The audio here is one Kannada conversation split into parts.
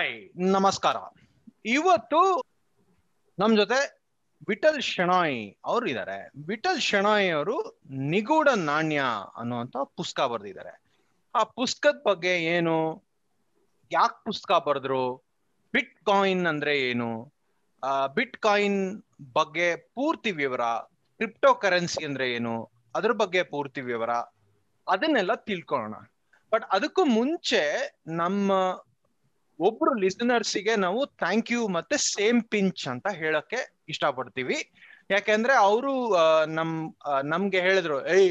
ಹಾಯ್ ನಮಸ್ಕಾರ. ಇವತ್ತು ನಮ್ ಜೊತೆ ವಿಠಲ್ ಶೆಣಾಯಿ ಅವ್ರು ಇದ್ದಾರೆ ವಿಠಲ್ ಶೆಣಾಯಿ ಅವರು ನಿಗೂಢ ನಾಣ್ಯ ಅನ್ನುವಂತ ಪುಸ್ತಕ ಬರೆದಿದ್ದಾರೆ. ಆ ಪುಸ್ತಕದ ಬಗ್ಗೆ ಏನು? ಯಾಕೆ ಪುಸ್ತಕ ಬರೆದ್ರು? ಬಿಟ್ ಕಾಯಿನ್ ಅಂದ್ರೆ ಏನು? ಬಿಟ್ ಕಾಯಿನ್ ಬಗ್ಗೆ ಪೂರ್ತಿ ವಿವರ ಕ್ರಿಪ್ಟೋ ಕರೆನ್ಸಿ ಅಂದ್ರೆ ಏನು? ಅದ್ರ ಬಗ್ಗೆ ಪೂರ್ತಿ ವಿವರ ಅದನ್ನೆಲ್ಲ ತಿಳ್ಕೊಳ್ಳೋಣ ಬಟ್ ಅದಕ್ಕೂ ಮುಂಚೆ ನಮ್ಮ ಒಬ್ರು ಲಿಸನರ್ಸಿಗೆ ನಾವು ಥ್ಯಾಂಕ್ ಯು ಮತ್ತೆ ಸೇಮ್ ಪಿಂಚ್ ಅಂತ ಹೇಳಕ್ಕೆ ಇಷ್ಟಪಡ್ತೀವಿ. ಯಾಕೆಂದ್ರೆ ಅವರು ನಮ್ ನಮ್ಗೆ ಹೇಳಿದ್ರು, ಏಯ್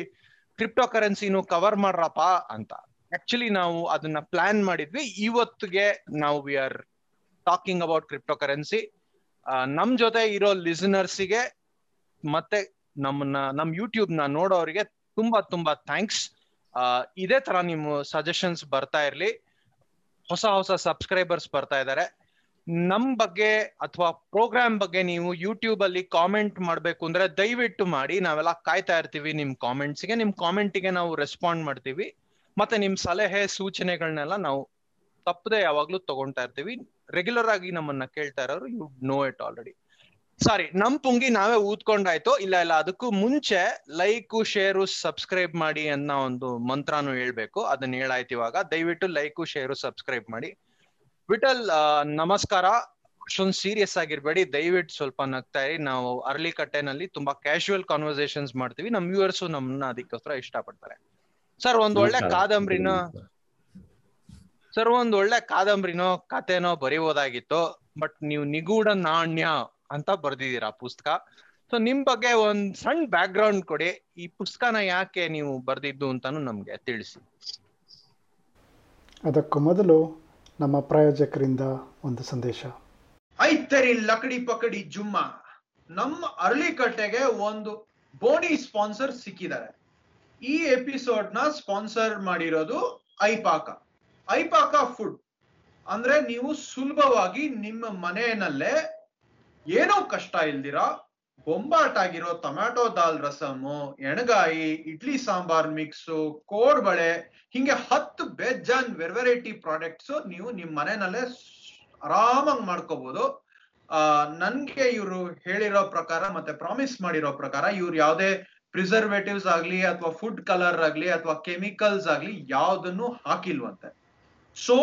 ಕ್ರಿಪ್ಟೋ ಕರೆನ್ಸಿನೂ ಕವರ್ ಮಾಡ್ರಪ್ಪ ಅಂತ. ಆಕ್ಚುಲಿ ನಾವು ಅದನ್ನ ಪ್ಲಾನ್ ಮಾಡಿದ್ವಿ. ಇವತ್ತಿಗೆ ನಾವು we are talking about cryptocurrency ನಮ್ ಜೊತೆ ಇರೋ ಲಿಸನರ್ಸಿಗೆ ಮತ್ತೆ ನಮ್ಮನ್ನ, ನಮ್ ಯೂಟ್ಯೂಬ್ನ ನೋಡೋರಿಗೆ ತುಂಬಾ ತುಂಬಾ ಥ್ಯಾಂಕ್ಸ್ ಇದೇ ತರ ನಿಮ್ಮ ಸಜೆಷನ್ಸ್ ಬರ್ತಾ ಇರ್ಲಿ. ಹೊಸ ಹೊಸ ಸಬ್ಸ್ಕ್ರೈಬರ್ಸ್ ಬರ್ತಾ ಇದ್ದಾರೆ ನಮ್ ಬಗ್ಗೆ ಅಥವಾ ಪ್ರೋಗ್ರಾಮ್ ಬಗ್ಗೆ ನೀವು ಯೂಟ್ಯೂಬ್ ಅಲ್ಲಿ ಕಾಮೆಂಟ್ ಮಾಡ್ಬೇಕು ಅಂದ್ರೆ ದಯವಿಟ್ಟು ಮಾಡಿ. ನಾವೆಲ್ಲ ಕಾಯ್ತಾ ಇರ್ತೀವಿ ನಿಮ್ ಕಾಮೆಂಟ್ಸ್ಗೆ ನಿಮ್ ಕಾಮೆಂಟಿಗೆ ನಾವು ರೆಸ್ಪಾಂಡ್ ಮಾಡ್ತೀವಿ. ಮತ್ತೆ ನಿಮ್ ಸಲಹೆ ಸೂಚನೆಗಳನ್ನೆಲ್ಲ ನಾವು ತಪ್ಪದೆ ಯಾವಾಗ್ಲೂ ತಗೊಂತಾ ಇರ್ತೀವಿ. ರೆಗ್ಯುಲರ್ ಆಗಿ ನಮ್ಮನ್ನ ಕೇಳ್ತಾ ಇರೋರು you know it already sorry ನಮ್ ಪುಂಗಿ ನಾವೇ ಊದ್ಕೊಂಡಾಯ್ತು? ಇಲ್ಲ ಇಲ್ಲ ಅದಕ್ಕೂ ಮುಂಚೆ ಲೈಕು ಶೇರು ಸಬ್ಸ್ಕ್ರೈಬ್ ಮಾಡಿ ಅನ್ನೋ ಒಂದು ಮಂತ್ರನು ಹೇಳ್ಬೇಕು. ಅದನ್ನ ಹೇಳಾಯ್ತು ಇವಾಗ. ದಯವಿಟ್ಟು ಲೈಕು ಶೇರು ಸಬ್ಸ್ಕ್ರೈಬ್ ಮಾಡಿ. ವಿಟಲ್ ನಮಸ್ಕಾರ. ಅಷ್ಟೊಂದು ಸೀರಿಯಸ್ ಆಗಿರ್ಬೇಡಿ. ದಯವಿಟ್ಟು ಸ್ವಲ್ಪ ನಗ್ತಾ ಇರಿ. ನಾವು ಅರ್ಲಿ ಕಟ್ಟೆನಲ್ಲಿ ತುಂಬಾ ಕ್ಯಾಶುವಲ್ ಕಾನ್ವರ್ಸೇಷನ್ಸ್ ಮಾಡ್ತೀವಿ. ನಮ್ ವ್ಯೂವರ್ಸ್ ನಮ್ಮನ್ನ ಅದಕ್ಕೋಸ್ಕರ ಇಷ್ಟಪಡ್ತಾರೆ. ಸರ್ ಒಂದ್ ಒಳ್ಳೆ. ಕಾದಂಬರಿನ ಸರ್ ಒಂದ್ ಒಳ್ಳೆ ಕಾದಂಬರಿನೋ ಕಥೆನೋ ಬರಿಬೋದಾಗಿತ್ತು? ಬಟ್ ನೀವು ನಿಗೂಢ ನಾಣ್ಯ ಅಂತ ಬರ್ದಿದ್ದೀರಾ ಪುಸ್ತಕ? ಸೊ ನಿಮ್ ಬಗ್ಗೆ ಒಂದ್ ಸಣ್ಣ ಬ್ಯಾಕ್ ಗ್ರೌಂಡ್ ಕೊಡಿ. ಈ ಪುಸ್ತಕನ ಯಾಕೆ ನೀವು ಬರ್ದಿದ್ದು ಅಂತಾನು ನಮ್ಗೆ ತಿಳಿಸಿ. ಅದಕ್ಕೂ ಮೊದಲು ನಮ್ಮ ಪ್ರಾಯೋಜಕರಿಂದ ಒಂದು ಸಂದೇಶ. ಐತರಿ ಲಕಡಿ ಪಕಡಿ ಜುಮ್ಮ. ನಮ್ಮ ಅರಳಿಕಟ್ಟೆಗೆ ಒಂದು ಬೋನಿ ಸ್ಪಾನ್ಸರ್ ಸಿಕ್ಕಿದ್ದಾರೆ. ಈ ಎಪಿಸೋಡ್ನ ಸ್ಪಾನ್ಸರ್ ಮಾಡಿರೋದು ಐಪಾಕ. ಐಪಾಕ ಫುಡ್. ಅಂದ್ರೆ ನೀವು ಸುಲಭವಾಗಿ ನಿಮ್ಮ ಮನೆಯಲ್ಲೇ ಏನೋ ಕಷ್ಟ ಇಲ್ದಿರ? ಬೊಂಬಾಟಾಗಿರೋ ಟೊಮ್ಯಾಟೊ ದಾಲ್ ರಸಮು, ಎಣಗಾಯಿ, ಇಡ್ಲಿ ಸಾಂಬಾರ್ ಮಿಕ್ಸು ಕೋಡ್ಬಳೆ, ಹಿಂಗೆ ಹತ್ತು ಬೇಜಾನ್ ವೆರೈಟಿ ಪ್ರಾಡಕ್ಟ್ಸ್ ನೀವು ನಿಮ್ ಮನೆಯಲ್ಲೇ ಆರಾಮಾಗಿ ಮಾಡ್ಕೋಬಹುದು ಆ, ನನ್ಗೆ ಇವರು ಹೇಳಿರೋ ಪ್ರಕಾರ ಮತ್ತೆ ಪ್ರಾಮಿಸ್ ಮಾಡಿರೋ ಪ್ರಕಾರ ಇವ್ರು ಯಾವುದೇ ಪ್ರಿಸರ್ವೇಟಿವ್ಸ್ ಆಗ್ಲಿ ಅಥವಾ ಫುಡ್ ಕಲರ್ ಆಗ್ಲಿ ಅಥವಾ ಕೆಮಿಕಲ್ಸ್ ಆಗ್ಲಿ ಯಾವ್ದನ್ನು ಹಾಕಿಲ್ವಂತೆ. ಸೊ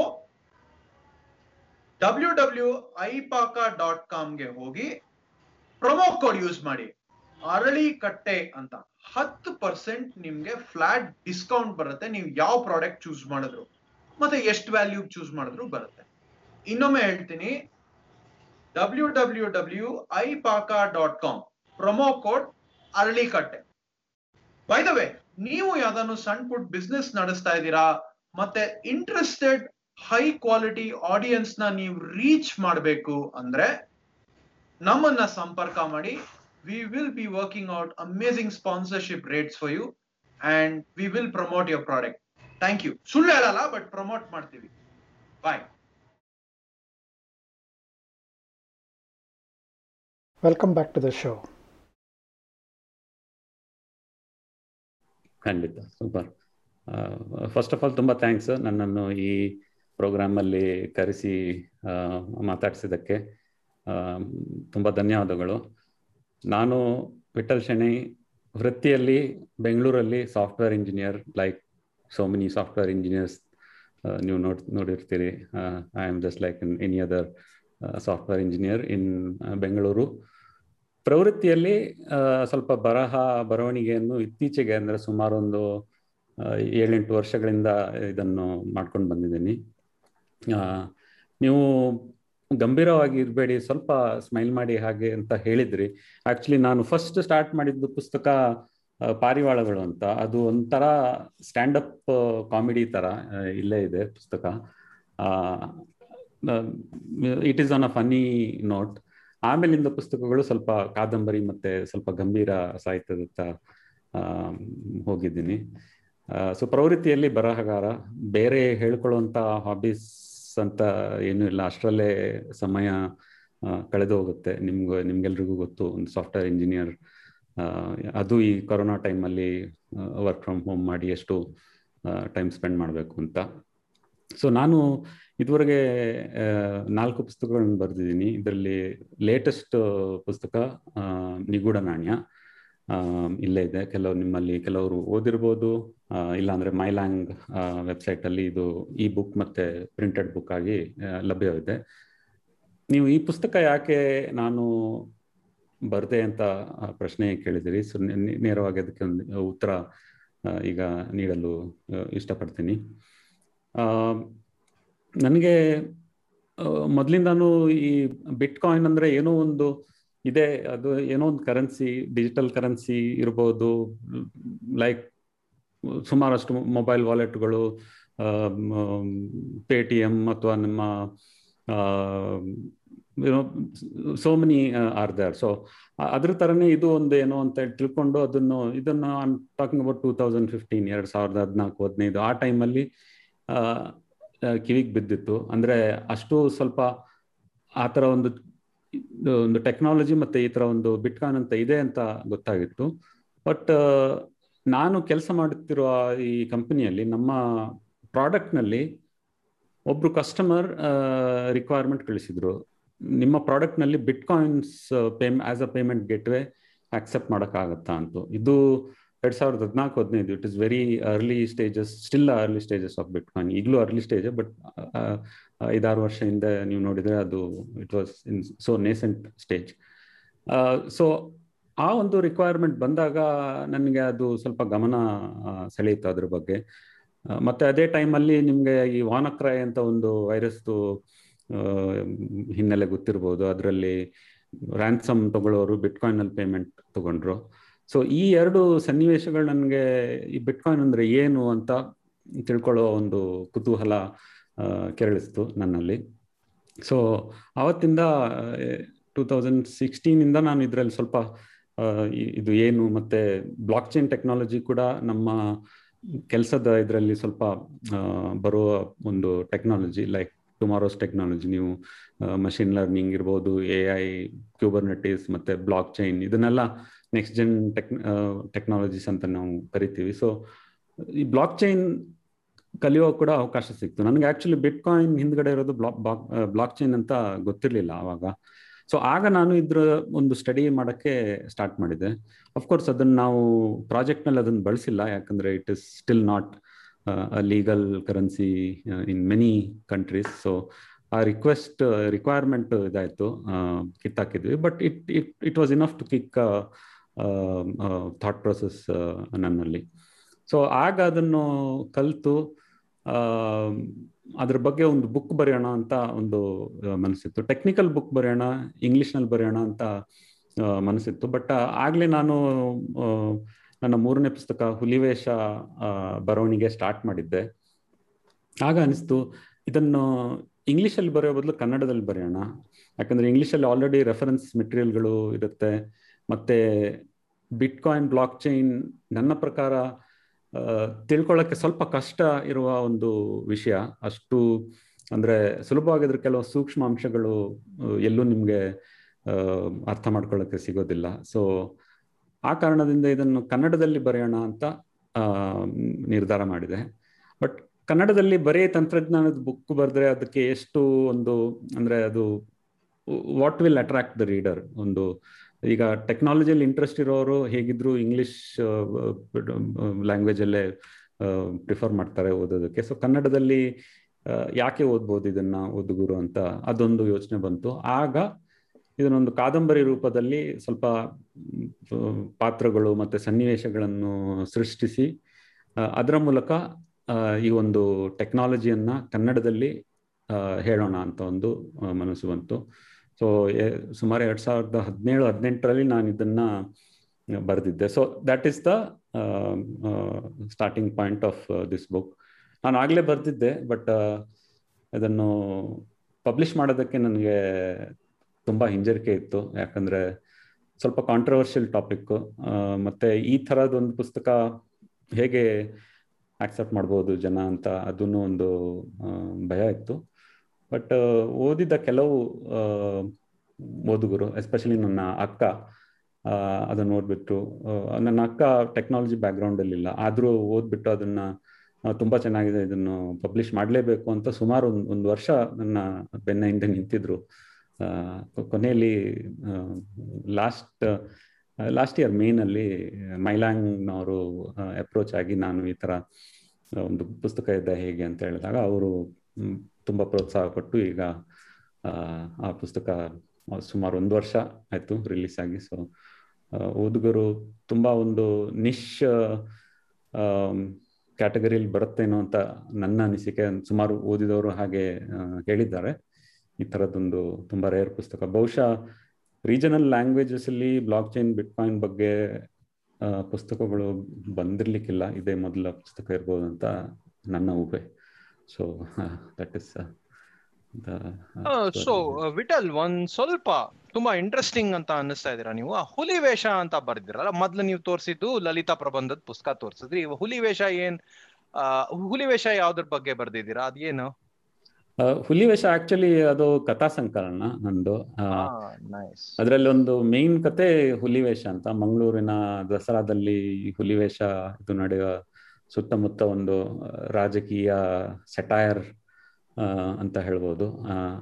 ಡಬ್ಲ್ಯೂ ಡಬ್ಲ್ಯೂ ಐಪಾಕ ಡಾಟ್ ಕಾಮ್ಗೆ ಹೋಗಿ ಪ್ರೊಮೋ ಕೋಡ್ ಯೂಸ್ ಮಾಡಿ. ಅರಳಿ ಕಟ್ಟೆ ಅಂತ. ಹತ್ತು ಪರ್ಸೆಂಟ್ ನಿಮ್ಗೆ ಫ್ಲಾಟ್ ಡಿಸ್ಕೌಂಟ್ ಬರುತ್ತೆ. ನೀವು ಯಾವ ಪ್ರಾಡಕ್ಟ್ ಚೂಸ್ ಮಾಡಿದ್ರು. ಮತ್ತೆ ಎಷ್ಟು ವ್ಯಾಲ್ಯೂ ಚೂಸ್ ಮಾಡಿದ್ರು ಬರುತ್ತೆ. ಇನ್ನೊಮ್ಮೆ ಹೇಳ್ತೀನಿ. ಡಬ್ಲ್ಯೂ ಡಬ್ಲ್ಯೂ ಡಬ್ಲ್ಯೂ ಐಪಾಕ ಪಾಕ dot com promo code Aralikatte by the way ನೀವು ಯಾವ್ದಾದ್ರು ಸಣ್ಣ ಪುಟ್ ಬಿಸ್ನೆಸ್ ನಡೆಸ್ತಾ ಇದ್ದೀರಾ, ಮತ್ತೆ ಇಂಟ್ರೆಸ್ಟೆಡ್ ಹೈ ಕ್ವಾಲಿಟಿ ಆಡಿಯನ್ಸ್ನ ನೀವು ರೀಚ್ ಮಾಡಬೇಕು ಅಂದ್ರೆ ನಮ್ಮನ್ನ ಸಂಪರ್ಕ ಮಾಡಿ. We will be working out amazing sponsorship rates for you and we will promote your product thank you ಸುಳ್ಳು ಹೇಳಲ್ಲ ಬಟ್ ಪ್ರಮೋಟ್ ಮಾಡ್ತೀವಿ. Bye welcome back to the show ಖಂಡಿತ. ಸೂಪರ್. ಫಸ್ಟ್ ಆಫ್ ಆಲ್ ತುಂಬಾ ಥ್ಯಾಂಕ್ಸ್ ನನ್ನನ್ನು ಈ ಪ್ರೋಗ್ರಾಮಲ್ಲಿ ಕರೆಸಿ ಆ, ಮಾತಾಡಿಸಿದ್ದಕ್ಕೆ ತುಂಬ ಧನ್ಯವಾದಗಳು. ನಾನು ವಿಠಲ್ ಶೆಣೈ ವೃತ್ತಿಯಲ್ಲಿ ಬೆಂಗಳೂರಲ್ಲಿ software engineer like so many software engineers ನೀವು ನೋಡ್ ನೋಡಿರ್ತೀರಿ. I am just like in any other software engineer in Bengaluru. ಪ್ರವೃತ್ತಿಯಲ್ಲಿ ಸ್ವಲ್ಪ ಬರಹ ಬರವಣಿಗೆಯನ್ನು ಇತ್ತೀಚೆಗೆ ಅಂದರೆ ಸುಮಾರು ಒಂದು ಆ, ಏಳೆಂಟು ವರ್ಷಗಳಿಂದ ಇದನ್ನು ಮಾಡ್ಕೊಂಡು ಬಂದಿದ್ದೀನಿ. ನೀವು ಗಂಭೀರವಾಗಿ ಇರಬೇಡಿ, ಸ್ವಲ್ಪ ಸ್ಮೈಲ್ ಮಾಡಿ ಹಾಗೆ ಅಂತ ಹೇಳಿದ್ರಿ. ಆಕ್ಚುಲಿ ನಾನು ಫಸ್ಟ್ ಸ್ಟಾರ್ಟ್ ಮಾಡಿದ್ದು ಪುಸ್ತಕ ಪಾರಿವಾಳಗಳು ಅಂತ. ಅದು ಒಂಥರ ಅಪ್ ಕಾಮಿಡಿ ತರ ಇಲ್ಲೇ ಇದೆ ಪುಸ್ತಕ. It is on a funny note ಆಮೇಲಿಂದ ಪುಸ್ತಕಗಳು ಸ್ವಲ್ಪ ಕಾದಂಬರಿ ಮತ್ತೆ ಸ್ವಲ್ಪ ಗಂಭೀರ ಸಾಹಿತ್ಯದತ್ತ ಹೋಗಿದ್ದೀನಿ. ಸೊ ಪ್ರವೃತ್ತಿಯಲ್ಲಿ ಬರಹಗಾರ, ಬೇರೆ ಹೇಳ್ಕೊಳ್ಳುವಂತ ಹಾಬೀಸ್ ಅಂತ ಏನು ಇಲ್ಲ. ಅಷ್ಟರಲ್ಲೇ ಸಮಯ ಕಳೆದು ಹೋಗುತ್ತೆ ನಿಮ್ಗೆ, ನಿಮ್ಗೆಲ್ರಿಗೂ ಗೊತ್ತು, ಒಂದು ಸಾಫ್ಟ್ವೇರ್ ಇಂಜಿನಿಯರ್ ಅದು ಈ ಕೊರೋನಾ ಟೈಮಲ್ಲಿ ವರ್ಕ್ ಫ್ರಮ್ ಹೋಮ್ ಮಾಡಿ ಎಷ್ಟು ಟೈಮ್ ಸ್ಪೆಂಡ್ ಮಾಡಬೇಕು ಅಂತ. ಸೊ, ನಾನು ಇದುವರೆಗೆ ನಾಲ್ಕು ಪುಸ್ತಕಗಳನ್ನು ಬರೆದಿದ್ದೀನಿ. ಇದರಲ್ಲಿ ಲೇಟೆಸ್ಟ್ ಪುಸ್ತಕ ನಿಗೂಢ ನಾಣ್ಯ. ಇಲ್ಲೇ ಇದೆ. ಕೆಲವರು ನಿಮ್ಮಲ್ಲಿ ಕೆಲವರು ಓದಿರ್ಬೋದು. ಇಲ್ಲಾಂದ್ರೆ ಮೈಲ್ಯಾಂಗ್ ವೆಬ್ಸೈಟ್ ಅಲ್ಲಿ ಇದು ಇ ಬುಕ್ ಮತ್ತೆ ಪ್ರಿಂಟೆಡ್ ಬುಕ್ ಆಗಿ ಲಭ್ಯವಿದೆ. ನೀವು ಈ ಪುಸ್ತಕ ಯಾಕೆ ನಾನು ಬರ್ದೆ ಅಂತ ಪ್ರಶ್ನೆ ಕೇಳಿದಿರಿ ಸೊ ನೇರವಾಗಿ ಅದಕ್ಕೆ ಒಂದು ಉತ್ತರ ಈಗ ನೀಡಲು ಇಷ್ಟಪಡ್ತೀನಿ. ನನಗೆ ಮೊದಲಿಂದಾನು ಈ ಬಿಟ್ ಕಾಯಿನ್ ಅಂದ್ರೆ ಏನೋ ಒಂದು ಇದೆ, ಅದು ಏನೋ ಒಂದು ಕರೆನ್ಸಿ ಡಿಜಿಟಲ್ ಕರೆನ್ಸಿ ಇರ್ಬೋದು ಲೈಕ್ ಸುಮಾರಷ್ಟು ಮೊಬೈಲ್ ವಾಲೆಟ್ಗಳು ಪೇ ಟಿ ಎಂ ಅಥವಾ ನಮ್ಮ so many are there so ಅದ್ರ ತರನೇ ಇದು ಒಂದು ಏನೋ ಅಂತ ತಿಳ್ಕೊಂಡು ಅದನ್ನು, ಇದನ್ನು talking about two thousand fifteen ಎರಡು ಸಾವಿರದ ಹದಿನಾಲ್ಕು, ಹದಿನೈದು, ಆ ಟೈಮಲ್ಲಿ ಕಿವಿಗೆ ಬಿದ್ದಿತ್ತು. ಅಂದ್ರೆ ಅಷ್ಟು ಸ್ವಲ್ಪ ಆ ಥರ ಒಂದು ಒಂದು ಟೆಕ್ನಾಲಜಿ ಮತ್ತೆ ಈ ತರ ಒಂದು ಬಿಟ್ಕಾನ್ ಅಂತ ಇದೆ ಅಂತ ಗೊತ್ತಾಗಿತ್ತು. ಬಟ್ ನಾನು ಕೆಲಸ ಮಾಡುತ್ತಿರುವ ಈ ಕಂಪನಿಯಲ್ಲಿ ನಮ್ಮ ಪ್ರಾಡಕ್ಟ್ನಲ್ಲಿ ಒಬ್ರು ಕಸ್ಟಮರ್ ರಿಕ್ವೈರ್ಮೆಂಟ್ ಕಳಿಸಿದ್ರು ನಿಮ್ಮ ಪ್ರಾಡಕ್ಟ್ನಲ್ಲಿ bitcoins pay as a payment gateway accept ಮಾಡೋಕ್ಕಾಗತ್ತಾ ಅಂತ. ಇದು ಎರಡ್ ಸಾವಿರದ ಹದಿನಾಲ್ಕು, ಹದಿನೈದು it is very early stages still early stages of bitcoin ಈಗಲೂ ಅರ್ಲಿ ಸ್ಟೇಜ್ ಬಟ್ ಐದಾರು ವರ್ಷ ಹಿಂದೆ ನೀವು ನೋಡಿದ್ರೆ ಅದು it was in so nascent stage so ಆ ಒಂದು ರಿಕ್ವೈರ್ಮೆಂಟ್ ಬಂದಾಗ ನನಗೆ ಅದು ಸ್ವಲ್ಪ ಗಮನ ಸೆಳೆಯಿತು ಅದ್ರ ಬಗ್ಗೆ. ಮತ್ತೆ ಅದೇ ಟೈಮಲ್ಲಿ ನಿಮಗೆ ಈ ವಾನಕ್ರಾಯ್ ಅಂತ ಒಂದು ವೈರಸ್ದು ಹಿನ್ನೆಲೆ ಗೊತ್ತಿರ್ಬೋದು. ಅದರಲ್ಲಿ ರ್ಯಾನ್ಸಮ್ ತಗೊಳ್ಳೋರು ಬಿಟ್ಕಾಯಿನ್ ಅಲ್ಲಿ ಪೇಮೆಂಟ್ ತಗೊಂಡ್ರು. ಸೊ ಈ ಎರಡು ಸನ್ನಿವೇಶಗಳು ನನಗೆ ಈ ಬಿಟ್ಕಾಯಿನ್ ಅಂದ್ರೆ ಏನು ಅಂತ ತಿಳ್ಕೊಳ್ಳೋ ಒಂದು ಕುತೂಹಲ ಕೆರಳಿಸ್ತು ನನ್ನಲ್ಲಿ. ಸೊ ಆವತ್ತಿಂದ ಟೂ ತೌಸಂಡ್ ಸಿಕ್ಸ್ಟೀನಿಂದ ನಾನು ಇದರಲ್ಲಿ ಸ್ವಲ್ಪ ಇದು ಏನು ಮತ್ತೆ ಬ್ಲಾಕ್ ಚೈನ್ ಟೆಕ್ನಾಲಜಿ ಕೂಡ ನಮ್ಮ ಕೆಲಸದ ಇದರಲ್ಲಿ ಸ್ವಲ್ಪ ಬರುವ ಒಂದು ಟೆಕ್ನಾಲಜಿ ಲೈಕ್ ಟುಮಾರೋಸ್ ಟೆಕ್ನಾಲಜಿ ನೀವು ಮಷಿನ್ ಲರ್ನಿಂಗ್ ಇರ್ಬೋದು ಎ ಐ ಕ್ಯೂಬರ್ನೆಟಿಸ್ ಮತ್ತೆ ಬ್ಲಾಕ್ ಚೈನ್ ಇದನ್ನೆಲ್ಲ ನೆಕ್ಸ್ಟ್ ಜನ್ ಟೆಕ್ ಟೆಕ್ನಾಲಜೀಸ್ ಅಂತ ನಾವು ಕರಿತೀವಿ. ಸೊ ಈ ಬ್ಲಾಕ್ ಚೈನ್ ಕಲಿಯೋ ಕೂಡ ಅವಕಾಶ ಸಿಕ್ತು. ನನಗೆ ಆಕ್ಚುಲಿ ಬಿಟ್ ಕಾಯಿನ್ ಹಿಂದ್ಗಡೆ ಇರೋದು ಬ್ಲಾಕ್ ಬ್ಲಾಕ್ ಚೈನ್ ಅಂತ ಗೊತ್ತಿರಲಿಲ್ಲ ಆವಾಗ. ಸೊ ಆಗ ನಾನು ಇದ್ರ ಒಂದು ಸ್ಟಡಿ ಮಾಡೋಕ್ಕೆ ಸ್ಟಾರ್ಟ್ ಮಾಡಿದೆ. ಅಫ್ಕೋರ್ಸ್ ಅದನ್ನ ನಾವು ಪ್ರಾಜೆಕ್ಟ್ನಲ್ಲಿ ಅದನ್ನು ಬಳಸಿಲ್ಲ. ಯಾಕಂದ್ರೆ it is still not legal currency in many countries so ಆ ರಿಕ್ವೆಸ್ಟ್ ರಿಕ್ವೈರ್ಮೆಂಟ್ ಇದಾಯ್ತು. ಕಿತ್ತಾಕಿದ್ವಿ. But it it it was enough to kick thought process ನನ್ನಲ್ಲಿ. ಸೊ ಆಗ ಅದನ್ನು ಕಲಿತು. ಅದ್ರ ಬಗ್ಗೆ ಒಂದು ಬುಕ್ ಬರೆಯೋಣ ಅಂತ ಒಂದು ಮನಸ್ಸಿತ್ತು. ಟೆಕ್ನಿಕಲ್ ಬುಕ್ ಬರೆಯೋಣ ಇಂಗ್ಲಿಷ್ನಲ್ಲಿ ಬರೆಯೋಣ ಅಂತ ಮನಸ್ಸಿತ್ತು. ಬಟ್ ಆಗ್ಲೇ ನಾನು ನನ್ನ ಮೂರನೇ ಪುಸ್ತಕ ಹುಲಿವೇಶ ಬರವಣಿಗೆ ಸ್ಟಾರ್ಟ್ ಮಾಡಿದ್ದೆ. ಆಗ ಅನಿಸ್ತು, ಇದನ್ನು ಇಂಗ್ಲಿಷಲ್ಲಿ ಬರೆಯೋ ಬದಲು ಕನ್ನಡದಲ್ಲಿ ಬರೆಯೋಣ. ಯಾಕಂದ್ರೆ ಇಂಗ್ಲಿಷಲ್ಲಿ ಆಲ್ರೆಡಿ ರೆಫರೆನ್ಸ್ ಮೆಟೀರಿಯಲ್ಗಳು ಇರುತ್ತೆ. ಮತ್ತೆ ಬಿಟ್ ಕಾಯಿನ್ ಬ್ಲಾಕ್ ಚೈನ್ ನನ್ನ ಪ್ರಕಾರ ತಿಳ್ಕೊಳ್ಳೋಕ್ಕೆ ಸ್ವಲ್ಪ ಕಷ್ಟ ಇರುವ ಒಂದು ವಿಷಯ. ಅಷ್ಟು ಅಂದ್ರೆ ಸುಲಭವಾಗಿದ್ರೆ ಕೆಲವು ಸೂಕ್ಷ್ಮ ಅಂಶಗಳು ಎಲ್ಲೂ ನಿಮಗೆ ಅರ್ಥ ಮಾಡ್ಕೊಳ್ಳೋಕ್ಕೆ ಸಿಗೋದಿಲ್ಲ. ಸೊ ಆ ಕಾರಣದಿಂದ ಇದನ್ನು ಕನ್ನಡದಲ್ಲಿ ಬರೆಯೋಣ ಅಂತ ನಿರ್ಧಾರ ಮಾಡಿದೆ. ಬಟ್ ಕನ್ನಡದಲ್ಲಿ ಬರೀ ತಂತ್ರಜ್ಞಾನದ ಬುಕ್ ಬರೆದ್ರೆ ಅದಕ್ಕೆ ಎಷ್ಟು ಒಂದು, ಅಂದ್ರೆ ಅದು what will attract the reader ಒಂದು ಈಗ ಟೆಕ್ನಾಲಜಿಯಲ್ಲಿ ಇಂಟ್ರೆಸ್ಟ್ ಇರೋರು ಹೇಗಿದ್ರು ಇಂಗ್ಲಿಷ್ ಲ್ಯಾಂಗ್ವೇಜ್ ಅಲ್ಲೇ ಪ್ರಿಫರ್ ಮಾಡ್ತಾರೆ ಓದೋದಕ್ಕೆ. ಸೊ ಕನ್ನಡದಲ್ಲಿ ಯಾಕೆ ಓದ್ಬೋದು ಇದನ್ನ ಓದುಗುರು ಅಂತ ಅದೊಂದು ಯೋಚನೆ ಬಂತು. ಆಗ ಇದನ್ನೊಂದು ಕಾದಂಬರಿ ರೂಪದಲ್ಲಿ ಸ್ವಲ್ಪ ಪಾತ್ರಗಳು ಮತ್ತೆ ಸನ್ನಿವೇಶಗಳನ್ನು ಸೃಷ್ಟಿಸಿ ಅದರ ಮೂಲಕ ಈ ಒಂದು ಟೆಕ್ನಾಲಜಿಯನ್ನ ಕನ್ನಡದಲ್ಲಿ ಹೇಳೋಣ ಅಂತ ಒಂದು ಮನಸ್ಸು ಬಂತು. ಸೊ ಸುಮಾರು ಎರಡು ಸಾವಿರದ ಹದಿನೇಳು, ಹದಿನೆಂಟರಲ್ಲಿ ನಾನು ಇದನ್ನ ಬರೆದಿದ್ದೆ. So that is the starting point of this book ನಾನು ಆಗಲೇ ಬರೆದಿದ್ದೆ ಬಟ್ ಅದನ್ನು ಪಬ್ಲಿಷ್ ಮಾಡೋದಕ್ಕೆ ನನಗೆ ತುಂಬ ಹಿಂಜರಿಕೆ ಇತ್ತು. ಯಾಕಂದ್ರೆ ಸ್ವಲ್ಪ ಕಾಂಟ್ರವರ್ಷಿಯಲ್ ಟಾಪಿಕ್ ಮತ್ತೆ ಈ ಥರದೊಂದು ಪುಸ್ತಕ ಹೇಗೆ ಆಕ್ಸೆಪ್ಟ್ ಮಾಡ್ಬೋದು ಜನ ಅಂತ ಅದನ್ನು ಒಂದು ಭಯ ಇತ್ತು. ಬಟ್ ಓದಿದ ಕೆಲವು ಓದುಗರು ಎಸ್ಪೆಷಲಿ ನನ್ನ ಅಕ್ಕ ಅದನ್ನು ಓದ್ಬಿಟ್ಟು ನನ್ನ ಅಕ್ಕ ಟೆಕ್ನಾಲಜಿ ಬ್ಯಾಕ್ಗ್ರೌಂಡ್ ಅಲ್ಲಿ ಇಲ್ಲ. ಆದ್ರೂ ಓದ್ಬಿಟ್ಟು ಅದನ್ನ ತುಂಬಾ ಚೆನ್ನಾಗಿದೆ, ಇದನ್ನು ಪಬ್ಲಿಷ್ ಮಾಡಲೇಬೇಕು ಅಂತ ಸುಮಾರು ಒಂದು ಒಂದು ವರ್ಷ ನನ್ನ ಬೆನ್ನ ಹಿಂದೆ ನಿಂತಿದ್ರು ಕೊನೆಯಲ್ಲಿ ಲಾಸ್ಟ್ ಲಾಸ್ಟ್ ಇಯರ್ ಮೇನಲ್ಲಿ ಮೈಲಾಂಗ್ನವರು ಅಪ್ರೋಚ್ ಆಗಿ ನಾನು ಈ ಥರ ಒಂದು ಪುಸ್ತಕ ಇದೆ ಹೇಗೆ ಅಂತ ಹೇಳಿದಾಗ, ಅವರು ತುಂಬ ಪ್ರೋತ್ಸಾಹ ಕೊಟ್ಟು ಈಗ ಆ, ಪುಸ್ತಕ ಸುಮಾರು ಒಂದು ವರ್ಷ ಆಯಿತು ರಿಲೀಸ್ ಆಗಿ. ಸೊ ಓದುಗರು ತುಂಬ ಒಂದು ನಿಶ್ ಕ್ಯಾಟಗರಿಯಲ್ಲಿ ಬರುತ್ತೇನೋ ಅಂತ ನನ್ನ ಅನಿಸಿಕೆ. ಸುಮಾರು ಓದಿದವರು ಹಾಗೆ ಹೇಳಿದ್ದಾರೆ. ಈ ಥರದ್ದೊಂದು ತುಂಬ ರೇರ್ ಪುಸ್ತಕ. ಬಹುಶಃ ರೀಜನಲ್ ಲ್ಯಾಂಗ್ವೇಜಸ್ ಅಲ್ಲಿ ಬ್ಲಾಕ್ ಚೈನ್ ಬಿಟ್ ಬಿಟ್ಕಾಯಿನ್ ಬಗ್ಗೆ ಪುಸ್ತಕಗಳು ಬಂದಿರ್ಲಿಕ್ಕಿಲ್ಲ. ಇದೇ ಮೊದಲ ಪುಸ್ತಕ ಇರ್ಬೋದು ಅಂತ ನನ್ನ ಊಹೆ. So that is so Vittal ಒಂದ್ ಸ್ವಲ್ಪ ತುಂಬಾ ಇಂಟ್ರೆಸ್ಟಿಂಗ್ ಅಂತ ಅನ್ನಿಸ್ತಾ ಇದೀರಾ ನೀವು? ಆ ಹುಲಿ ವೇಷ ಅಂತ ಬರ್ದಿರಲ್ಲ ಮೊದ್ಲು ನೀವು ತೋರಿಸಿದ್ದು ಲಲಿತಾ ಪ್ರಬಂಧದ ಪುಸ್ತಕ ತೋರಿಸಿದ್ರಿ. ಹುಲಿ ವೇಷ ಏನ್ ಹುಲಿ ವೇಷ ಯಾವ್ದ್ರ ಬಗ್ಗೆ ಬರ್ದಿದ್ದೀರಾ? ಅದೇನು? ಹುಲಿ ವೇಷ ಆಕ್ಚುಲಿ ಅದು ಕಥಾ ಸಂಕಲನ ನಂದು. ಅದರಲ್ಲಿ ಒಂದು ಮೇನ್ ಕತೆ ಹುಲಿವೇಷ ಅಂತ. ಮಂಗಳೂರಿನ ದಸರಾದಲ್ಲಿ ಈ ಹುಲಿವೇಷ ಇದು ನಡೆಯುವ ಸುತ್ತಮುತ್ತ ಒಂದು ರಾಜಕೀಯ ಸೆಟೈರ್ ಅಂತ ಹೇಳ್ಬೋದು.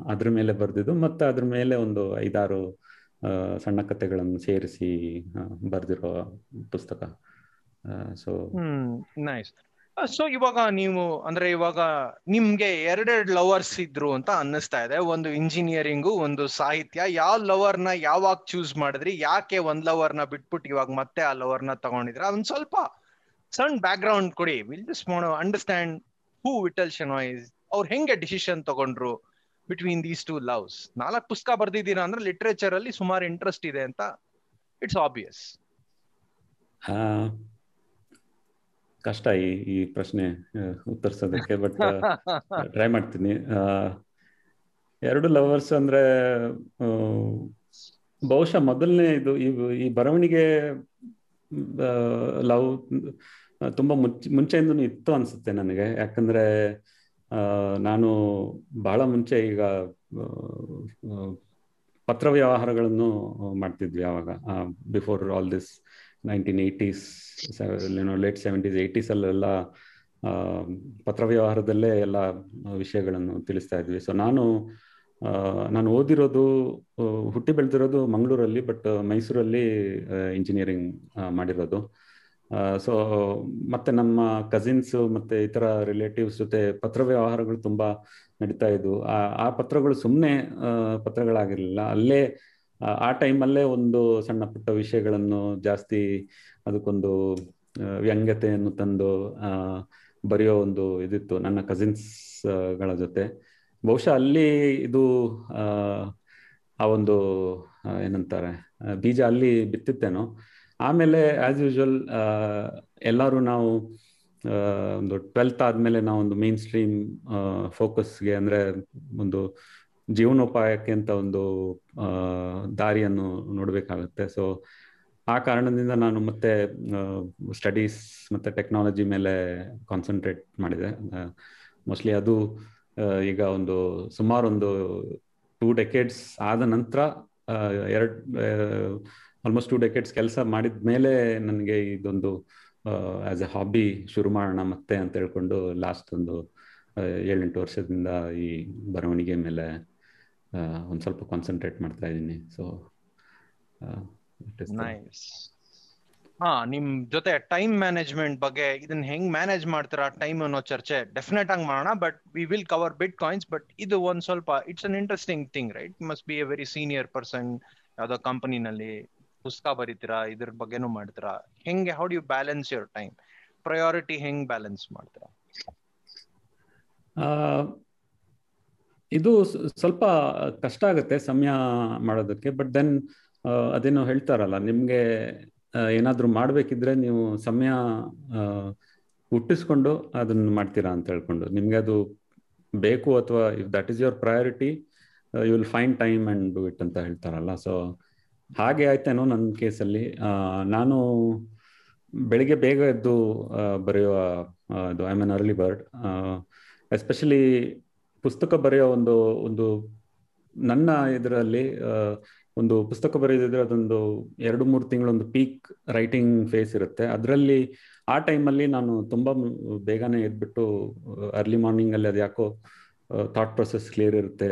ಅದ್ರ ಮೇಲೆ ಬರೆದಿದ್ದು ಮತ್ತು ಅದ್ರ ಮೇಲೆ ಒಂದು ಐದಾರು ಸಣ್ಣ ಕಥೆಗಳನ್ನು ಸೇರಿಸಿ ಬರೆದಿರೋ ಪುಸ್ತಕ. ಸೊ ನೈಸ್ ಸೊ ಇವಾಗ ನೀವು, ಅಂದ್ರೆ ಇವಾಗ ನಿಮ್ಗೆ ಎರಡೆರಡು ಲವರ್ಸ್ ಇದ್ರು ಅಂತ ಅನ್ನಿಸ್ತಾ ಇದೆ. ಒಂದು ಇಂಜಿನಿಯರಿಂಗು ಒಂದು ಸಾಹಿತ್ಯ. ಯಾವ ಲವರ್ನ ಯಾವಾಗ ಚೂಸ್ ಮಾಡಿದ್ರಿ? ಯಾಕೆ ಒಂದ್ ಲವರ್ನ ಬಿಟ್ಬಿಟ್ಟು ಇವಾಗ ಮತ್ತೆ ಆ ಲವರ್ನ ತಗೊಂಡಿದ್ರ? ಒಂದ್ ಸ್ವಲ್ಪ ಸಣ್ಣ ಬ್ಯಾಕ್ ಗ್ರೌಂಡ್ ಕೊಡಿ ವಿಲ್ ಜಸ್ಟ್ ಮಾಡ್ ಅಂಡರ್ಸ್ಟ್ಯಾಂಡ್ ಹೂ ವಿಟಲ್ ಶೆನಾಯ್ಸ್ ಅವ್ರು ಹೆಂಗೆ ಡಿಸಿಷನ್ ತಗೊಂಡ್ರು ಬಿಟ್ವೀನ್ ದೀಸ್ ಟೂ ಲವ್ಸ್ ನಾಲ್ಕು ಪುಸ್ತಕ ಬರ್ದಿದ್ದೀರಾ ಅಂದ್ರೆ ಲಿಟ್ರೇಚರ್ ಅಲ್ಲಿ ಸುಮಾರು ಇಂಟ್ರೆಸ್ಟ್ ಇದೆ ಅಂತ ಇಟ್ಸ್ ಆಬ್ವಿಯಸ್ ಕಷ್ಟ ಈ ಈ ಪ್ರಶ್ನೆ ಉತ್ತರಿಸೋದಕ್ಕೆ ಬಟ್ ಟ್ರೈ ಮಾಡ್ತೀನಿ. ಎರಡು ಲವರ್ಸ್ ಅಂದ್ರೆ ಬಹುಶಃ ಮೊದಲನೇ ಇದು, ಈ ಬರವಣಿಗೆ ಲವ್ ತುಂಬಾ ಮುಂಚೆ, ಮುಂಚೆಯಿಂದನೂ ಇತ್ತು ಅನ್ಸುತ್ತೆ ನನಗೆ. ಯಾಕಂದ್ರೆ ನಾನು ಬಹಳ ಮುಂಚೆ ಈಗ ಪತ್ರ ವ್ಯವಹಾರಗಳನ್ನು ಮಾಡ್ತಿದ್ವಿ ಆವಾಗ. Before all this nineteen eighties late seventies eighties ಅಲ್ಲೆಲ್ಲ ಪತ್ರ ವ್ಯವಹಾರದಲ್ಲೇ ಎಲ್ಲ ವಿಷಯಗಳನ್ನು ತಿಳಿಸ್ತಾ ಇದ್ವಿ. ಸೊ ನಾನು ನಾನು ಓದಿರೋದು, ಹುಟ್ಟಿ ಬೆಳೆದಿರೋದು ಮಂಗಳೂರಲ್ಲಿ, ಬಟ್ ಮೈಸೂರಲ್ಲಿ ಇಂಜಿನಿಯರಿಂಗ್ ಮಾಡಿರೋದು. ಸೊ ಮತ್ತೆ ನಮ್ಮ ಕಸಿನ್ಸ್ ಮತ್ತೆ ಇತರ ರಿಲೇಟಿವ್ಸ್ ಜೊತೆ ಪತ್ರ ವ್ಯವಹಾರಗಳು ತುಂಬಾ ನಡೀತಾ ಇದ್ವು. ಆ ಪತ್ರಗಳು ಸುಮ್ಮನೆ ಪತ್ರಗಳಾಗಿರ್ಲಿಲ್ಲ. ಅಲ್ಲೇ ಆ, ಟೈಮಲ್ಲೇ ಒಂದು ಸಣ್ಣ ಪುಟ್ಟ ವಿಷಯಗಳನ್ನು ಜಾಸ್ತಿ ಅದಕ್ಕೊಂದು ವ್ಯಂಗ್ಯತೆಯನ್ನು ತಂದು ಬರೆಯೋ ಒಂದು ಇದಿತ್ತು ನನ್ನ ಕಸಿನ್ಸ್ಗಳ ಜೊತೆ. ಬಹುಶಃ ಅಲ್ಲಿ ಇದು ಆ ಒಂದು ಏನಂತಾರೆ ಬೀಜ ಅಲ್ಲಿ ಬಿತ್ತಿತ್ತೇನೋ. ಆಮೇಲೆ ಆಸ್ ಯೂಶುವಲ್ ಎಲ್ಲರೂ ನಾವು ಒಂದು ಟ್ವೆಲ್ತ್ ಆದಮೇಲೆ ನಾವು ಒಂದು ಮೇನ್ ಸ್ಟ್ರೀಮ್ ಫೋಕಸ್ಗೆ ಅಂದ್ರೆ ಒಂದು ಜೀವನೋಪಾಯಕ್ಕೆ ಅಂತ ಒಂದು ದಾರಿಯನ್ನು ನೋಡಬೇಕಾಗುತ್ತೆ. ಸೊ ಆ ಕಾರಣದಿಂದ ನಾನು ಮತ್ತೆ ಸ್ಟಡೀಸ್ ಮತ್ತೆ ಟೆಕ್ನಾಲಜಿ ಮೇಲೆ ಕಾನ್ಸಂಟ್ರೇಟ್ ಮಾಡಿದೆ. ಮೋಸ್ಟ್ಲಿ ಅದು ಈಗ ಒಂದು ಸುಮಾರು ಒಂದು ಟೂ ಡೆಕೇಡ್ಸ್ ಆದ ನಂತರ ಎರಡು ಆಲ್ಮೋಸ್ಟ್ ಟು ಡೆಕೆಟ್ಸ್ ಕೆಲಸ ಮಾಡಿದ ಮೇಲೆ ನನಗೆ ಇದೊಂದು ಆಸ್ ಎ ಹಾಬಿ ಶುರು ಮಾಡೋಣ ಮತ್ತೆ ಅಂತ ಹೇಳ್ಕೊಂಡು ಲಾಸ್ಟ್ ಒಂದು ಏಳೆಂಟು ವರ್ಷದಿಂದ ಈ ಬರವಣಿಗೆ ಮೇಲೆ ಒಂದು ಸ್ವಲ್ಪ ಕಾನ್ಸಂಟ್ರೇಟ್ ಮಾಡ್ತಾ ಇದ್ದೀನಿ. ಸೊ ಹಾ, ನಿಮ್ ಜೊತೆ ಟೈಮ್ ಮ್ಯಾನೇಜ್ಮೆಂಟ್ ಬಗ್ಗೆ ಇದನ್ನ ಹೆಂಗ್ ಮ್ಯಾನೇಜ್ ಮಾಡ್ತೀರಾ ಟೈಮ್ ಅನ್ನೋ ಚರ್ಚೆ ಡೆಫಿನೆಟ್ ಆಗಿ ಮಾಡೋಣ but we will cover bitcoins but ಇದು ಒಂದ್ ಸ್ವಲ್ಪ it's an interesting thing right must be a very senior person ಯಾವ್ದೋ ಕಂಪನಿನಲ್ಲಿ ಪುಸ್ತಕ ಬರೀತೀರಾ? ಇದ್ರ ಬಗ್ಗೆನೂ ಮಾಡ್ತೀರಾ? ಹೆಂಗೆ how you balance your time priority ಹೆಂಗ್ ಬ್ಯಾಲೆನ್ಸ್ ಮಾಡ್ತೀರಾ? ಇದು ಸ್ವಲ್ಪ ಕಷ್ಟ ಆಗುತ್ತೆ ಸಮಯ ಮಾಡೋದಕ್ಕೆ ಬಟ್ ದೆನ್ ಅದೇನೋ ಹೇಳ್ತಾರಲ್ಲ, ನಿಮ್ಗೆ ಏನಾದ್ರೂ ಮಾಡ್ಬೇಕಿದ್ರೆ ನೀವು ಸಮಯ ಹುಟ್ಟಿಸ್ಕೊಂಡು ಅದನ್ನ ಮಾಡ್ತೀರಾ ಅಂತ ಹೇಳ್ಕೊಂಡು. ನಿಮ್ಗೆ ಅದು ಬೇಕು ಅಥವಾ if that is your priority you will find time and do it ಅಂತ ಹೇಳ್ತಾರಲ್ಲ. ಸೊ ಹಾಗೆ ಆಯ್ತೇನೋ ನನ್ನ ಕೇಸಲ್ಲಿ. ನಾನು ಬೆಳಿಗ್ಗೆ ಬೇಗ ಎದ್ದು ಬರೆಯುವ ಇದು I mean early bird especially ಪುಸ್ತಕ ಬರೆಯೋ ಒಂದು ಒಂದು ನನ್ನ ಇದರಲ್ಲಿ ಒಂದು ಪುಸ್ತಕ ಬರೆಯೋದಿದ್ರೆ ಅದೊಂದು ಎರಡು, ಮೂರು ತಿಂಗಳೊಂದು ಪೀಕ್ ರೈಟಿಂಗ್ ಫೇಸ್ ಇರುತ್ತೆ. ಅದರಲ್ಲಿ ಆ ಟೈಮಲ್ಲಿ ನಾನು ತುಂಬ ಬೇಗನೆ ಎದ್ಬಿಟ್ಟು ಅರ್ಲಿ ಮಾರ್ನಿಂಗಲ್ಲಿ ಅದು ಯಾಕೋ ಥಾಟ್ ಪ್ರೊಸೆಸ್ ಕ್ಲಿಯರ್ ಇರುತ್ತೆ.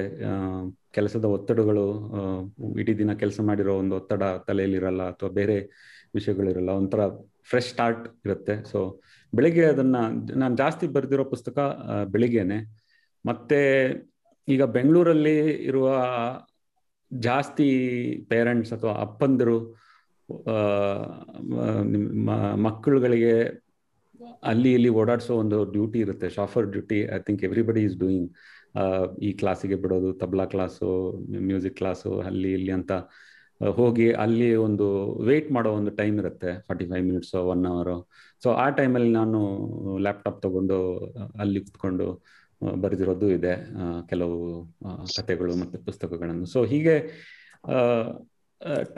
ಕೆಲಸದ ಒತ್ತಡಗಳು ಇಡೀ ದಿನ ಕೆಲಸ ಮಾಡಿರೋ ಒಂದು ಒತ್ತಡ ತಲೆಯಲ್ಲಿರಲ್ಲ ಅಥವಾ ಬೇರೆ ವಿಷಯಗಳಿರಲ್ಲ, ಒಂಥರ ಫ್ರೆಶ್ ಸ್ಟಾರ್ಟ್ ಇರುತ್ತೆ. ಸೊ ಬೆಳಿಗ್ಗೆ ಅದನ್ನ, ನಾನು ಜಾಸ್ತಿ ಬರೆದಿರೋ ಪುಸ್ತಕ ಬೆಳಿಗ್ಗೆನೆ. ಮತ್ತೆ ಈಗ ಬೆಂಗಳೂರಲ್ಲಿ ಇರುವ ಜಾಸ್ತಿ ಪೇರೆಂಟ್ಸ್ ಅಥವಾ ಅಪ್ಪಂದಿರು ಮಕ್ಕಳುಗಳಿಗೆ ಅಲ್ಲಿ ಇಲ್ಲಿ ಓಡಾಡಿಸೋ ಒಂದು ಡ್ಯೂಟಿ ಇರುತ್ತೆ chauffeur duty I think everybody is doing ಈ ಕ್ಲಾಸಿಗೆ ಬಿಡೋದು, ತಬ್ಲಾ ಕ್ಲಾಸು ಮ್ಯೂಸಿಕ್ ಕ್ಲಾಸು ಅಲ್ಲಿ ಇಲ್ಲಿ ಅಂತ ಹೋಗಿ ಅಲ್ಲಿ ಒಂದು ವೇಟ್ ಮಾಡೋ ಒಂದು ಟೈಮ್ ಇರುತ್ತೆ ಫಾರ್ಟಿ ಫೈವ್ ಮಿನಿಟ್ಸು ಒನ್ ಅವರು ಸೊ ಆ ಟೈಮಲ್ಲಿ ನಾನು ಲ್ಯಾಪ್ಟಾಪ್ ತಗೊಂಡು, ಅಲ್ಲಿ ಕುತ್ಕೊಂಡು ಬರೆದಿರೋದು ಇದೆ ಕೆಲವು ಕಥೆಗಳು ಮತ್ತು ಪುಸ್ತಕಗಳನ್ನು. ಸೊ ಹೀಗೆ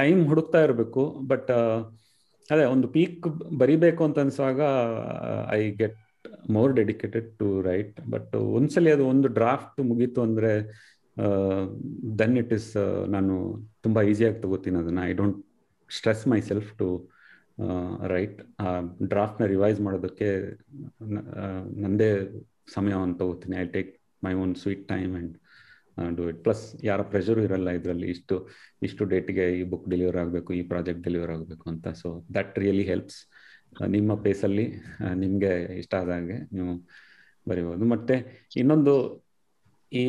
ಟೈಮ್ ಹುಡುಕ್ತಾ ಇರಬೇಕು ಬಟ್ ಅದೇ ಒಂದು ಪೀಕ್ ಬರಿಬೇಕು ಅಂತ ಅನ್ಸುವಾಗ I get more dedicated to write but ಒಂದ್ಸಲಿ ಅದು ಒಂದು ಡ್ರಾಫ್ಟ್ ಮುಗೀತು ಅಂದ್ರೆ ದೆನ್ ಇಟ್ ಇಸ್ ನಾನು ತುಂಬಾ ಈಸಿಯಾಗಿ ತಗೋತೀನಿ ಅದನ್ನ. I don't stress myself to write ಆ ಡ್ರಾಫ್ಟ್ನ ರಿವೈಸ್ ಮಾಡೋದಕ್ಕೆ ನಂದೇ ಸಮಯವನ್ನು ತಗೋತೀನಿ. I take my own sweet time and do it plus ಯಾರ ಪ್ರೆಷರು ಇರಲ್ಲ ಇದರಲ್ಲಿ. ಇಷ್ಟು ಇಷ್ಟು ಡೇಟ್ಗೆ ಈ ಬುಕ್ ಡೆಲಿವರ್ ಆಗಬೇಕು, ಈ ಪ್ರಾಜೆಕ್ಟ್ ಡೆಲಿವರ್ ಆಗಬೇಕು ಅಂತ. ಸೊ ದಟ್ ರಿಯಲಿ ಹೆಲ್ಪ್ಸ್ ನಿಮ್ಮ ಪೇಸಲ್ಲಿ ನಿಮಗೆ ಇಷ್ಟ ಆದಾಗೆ ನೀವು ಬರಿಬೋದು. ಮತ್ತೆ ಇನ್ನೊಂದು ಈ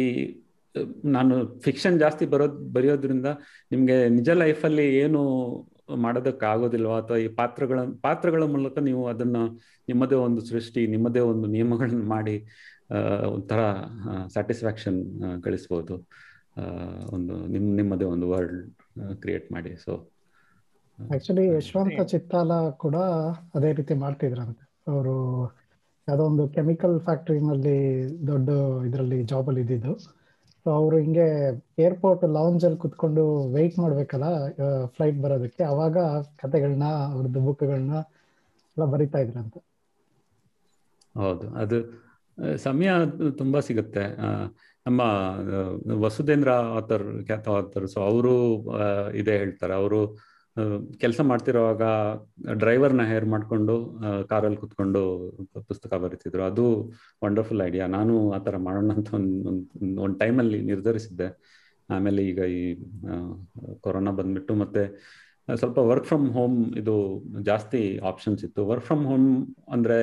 ನಾನು ಫಿಕ್ಷನ್ ಜಾಸ್ತಿ ಬರೋದು, ಬರೆಯೋದ್ರಿಂದ ನಿಮಗೆ ನಿಜ ಲೈಫಲ್ಲಿ ಏನು ಮಾಡೋದಕ್ಕಾಗೋದಿಲ್ವ? ಅಥವಾ ಈ ಪಾತ್ರಗಳ ಪಾತ್ರಗಳ ಮೂಲಕ ನೀವು ಅದನ್ನು ನಿಮ್ಮದೇ ಒಂದು ಸೃಷ್ಟಿ, ನಿಮ್ಮದೇ ಒಂದು ನಿಯಮಗಳನ್ನು ಮಾಡಿ ಒಂಥರ ಸ್ಯಾಟಿಸ್ಫ್ಯಾಕ್ಷನ್ ಗಳಿಸ್ಬೋದು. ಒಂದು ನಿಮ್ಮ ನಿಮ್ಮದೇ ಒಂದು ವರ್ಲ್ಡ್ ಕ್ರಿಯೇಟ್ ಮಾಡಿ. ಸೊ ಆಕ್ಚುಲಿ ಯಶವಂತ ಚಿತ್ತಾಲ ಕೂಡ ಅದೇ ರೀತಿ ಮಾಡ್ತಿದ್ರಂತೆ. ಅವರು ಯಾವುದೋ ಒಂದು ಕೆಮಿಕಲ್ ಫ್ಯಾಕ್ಟ್ರಿನಲ್ಲಿ ದೊಡ್ಡ ಇದರಲ್ಲಿ ಜಾಬಲ್ಲಿ ಇದ್ದಿದ್ದು. ಸೊ ಅವರು ಹಿಂಗೆ ಏರ್ಪೋರ್ಟ್ ಲಾಂಜ್ ಅಲ್ಲಿ ಕುತ್ಕೊಂಡು ವೆಯ್ಟ್ ಮಾಡ್ಬೇಕಲ್ಲ ಫ್ಲೈಟ್ ಬರೋದಕ್ಕೆ ಅವಾಗ ಕತೆಗಳನ್ನ ಅವ್ರದ್ದು ಬುಕ್ಗಳನ್ನ ಎಲ್ಲ ಬರಿತಾ ಇದ್ರಂತೆ. ಹೌದು. ಅದು ಸಮಯ ತುಂಬಾ ಸಿಗುತ್ತೆ. ನಮ್ಮ ವಸುಧೇಂದ್ರ ಆಥರ್ ಖ್ಯಾತ ಆತರ್ ಸೊ ಅವರು ಇದೇ ಹೇಳ್ತಾರೆ. ಅವರು ಕೆಲಸ ಮಾಡ್ತಿರೋವಾಗ ಡ್ರೈವರ್ನ ಹೇರ್ ಮಾಡಿಕೊಂಡು ಕಾರಲ್ಲಿ ಕುತ್ಕೊಂಡು ಪುಸ್ತಕ ಬರೀತಿದ್ರು. ಅದು ವಂಡರ್ಫುಲ್ ಐಡಿಯಾ. ನಾನು ಆ ಥರ ಮಾಡೋಣ ಅಂತ ಒಂದು ಒಂದು ಟೈಮಲ್ಲಿ ನಿರ್ಧರಿಸಿದ್ದೆ. ಆಮೇಲೆ ಈಗ ಈ ಕೊರೋನಾ ಬಂದ್ಬಿಟ್ಟು ಮತ್ತೆ ಸ್ವಲ್ಪ ವರ್ಕ್ ಫ್ರಮ್ ಹೋಮ್ ಇದು ಜಾಸ್ತಿ ಆಪ್ಷನ್ಸ್ ಇತ್ತು. ವರ್ಕ್ ಫ್ರಮ್ ಹೋಮ್ ಅಂದರೆ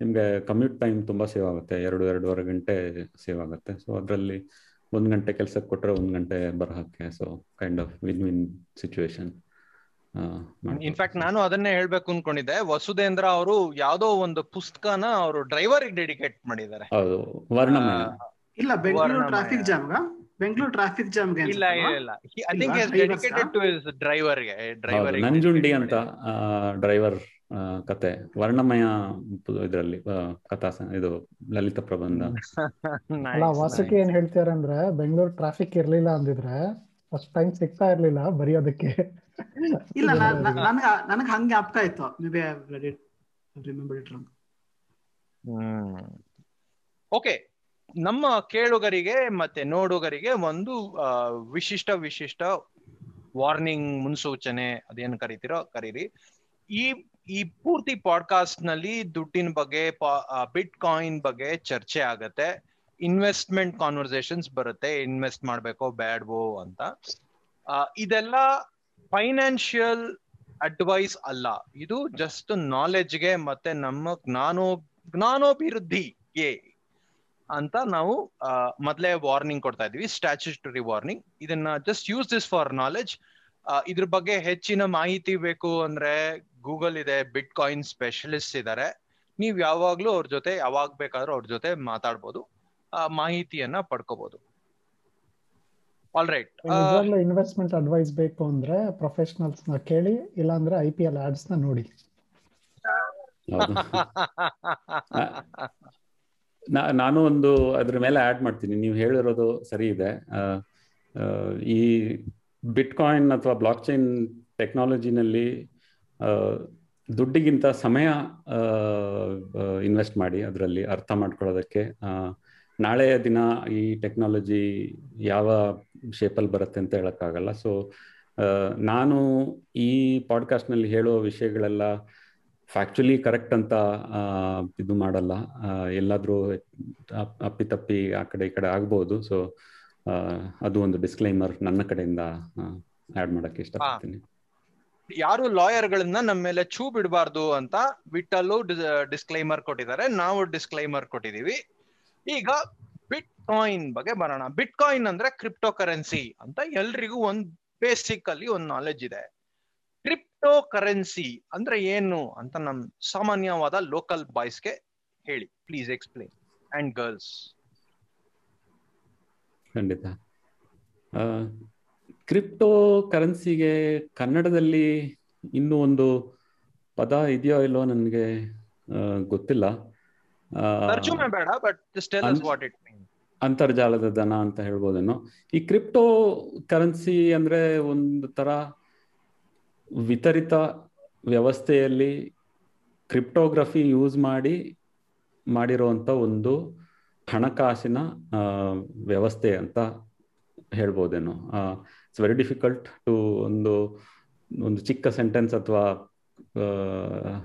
ನಿಮಗೆ ಕಮ್ಯೂಟ್ ಟೈಮ್ ತುಂಬ ಸೇವ್ ಆಗುತ್ತೆ. ಎರಡು, ಎರಡೂವರೆ ಗಂಟೆ ಸೇವ್ ಆಗುತ್ತೆ. ಸೊ ಅದರಲ್ಲಿ ಒಂದು ಗಂಟೆ ಕೆಲಸಕ್ಕೆ ಕೊಟ್ಟರೆ ಒಂದು ಗಂಟೆ ಬರಹಕ್ಕೆ. So kind of win win situation in fact ನಾನು ಅದನ್ನೇ ಹೇಳ್ಬೇಕು ಅನ್ಕೊಂಡಿದ್ದೆ. ವಸುದೇಂದ್ರ ಅವರು ಯಾವ್ದೋ ಒಂದು ಪುಸ್ತಕನ ಅವರು ಡ್ರೈವರ್ ಡೆಡಿಕೇಟ್ ಮಾಡಿದ್ದಾರೆ. ಹೌದು ವರ್ಣಮಯ ಇಲ್ಲ Bengaluru traffic jam Bengaluru traffic jam ಇಲ್ಲ ಇಲ್ಲ I think dedicated to his ಡ್ರೈವರ್ಗೆ ಡ್ರೈವರ್ ನಂಜುಂಡಿ ಅಂತ ಡ್ರೈವರ್ ಕತೆ. ವರ್ಣಮಯ ಇದರಲ್ಲಿ ಕಥಾ ಇದು ಲಲಿತ ಪ್ರಬಂಧ. ಅಲ್ಲ ವಾಸುಕಿ ಏನ್ ಹೇಳ್ತಾರೆ ಅಂದ್ರೆ ಬೆಂಗಳೂರು ಟ್ರಾಫಿಕ್ ಇರ್ಲಿಲ್ಲ ಅಂದಿದ್ರೆ ಫಸ್ಟ್ ಟೈಮ್ ಸಿಗ್ತಾ ಇರ್ಲಿಲ್ಲ ಬರೆಯೋದಕ್ಕೆ. ಇಲ್ಲ ನನಗ ನನಗೆ ಹಂಗೆ ಅಪ್ಕ ಆಯ್ತು. Maybe remember it wrong okay ನಮ್ಮ ಕೇಳುಗರಿಗೆ ಮತ್ತೆ ನೋಡುಗರಿಗೆ ಒಂದು ವಿಶಿಷ್ಟ ವಿಶಿಷ್ಟ ವಾರ್ನಿಂಗ್ ಮುನ್ಸೂಚನೆ ಅದೇನು ಕರಿತೀರೋ ಕರೀರಿ. ಈ ಈ ಪೂರ್ತಿ ಪಾಡ್ಕಾಸ್ಟ್ನಲ್ಲಿ ದುಡ್ಡಿನ ಬಗ್ಗೆ ಬಿಟ್ ಕಾಯಿನ್ ಬಗ್ಗೆ ಚರ್ಚೆ ಆಗತ್ತೆ. ಇನ್ವೆಸ್ಟ್ಮೆಂಟ್ ಕಾನ್ವರ್ಸೇಷನ್ಸ್ ಬರುತ್ತೆ. ಇನ್ವೆಸ್ಟ್ ಮಾಡ್ಬೇಕೋ ಬ್ಯಾಡ್ವೋ ಅಂತ. ಇದೆಲ್ಲ ಫೈನಾನ್ಷಿಯಲ್ ಅಡ್ವೈಸ್ ಅಲ್ಲ. ಇದು ಜಸ್ಟ್ ನಾಲೆಜ್ಗೆ ಮತ್ತೆ ನಮ್ಮ ಜ್ಞಾನೋ ಜ್ಞಾನೋಭಿವೃದ್ಧಿಗೆ ಅಂತ ನಾವು ಮೊದಲೇ ವಾರ್ನಿಂಗ್ ಕೊಡ್ತಾ ಇದೀವಿ ಸ್ಟ್ಯಾಚ್ಯುಟರಿ ವಾರ್ನಿಂಗ್ ಇದನ್ನ just use this for knowledge ಇದ್ರ ಬಗ್ಗೆ ಹೆಚ್ಚಿನ ಮಾಹಿತಿ ಬೇಕು ಅಂದ್ರೆ ಗೂಗಲ್ ಇದೆ ಬಿಟ್ ಕಾಯಿನ್ ಸ್ಪೆಷಲಿಸ್ಟ್ ಇದ್ದಾರೆ ನೀವು ಯಾವಾಗ್ಲೂ ಅವ್ರ ಜೊತೆ, ಯಾವಾಗ ಬೇಕಾದ್ರೂ ಅವ್ರ ಜೊತೆ ಮಾತಾಡ್ಬೋದು. ಮಾಹಿತಿಯನ್ನ ಪಡ್ಕೋಬಹುದು ಆಲ್ ರೈಟ್ ಇನ್ವೆಸ್ಟ್ಮೆಂಟ್ ಅಡ್ವೈಸ್ ಬೇಕು ಅಂದ್ರೆ ಪ್ರೊಫೆಷನಲ್ಸ್ನ ಕೇಳಿ ಇಲ್ಲಾಂದ್ರೆ ಐ ಪಿ ಎಲ್ ಆಡ್ಸ್ನ ನೋಡಿ. ನಾನು ಒಂದು ಅದ್ರ ಮೇಲೆ ಆಡ್ ಮಾಡ್ತೀನಿ. ನೀವು ಹೇಳಿರೋದು ಸರಿ ಇದೆ. ಈ ಬಿಟ್ ಕಾಯಿನ್ ಅಥವಾ ಬ್ಲಾಕ್ ಚೈನ್ ಟೆಕ್ನಾಲಜಿನಲ್ಲಿ ದುಡ್ಡಿಗಿಂತ ಸಮಯ ಇನ್ವೆಸ್ಟ್ ಮಾಡಿ ಅದರಲ್ಲಿ ಅರ್ಥ ಮಾಡ್ಕೊಳ್ಳೋದಕ್ಕೆ. ನಾಳೆಯ ದಿನ ಈ ಟೆಕ್ನಾಲಜಿ ಯಾವ ಶೇಪಲ್ಲಿ ಬರುತ್ತೆ ಅಂತ ಹೇಳೋಕ್ಕಾಗಲ್ಲ. ಸೊ ನಾನು ಈ ಪಾಡ್ಕಾಸ್ಟ್ನಲ್ಲಿ ಹೇಳುವ ವಿಷಯಗಳೆಲ್ಲ ಫ್ಯಾಕ್ಚುಲಿ ಕರೆಕ್ಟ್ ಅಂತ ಇದು ಮಾಡಲ್ಲ. ಎಲ್ಲಾದರೂ ಎಲ್ಲಾದ್ರೂ ಅಪ್- ಅಪ್ಪಿತಪ್ಪಿ ಆ ಕಡೆ ಈ ಕಡೆ ಆಗ್ಬೋದು. ಸೊ ಅದು ಒಂದು ಡಿಸ್ಕ್ಲೈಮರ್ ನನ್ನ ಕಡೆಯಿಂದ ಆಡ್ ಮಾಡಕ್ಕೆ ಇಷ್ಟಪಡ್ತೀನಿ. ಯಾರು ಲಾಯರ್ ಗಳನ್ನ ನಮ್ಮ ಮೇಲೆ ಚೂ ಬಿಡಬಾರ್ದು ಅಂತ ವಿಟ್ಟಲ್ಲೂ ಡಿಸ್ಕ್ಲೈಮರ್ ಕೊಟ್ಟಿದ್ದಾರೆ. ನಾವು ಡಿಸ್ಕ್ಲೈಮರ್ ಕೊಟ್ಟಿದೀವಿ ಈಗ ಬಿಟ್ ಕಾಯಿನ್ ಬಗ್ಗೆ ಬರೋಣ. ಬಿಟ್ ಕಾಯಿನ್ ಅಂದ್ರೆ ಕ್ರಿಪ್ಟೋ ಕರೆನ್ಸಿ ಅಂತ ಎಲ್ರಿಗೂ ಒಂದ್ ಬೇಸಿಕ್ ಅಲ್ಲಿ ಒಂದು ನಾಲೆಜ್ ಇದೆ. ಕ್ರಿಪ್ಟೋ ಕರೆನ್ಸಿ ಅಂದ್ರೆ ಏನು ಅಂತ ನಮ್ ಸಾಮಾನ್ಯವಾದ ಲೋಕಲ್ ಬಾಯ್ಸ್ಗೆ ಹೇಳಿ. ಪ್ಲೀಸ್ ಎಕ್ಸ್ಪ್ಲೇನ್ ಅಂಡ್ ಗರ್ಲ್ಸ್ ಖಂಡಿತ. ಕ್ರಿಪ್ಟೋ ಕರೆನ್ಸಿಗೆ ಕನ್ನಡದಲ್ಲಿ ಇನ್ನೂ ಒಂದು ಪದ ಇದೆಯೋ ಇಲ್ಲೋ ನನಗೆ ಗೊತ್ತಿಲ್ಲ. ತರ್ಜುಮೆ ಬೇಡ but tell and- what it mean ಅಂತರ್ಜಾಲದ ದನ ಅಂತ ಹೇಳ್ಬೋದೇನೋ. ಈ ಕ್ರಿಪ್ಟೋ ಕರೆನ್ಸಿ ಅಂದ್ರೆ ಒಂದು ತರ ವಿತರಿತ ವ್ಯವಸ್ಥೆಯಲ್ಲಿ ಕ್ರಿಪ್ಟೋಗ್ರಫಿ ಯೂಸ್ ಮಾಡಿ ಮಾಡಿರುವಂತ ಒಂದು ಹಣಕಾಸಿನ ವ್ಯವಸ್ಥೆ ಅಂತ ಹೇಳ್ಬೋದೇನೋ. ಇಟ್ಸ್ ವೆರಿ ಡಿಫಿಕಲ್ಟ್ ಟು ಒಂದು ಒಂದು ಚಿಕ್ಕ ಸೆಂಟೆನ್ಸ್ ಅಥವಾ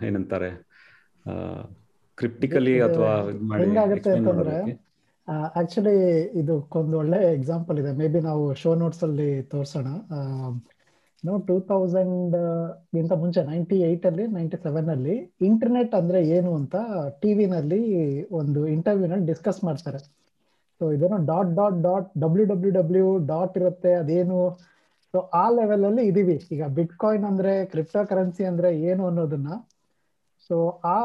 ಏನಂತಾರೆ ಕ್ರಿಪ್ಟಿಕಲಿ ಇದು ಅಥವಾ ಇದ್ ಇದು ಹೆಂಗಾಗುತ್ತೆ ಅಂತಂದ್ರೆ ಆಕ್ಚುಲಿ ಆಕ್ಚುಲಿ ಇದಕ್ಕೊಂದು ಒಳ್ಳೆ ಎಕ್ಸಾಂಪಲ್ ಇದೆ. ಮೇ ಬಿ ನಾವು ಶೋ ನೋಟ್ಸ್ ಅಲ್ಲಿ ತೋರ್ಸೋಣ. ನಾವು ಟೂ ತೌಸಂಡ್ ಗಿಂತ ಮುಂಚೆ ನೈಂಟಿ ಏಟ್ ಅಲ್ಲಿ ನೈಂಟಿ ಸೆವೆನ್ ಅಲ್ಲಿ ಇಂಟರ್ನೆಟ್ ಅಂದ್ರೆ ಏನು ಅಂತ ಟಿವಿನಲ್ಲಿ ಒಂದು ಇಂಟರ್ವ್ಯೂ ನಲ್ಲಿ ಡಿಸ್ಕಸ್ ಮಾಡ್ತಾರೆ. ಸೊ ಇದೇನೋ dot dot dot W W W dot ಇರುತ್ತೆ ಅದೇನು? ಸೊ ಆ ಲೆವೆಲ್ ಅಲ್ಲಿ ಇದೀವಿ. ಈಗ ಬಿಟ್ ಕಾಯಿನ್ ಅಂದ್ರೆ ಕ್ರಿಪ್ಟೋ ಕರೆನ್ಸಿ ಅಂದ್ರೆ ಏನು ಅನ್ನೋದನ್ನ? ಸೊ ಆ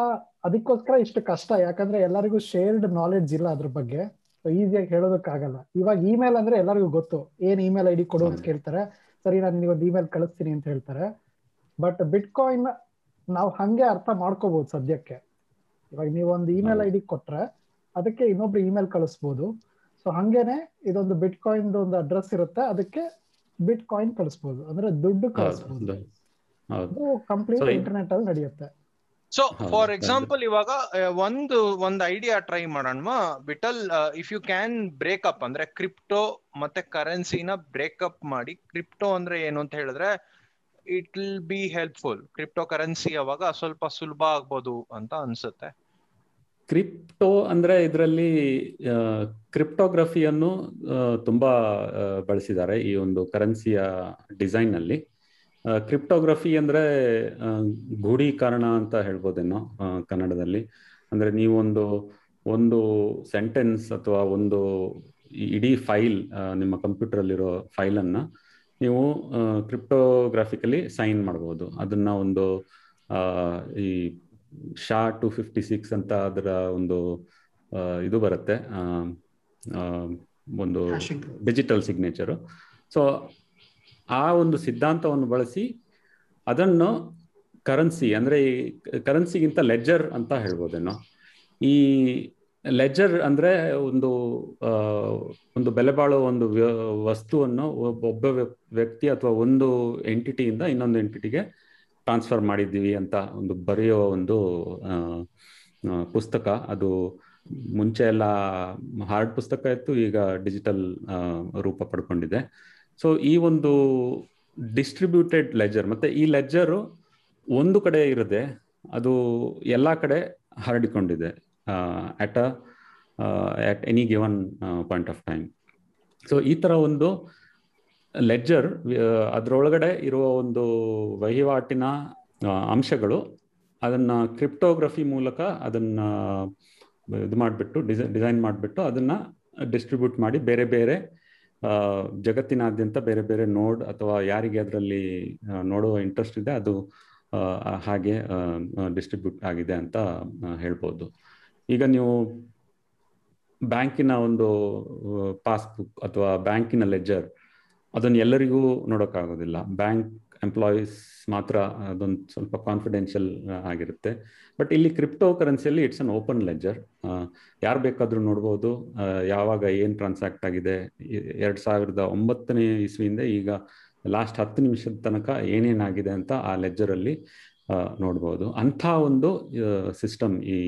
ಅದಕ್ಕೋಸ್ಕರ ಇಷ್ಟು ಕಷ್ಟ. ಯಾಕಂದ್ರೆ ಎಲ್ಲರಿಗೂ ಶೇರ್ಡ್ ನಾಲೆಡ್ಜ್ ಇಲ್ಲ ಅದ್ರ ಬಗ್ಗೆ. ಸೊ ಈಸಿಯಾಗಿ ಹೇಳೋದಕ್ಕಾಗಲ್ಲ ಇವಾಗ ಇಮೇಲ್ ಅಂದ್ರೆ ಎಲ್ಲರಿಗೂ ಗೊತ್ತು. ಏನ್ ಇಮೇಲ್ ಐ ಡಿ ಕೊಡು ಅಂತ ಕೇಳ್ತಾರೆ. ಸರಿ ನಾನು ನಿಮಗೆ ಒಂದು ಇಮೇಲ್ ಕಳಿಸ್ತೀನಿ ಅಂತ ಹೇಳ್ತಾರೆ. ಬಟ್ ಬಿಟ್ ಕಾಯಿನ್ ನಾವು ಹಂಗೆ ಅರ್ಥ ಮಾಡ್ಕೋಬಹುದು ಸದ್ಯಕ್ಕೆ. ಇವಾಗ ನೀವು ಒಂದು ಇಮೇಲ್ ಐ. ಡಿ ಕೊಟ್ರೆ ಅದಕ್ಕೆ ಇನ್ನೊಬ್ರು ಇಮೇಲ್ ಕಳಿಸ್ಬೋದು. ಸೊ ಹಂಗೇನೆ ಇದೊಂದು ಬಿಟ್ ಕಾಯಿನ್ ಒಂದು ಅಡ್ರೆಸ್ ಇರುತ್ತೆ. ಅದಕ್ಕೆ ಬಿಟ್ ಕಾಯಿನ್ ಕಳಿಸ್ಬೋದು. ಅಂದ್ರೆ ದುಡ್ಡು ಕಳಿಸ್ಬೋದು. ಕಂಪ್ಲೀಟ್ ಇಂಟರ್ನೆಟ್ ಅಲ್ಲಿ ನಡೆಯುತ್ತೆ. So for. ಎಕ್ಸಾಂಪಲ್ ಇವಾಗ ಒಂದು ಒಂದು ಐಡಿಯಾ ಟ್ರೈ ಮಾಡೋಣ Vittal if you can break up ಅಂದ್ರೆ ಕ್ರಿಪ್ಟೋ ಮತ್ತೆ ಕರೆನ್ಸಿನ ಬ್ರೇಕಪ್ ಮಾಡಿ ಕ್ರಿಪ್ಟೋ ಅಂದ್ರೆ ಏನು ಅಂತ ಹೇಳಿದ್ರೆ it will be helpful cryptocurrency ಅವಾಗ ಸ್ವಲ್ಪ ಸುಲಭ ಆಗ್ಬೋದು ಅಂತ ಅನ್ಸುತ್ತೆ. ಕ್ರಿಪ್ಟೋ ಅಂದ್ರೆ ಇದರಲ್ಲಿ ಕ್ರಿಪ್ಟೋಗ್ರಫಿಯನ್ನು ತುಂಬಾ ಬಳಸಿದ್ದಾರೆ ಈ ಒಂದು ಕರೆನ್ಸಿಯ ಡಿಸೈನ್ ಅಲ್ಲಿ. ಕ್ರಿಪ್ಟೋಗ್ರಫಿ ಅಂದ್ರೆ ಗೂಢೀಕರಣ ಅಂತ ಹೇಳ್ಬೋದೇನೋ ಕನ್ನಡದಲ್ಲಿ. ಅಂದ್ರೆ ನೀವೊಂದು ಒಂದು ಸೆಂಟೆನ್ಸ್ ಅಥವಾ ಒಂದು ಇಡೀ ಫೈಲ್ ನಿಮ್ಮ ಕಂಪ್ಯೂಟರ್ ಅಲ್ಲಿರೋ ಫೈಲ್ ಅನ್ನ ನೀವು ಕ್ರಿಪ್ಟೋಗ್ರಾಫಿಕಲಿ ಸೈನ್ ಮಾಡಬಹುದು ಅದನ್ನ ಒಂದು ಈ ಶಾ ಟು ಫಿಫ್ಟಿ ಸಿಕ್ಸ್ ಅಂತ ಅದರ ಒಂದು ಇದು ಬರುತ್ತೆ. ಒಂದು ಡಿಜಿಟಲ್ ಸಿಗ್ನೇಚರು. ಸೊ ಆ ಒಂದು ಸಿದ್ಧಾಂತವನ್ನು ಬಳಸಿ ಅದನ್ನು ಕರೆನ್ಸಿ, ಅಂದ್ರೆ ಈ ಕರೆನ್ಸಿಗಿಂತ ಲೆಜರ್ ಅಂತ ಹೇಳ್ಬೋದೇನೋ. ಈ ಲೆಜರ್ ಅಂದ್ರೆ ಒಂದು ಒಂದು ಬೆಲೆ ಬಾಳುವ ಒಂದು ವಸ್ತುವನ್ನು ಒಬ್ಬ ಒಬ್ಬ ವ್ಯ- ವ್ಯಕ್ತಿ ಅಥವಾ ಒಂದು ಎಂಟಿಟಿಯಿಂದ ಇನ್ನೊಂದು ಎಂಟಿಟಿಗೆ ಟ್ರಾನ್ಸ್ಫರ್ ಮಾಡಿದ್ದೀವಿ ಅಂತ ಒಂದು ಬರೆಯೋ ಒಂದು ಪುಸ್ತಕ. ಅದು ಮುಂಚೆ ಎಲ್ಲ ಹಾರ್ಡ್ ಪುಸ್ತಕ ಇತ್ತು, ಈಗ ಡಿಜಿಟಲ್ ರೂಪ ಪಡ್ಕೊಂಡಿದೆ. ಸೊ ಈ ಒಂದು ಡಿಸ್ಟ್ರಿಬ್ಯೂಟೆಡ್ ಲೆಜರ್ ಮತ್ತೆ ಈ ಲೆಜರು ಒಂದು ಕಡೆ ಇರದೆ ಅದು ಎಲ್ಲ ಕಡೆ ಹರಡಿಕೊಂಡಿದೆ at at any given point of time so ಈ ತರ ಒಂದು ಲೆಜರ್ ಅದರೊಳಗಡೆ ಇರುವ ಒಂದು ವಹಿವಾಟಿನ ಅಂಶಗಳು, ಅದನ್ನ ಕ್ರಿಪ್ಟೋಗ್ರಫಿ ಮೂಲಕ ಅದನ್ನ ಇದು ಮಾಡಿಬಿಟ್ಟು ಡಿಸೈ ಡಿಸೈನ್ ಮಾಡಿಬಿಟ್ಟು ಅದನ್ನ ಡಿಸ್ಟ್ರಿಬ್ಯೂಟ್ ಮಾಡಿ ಬೇರೆ ಬೇರೆ ಜಗತ್ತಿನಾದ್ಯಂತ ಬೇರೆ ಬೇರೆ ನೋಡ್ ಅಥವಾ ಯಾರಿಗೆ ಅದರಲ್ಲಿ ನೋಡುವ ಇಂಟ್ರೆಸ್ಟ್ ಇದೆ, ಅದು ಹಾಗೆ ಡಿಸ್ಟ್ರಿಬ್ಯೂಟ್ ಆಗಿದೆ ಅಂತ ಹೇಳ್ಬೋದು. ಈಗ ನೀವು ಬ್ಯಾಂಕಿನ ಒಂದು ಪಾಸ್ಬುಕ್ ಅಥವಾ ಬ್ಯಾಂಕಿನ ಲೆಜರ್ ಅದನ್ನು ಎಲ್ಲರಿಗೂ ನೋಡೋಕ್ಕಾಗೋದಿಲ್ಲ. ಬ್ಯಾಂಕ್ ಎಂಪ್ಲಾಯೀಸ್ ಮಾತ್ರ ಅದೊಂದು ಸ್ವಲ್ಪ ಕಾನ್ಫಿಡೆನ್ಷಿಯಲ್ ಆಗಿರುತ್ತೆ. ಬಟ್ ಇಲ್ಲಿ ಕ್ರಿಪ್ಟೋ ಕರೆನ್ಸಿಯಲ್ಲಿ ಇಟ್ಸ್ ಅನ್ ಓಪನ್ ಲೆಜರ್ ಯಾರು ಬೇಕಾದರೂ ನೋಡ್ಬೋದು. ಯಾವಾಗ ಏನು ಟ್ರಾನ್ಸಾಕ್ಟ್ ಆಗಿದೆ. ಎರಡು ಸಾವಿರದ ಒಂಬತ್ತನೇ ಇಸ್ವಿಯಿಂದ ಈಗ ಲಾಸ್ಟ್ ಹತ್ತು ನಿಮಿಷದ ತನಕ ಏನೇನಾಗಿದೆ ಅಂತ ಆ ಲೆಜ್ಜರಲ್ಲಿ ನೋಡ್ಬೋದು. ಅಂಥ ಒಂದು ಸಿಸ್ಟಮ್ ಈ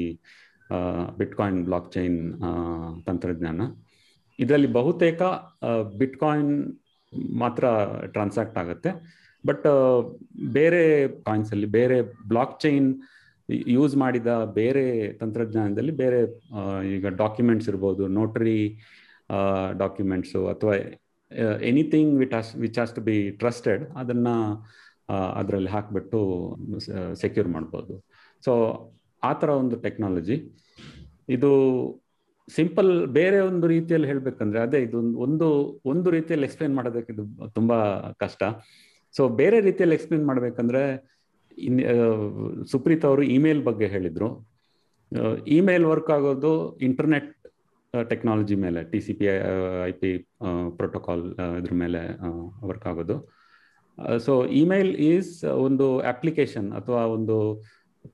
ಬಿಟ್ಕಾಯಿನ್ ಬ್ಲಾಕ್ ಚೈನ್ ತಂತ್ರಜ್ಞಾನ. ಇದರಲ್ಲಿ ಬಹುತೇಕ ಬಿಟ್ಕಾಯಿನ್ ಮಾತ್ರ ಟ್ರಾನ್ಸಾಕ್ಟ್ ಆಗುತ್ತೆ. ಬಟ್ ಬೇರೆ ಕಾಯಿನ್ಸ್ ಅಲ್ಲಿ, ಬೇರೆ ಬ್ಲಾಕ್ ಚೈನ್ ಯೂಸ್ ಮಾಡಿದ ಬೇರೆ ತಂತ್ರಜ್ಞಾನದಲ್ಲಿ ಬೇರೆ ಈಗ ಡಾಕ್ಯುಮೆಂಟ್ಸ್ ಇರ್ಬೋದು ನೋಟರಿ ಡಾಕ್ಯುಮೆಂಟ್ಸು ಅಥವಾ anything which has which has to be trusted ಅದನ್ನು ಅದರಲ್ಲಿ ಹಾಕಿಬಿಟ್ಟು ಸೆಕ್ಯೂರ್ ಮಾಡ್ಬೋದು. ಸೊ ಆ ಥರ ಒಂದು ಟೆಕ್ನಾಲಜಿ ಇದು ಸಿಂಪಲ್ ಬೇರೆ ಒಂದು ರೀತಿಯಲ್ಲಿ ಹೇಳಬೇಕಂದ್ರೆ, ಅದೇ ಇದು ಒಂದು ಒಂದು ರೀತಿಯಲ್ಲಿ ಎಕ್ಸ್ಪ್ಲೇನ್ ಮಾಡೋದಕ್ಕೆ ಇದು ತುಂಬಾ ಕಷ್ಟ. ಸೊ ಬೇರೆ ರೀತಿಯಲ್ಲಿ ಎಕ್ಸ್ಪ್ಲೇನ್ ಮಾಡ್ಬೇಕಂದ್ರೆ, ಇನ್ ಸುಪ್ರೀತ್ ಅವರು ಇಮೇಲ್ ಬಗ್ಗೆ ಹೇಳಿದ್ರು. ಇಮೇಲ್ ವರ್ಕ್ ಆಗೋದು ಇಂಟರ್ನೆಟ್ ಟೆಕ್ನಾಲಜಿ ಮೇಲೆ T C P I P protocol ಇದ್ರ ಮೇಲೆ ವರ್ಕ್ ಆಗೋದು. ಸೊ ಇಮೇಲ್ ಈಸ್ ಒಂದು ಅಪ್ಲಿಕೇಶನ್ ಅಥವಾ ಒಂದು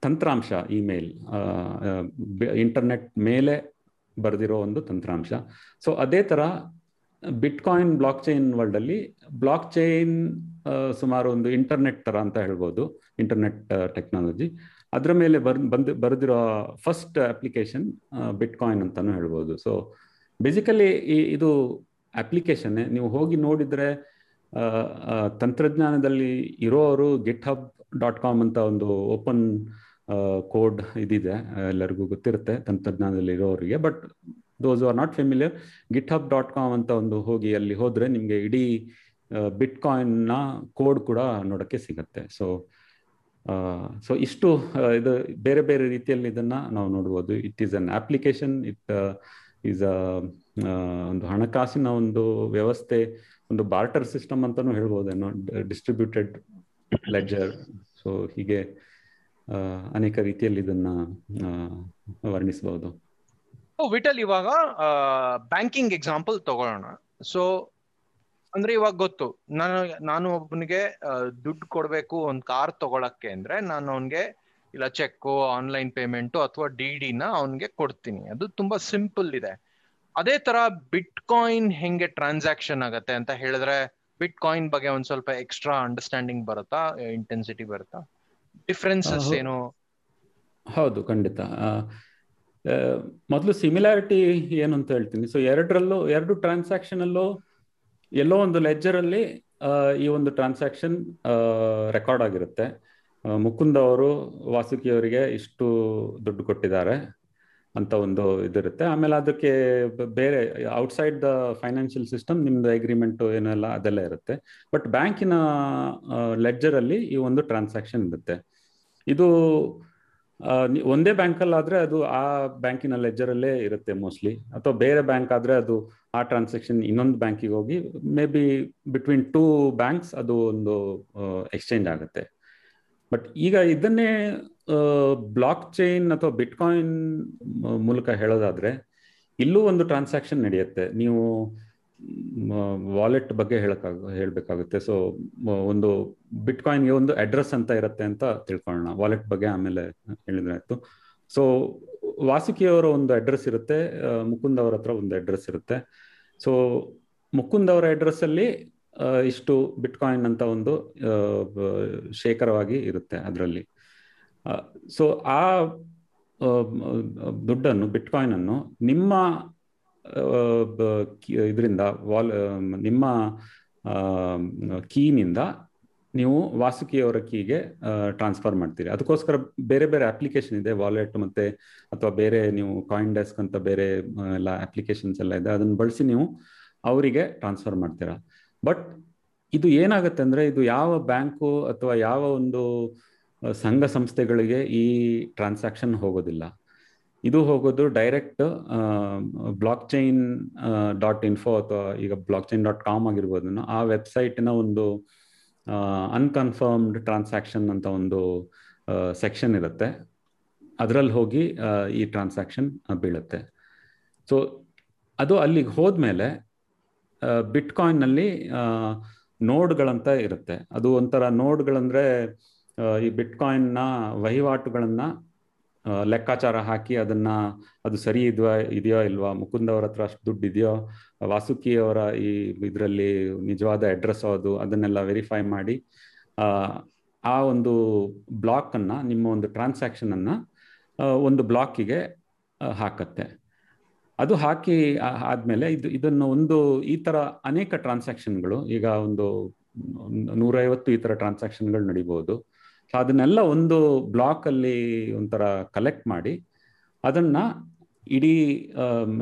ತಂತ್ರಾಂಶ ಇಮೇಲ್ ಇಂಟರ್ನೆಟ್ ಮೇಲೆ ಬರೆದಿರೋ ಒಂದು ತಂತ್ರಾಂಶ. ಸೊ ಅದೇ ಥರ ಬಿಟ್ಕಾಯಿನ್ ಬ್ಲಾಕ್ ಚೈನ್ ವರ್ಲ್ಡಲ್ಲಿ ಬ್ಲಾಕ್ ಚೈನ್ ಸುಮಾರು ಒಂದು ಇಂಟರ್ನೆಟ್ ಥರ ಅಂತ ಹೇಳ್ಬೋದು ಇಂಟರ್ನೆಟ್ ಟೆಕ್ನಾಲಜಿ ಅದರ ಮೇಲೆ ಬರ್, ಬಂದು, ಬರೆದಿರೋ ಫಸ್ಟ್ ಅಪ್ಲಿಕೇಶನ್ ಬಿಟ್ಕಾಯಿನ್ ಅಂತಾನು ಹೇಳ್ಬೋದು. ಸೊ ಬೇಸಿಕಲಿ ಈ, ಇದು ಅಪ್ಲಿಕೇಶನ್ ನೀವು ಹೋಗಿ ನೋಡಿದರೆ ತಂತ್ರಜ್ಞಾನದಲ್ಲಿ ಇರೋರು ಗಿಟ್ ಹಬ್ ಡಾಟ್ ಕಾಮ್ ಅಂತ ಒಂದು ಓಪನ್ ಕೋಡ್ ಇದಿದೆ, ಎಲ್ಲರಿಗೂ ಗೊತ್ತಿರುತ್ತೆ ತಂತ್ರಜ್ಞಾನದಲ್ಲಿ ಇರೋರಿಗೆ but those are not familiar GitHub dot com ಅಂತ ಒಂದು ಹೋಗಿ ಅಲ್ಲಿ ಹೋದ್ರೆ ನಿಮಗೆ ಇಡೀ ಬಿಟ್ ಕಾಯಿನ್ನ ಕೋಡ್ ಕೂಡ ನೋಡಕ್ಕೆ ಸಿಗುತ್ತೆ. ಸೊ ಸೊ ಇಷ್ಟು ಇದು ಬೇರೆ ಬೇರೆ ರೀತಿಯಲ್ಲಿ ಇದನ್ನ ನಾವು ನೋಡ್ಬೋದು. It is an application it is a ಒಂದು ಹಣಕಾಸಿನ ಒಂದು ವ್ಯವಸ್ಥೆ, ಒಂದು ಬಾರ್ಟರ್ ಸಿಸ್ಟಮ್ ಅಂತಾನು ಹೇಳ್ಬೋದೇನೋ, ಡಿಸ್ಟ್ರಿಬ್ಯೂಟೆಡ್ ಲೆಜರ್ ಸೊ ಹೀಗೆ ಅನೇಕ ರೀತಿಯಲ್ಲಿ ಇದನ್ನ ವರ್ಣಿಸಬಹುದು ವಿಟಲ್ ಇವಾಗ ಬ್ಯಾಂಕಿಂಗ್ ಎಕ್ಸಾಂಪಲ್ ತಗೊಳ್ಳೋಣ. ಸೊ ಅಂದ್ರೆ ಇವಾಗ ಗೊತ್ತು. ನಾನು ನಾನು ಒಬ್ಬನಿಗೆ ದುಡ್ಡು ಕೊಡ್ಬೇಕು ಒಂದ್ ಕಾರ್ ತಗೊಳಕ್ಕೆ ಅಂದ್ರೆ ನಾನು ಅವನ್ಗೆ ಇಲ್ಲ ಚೆಕ್ ಆನ್ಲೈನ್ ಪೇಮೆಂಟ್ ಅಥವಾ ಡಿ ಡಿನ ಅವನ್ಗೆ ಕೊಡ್ತೀನಿ. ಅದು ತುಂಬಾ ಸಿಂಪಲ್ ಇದೆ. ಅದೇ ತರ ಬಿಟ್ ಕಾಯಿನ್ ಹೆಂಗೆ ಟ್ರಾನ್ಸಾಕ್ಷನ್ ಆಗತ್ತೆ ಅಂತ ಹೇಳಿದ್ರೆ ಬಿಟ್ ಕಾಯಿನ್ ಬಗ್ಗೆ ಒಂದ್ ಸ್ವಲ್ಪ ಎಕ್ಸ್ಟ್ರಾ ಅಂಡರ್ಸ್ಟ್ಯಾಂಡಿಂಗ್ ಬರುತ್ತಾ? ಇಂಟೆನ್ಸಿಟಿ ಬರುತ್ತಾ? ಡಿಫ್ರೆನ್ಸಸ್ ಏನು? ಹೌದು ಖಂಡಿತ. ಮೊದಲು ಸಿಮಿಲಾರಿಟಿ ಏನು ಅಂತ ಹೇಳ್ತೀನಿ. ಸೊ ಎರಡರಲ್ಲೂ, ಎರಡು ಟ್ರಾನ್ಸಾಕ್ಷನ್ ಅಲ್ಲೂ ಎಲ್ಲೋ ಒಂದು ಲೆಜ್ಜರ್ ಅಲ್ಲಿ ಈ ಒಂದು ಟ್ರಾನ್ಸಾಕ್ಷನ್ ರೆಕಾರ್ಡ್ ಆಗಿರುತ್ತೆ. ಮುಕುಂದ್ ಅವರು, ವಾಸುಕಿ ಅವರಿಗೆ ಇಷ್ಟು ದುಡ್ಡು ಕೊಟ್ಟಿದ್ದಾರೆ ಅಂತ ಒಂದು ಇದಿರುತ್ತೆ. ಆಮೇಲೆ ಅದಕ್ಕೆ ಬೇರೆ ಔಟ್ಸೈಡ್ ದ ಫೈನಾನ್ಷಿಯಲ್ ಸಿಸ್ಟಮ್ ನಿಮ್ದು ಅಗ್ರಿಮೆಂಟ್ ಏನೆಲ್ಲ ಅದೆಲ್ಲ ಇರುತ್ತೆ. ಬಟ್ ಬ್ಯಾಂಕಿನ ಲೆಡ್ಜರ್ ಅಲ್ಲಿ ಈ ಒಂದು ಟ್ರಾನ್ಸಾಕ್ಷನ್ ಇರುತ್ತೆ. ಇದು ಒಂದೇ ಬ್ಯಾಂಕಲ್ಲಿ ಆದ್ರೆ ಅದು ಆ ಬ್ಯಾಂಕಿನ ಲೆಜರ್ ಅಲ್ಲೇ ಇರುತ್ತೆ ಮೋಸ್ಟ್ಲಿ ಅಥವಾ ಬೇರೆ ಬ್ಯಾಂಕ್ ಆದ್ರೆ ಅದು ಆ ಟ್ರಾನ್ಸಾಕ್ಷನ್ ಇನ್ನೊಂದು ಬ್ಯಾಂಕಿಗೆ ಹೋಗಿ maybe between two banks ಅದು ಒಂದು ಎಕ್ಸ್ಚೇಂಜ್ ಆಗುತ್ತೆ. ಬಟ್ ಈಗ ಇದನ್ನೇ ಬ್ಲಾಕ್ ಚೈನ್ ಅಥವಾ ಬಿಟ್ಕಾಯಿನ್ ಮೂಲಕ ಹೇಳೋದಾದ್ರೆ, ಇಲ್ಲೂ ಒಂದು ಟ್ರಾನ್ಸಾಕ್ಷನ್ ನಡೆಯುತ್ತೆ. ನೀವು ವಾಲೆಟ್ ಬಗ್ಗೆ ಹೇಳಕ್ಕಾಗ ಹೇಳ್ಬೇಕಾಗುತ್ತೆ. ಸೊ ಒಂದು ಬಿಟ್ ಬಿಟ್ಕಾಯಿನ್ಗೆ ಒಂದು ಅಡ್ರೆಸ್ ಅಂತ ಇರುತ್ತೆ ಅಂತ ತಿಳ್ಕೊಳ್ಳೋಣ. ವಾಲೆಟ್ ಬಗ್ಗೆ ಆಮೇಲೆ ಹೇಳಿದ್ರೆ ಆಯ್ತು. ಸೊ ವಾಸುಕಿಯವರ ಒಂದು ಅಡ್ರೆಸ್ ಇರುತ್ತೆ ಮುಕುಂದ್ ಅವರ ಹತ್ರ ಒಂದು ಅಡ್ರೆಸ್ ಇರುತ್ತೆ. ಸೊ ಮುಕುಂದ್ ಅವರ ಅಡ್ರೆಸ್ ಅಲ್ಲಿ ಇಷ್ಟು ಬಿಟ್ಕಾಯಿನ್ ಅಂತ ಒಂದು ಶೇಖರವಾಗಿ ಇರುತ್ತೆ ಅದರಲ್ಲಿ. ಸೊ ಆ ದುಡ್ಡನ್ನು ಬಿಟ್ಕಾಯಿನ್ ಅನ್ನು ನಿಮ್ಮ ಇದರಿಂದ ವಾಲ್ ನಿಮ್ಮ ಕೀನಿಂದ ನೀವು ವಾಸುಕಿಯವರ ಕೀಗೆ ಟ್ರಾನ್ಸ್ಫರ್ ಮಾಡ್ತೀರಿ. ಅದಕ್ಕೋಸ್ಕರ ಬೇರೆ ಬೇರೆ ಅಪ್ಲಿಕೇಶನ್ ಇದೆ, ವಾಲೆಟ್ ಮತ್ತೆ ಅಥವಾ ಬೇರೆ ನೀವು ಕಾಯಿನ್ ಡೆಸ್ಕ್ ಅಂತ ಬೇರೆ ಎಲ್ಲ ಅಪ್ಲಿಕೇಶನ್ಸ್ ಎಲ್ಲ ಇದೆ, ಅದನ್ನು ಬಳಸಿ ನೀವು ಅವರಿಗೆ ಟ್ರಾನ್ಸ್ಫರ್ ಮಾಡ್ತೀರಾ. ಬಟ್ ಇದು ಏನಾಗುತ್ತೆ ಅಂದ್ರೆ ಇದು ಯಾವ ಬ್ಯಾಂಕು ಅಥವಾ ಯಾವ ಒಂದು ಸಂಘ ಸಂಸ್ಥೆಗಳಿಗೆ ಈ ಟ್ರಾನ್ಸಾಕ್ಷನ್ ಹೋಗೋದಿಲ್ಲ. ಇದು ಹೋಗೋದು direct blockchain dot info ಅಥವಾ ಈಗ ಬ್ಲಾಕ್ ಚೈನ್ ಡಾಟ್ ಕಾಮ್ ಆಗಿರ್ಬೋದು ಆ ವೆಬ್ಸೈಟ್ನ ಒಂದು ಅನ್ಕನ್ಫರ್ಮ್ಡ್ ಟ್ರಾನ್ಸಾಕ್ಷನ್ ಅಂತ ಒಂದು ಸೆಕ್ಷನ್ ಇರುತ್ತೆ. ಅದರಲ್ಲಿ ಹೋಗಿ ಈ ಟ್ರಾನ್ಸಾಕ್ಷನ್ ಬೀಳುತ್ತೆ. ಸೊ ಅದು ಅಲ್ಲಿಗೆ ಹೋದ್ಮೇಲೆ ಬಿಟ್ಕಾಯಿನ್ನಲ್ಲಿ ನೋಡ್ಗಳಂತ ಇರುತ್ತೆ. ಅದು ಒಂಥರ ನೋಡ್ಗಳಂದ್ರೆ ಈ ಬಿಟ್ಕಾಯಿನ್ನ ವಹಿವಾಟುಗಳನ್ನ ಲೆಕ್ಕಾಚಾರ ಹಾಕಿ ಅದನ್ನ ಅದು ಸರಿ ಇದೆಯಾ ಇದೆಯೋ ಇಲ್ವಾ, ಮುಕುಂದ್ ಅವ್ರ ಹತ್ರ ಅಷ್ಟು ದುಡ್ಡು ಇದೆಯೋ, ವಾಸುಕಿ ಅವರ ಈ ಇದರಲ್ಲಿ ನಿಜವಾದ ಅಡ್ರೆಸ್ ಅದು ಅದನ್ನೆಲ್ಲ ವೆರಿಫೈ ಮಾಡಿ, ಆ ಒಂದು ಬ್ಲಾಕ್ ಅನ್ನ, ನಿಮ್ಮ ಒಂದು ಟ್ರಾನ್ಸಾಕ್ಷನ್ ಅನ್ನ ಒಂದು ಬ್ಲಾಕಿಗೆ ಹಾಕತ್ತೆ. ಅದು ಹಾಕಿ ಆದ್ಮೇಲೆ ಇದು, ಇದನ್ನು ಒಂದು ಈ ತರ ಅನೇಕ ಟ್ರಾನ್ಸಾಕ್ಷನ್ಗಳು ಈಗ ಒಂದು ನೂರೈವತ್ತು ಈ ತರ ಟ್ರಾನ್ಸಾಕ್ಷನ್ಗಳು ನಡಿಬಹುದು ಸೊ ಅದನ್ನೆಲ್ಲ ಒಂದು ಬ್ಲಾಕ್ ಅಲ್ಲಿ ಒಂಥರ ಕಲೆಕ್ಟ್ ಮಾಡಿ, ಅದನ್ನ ಇಡೀ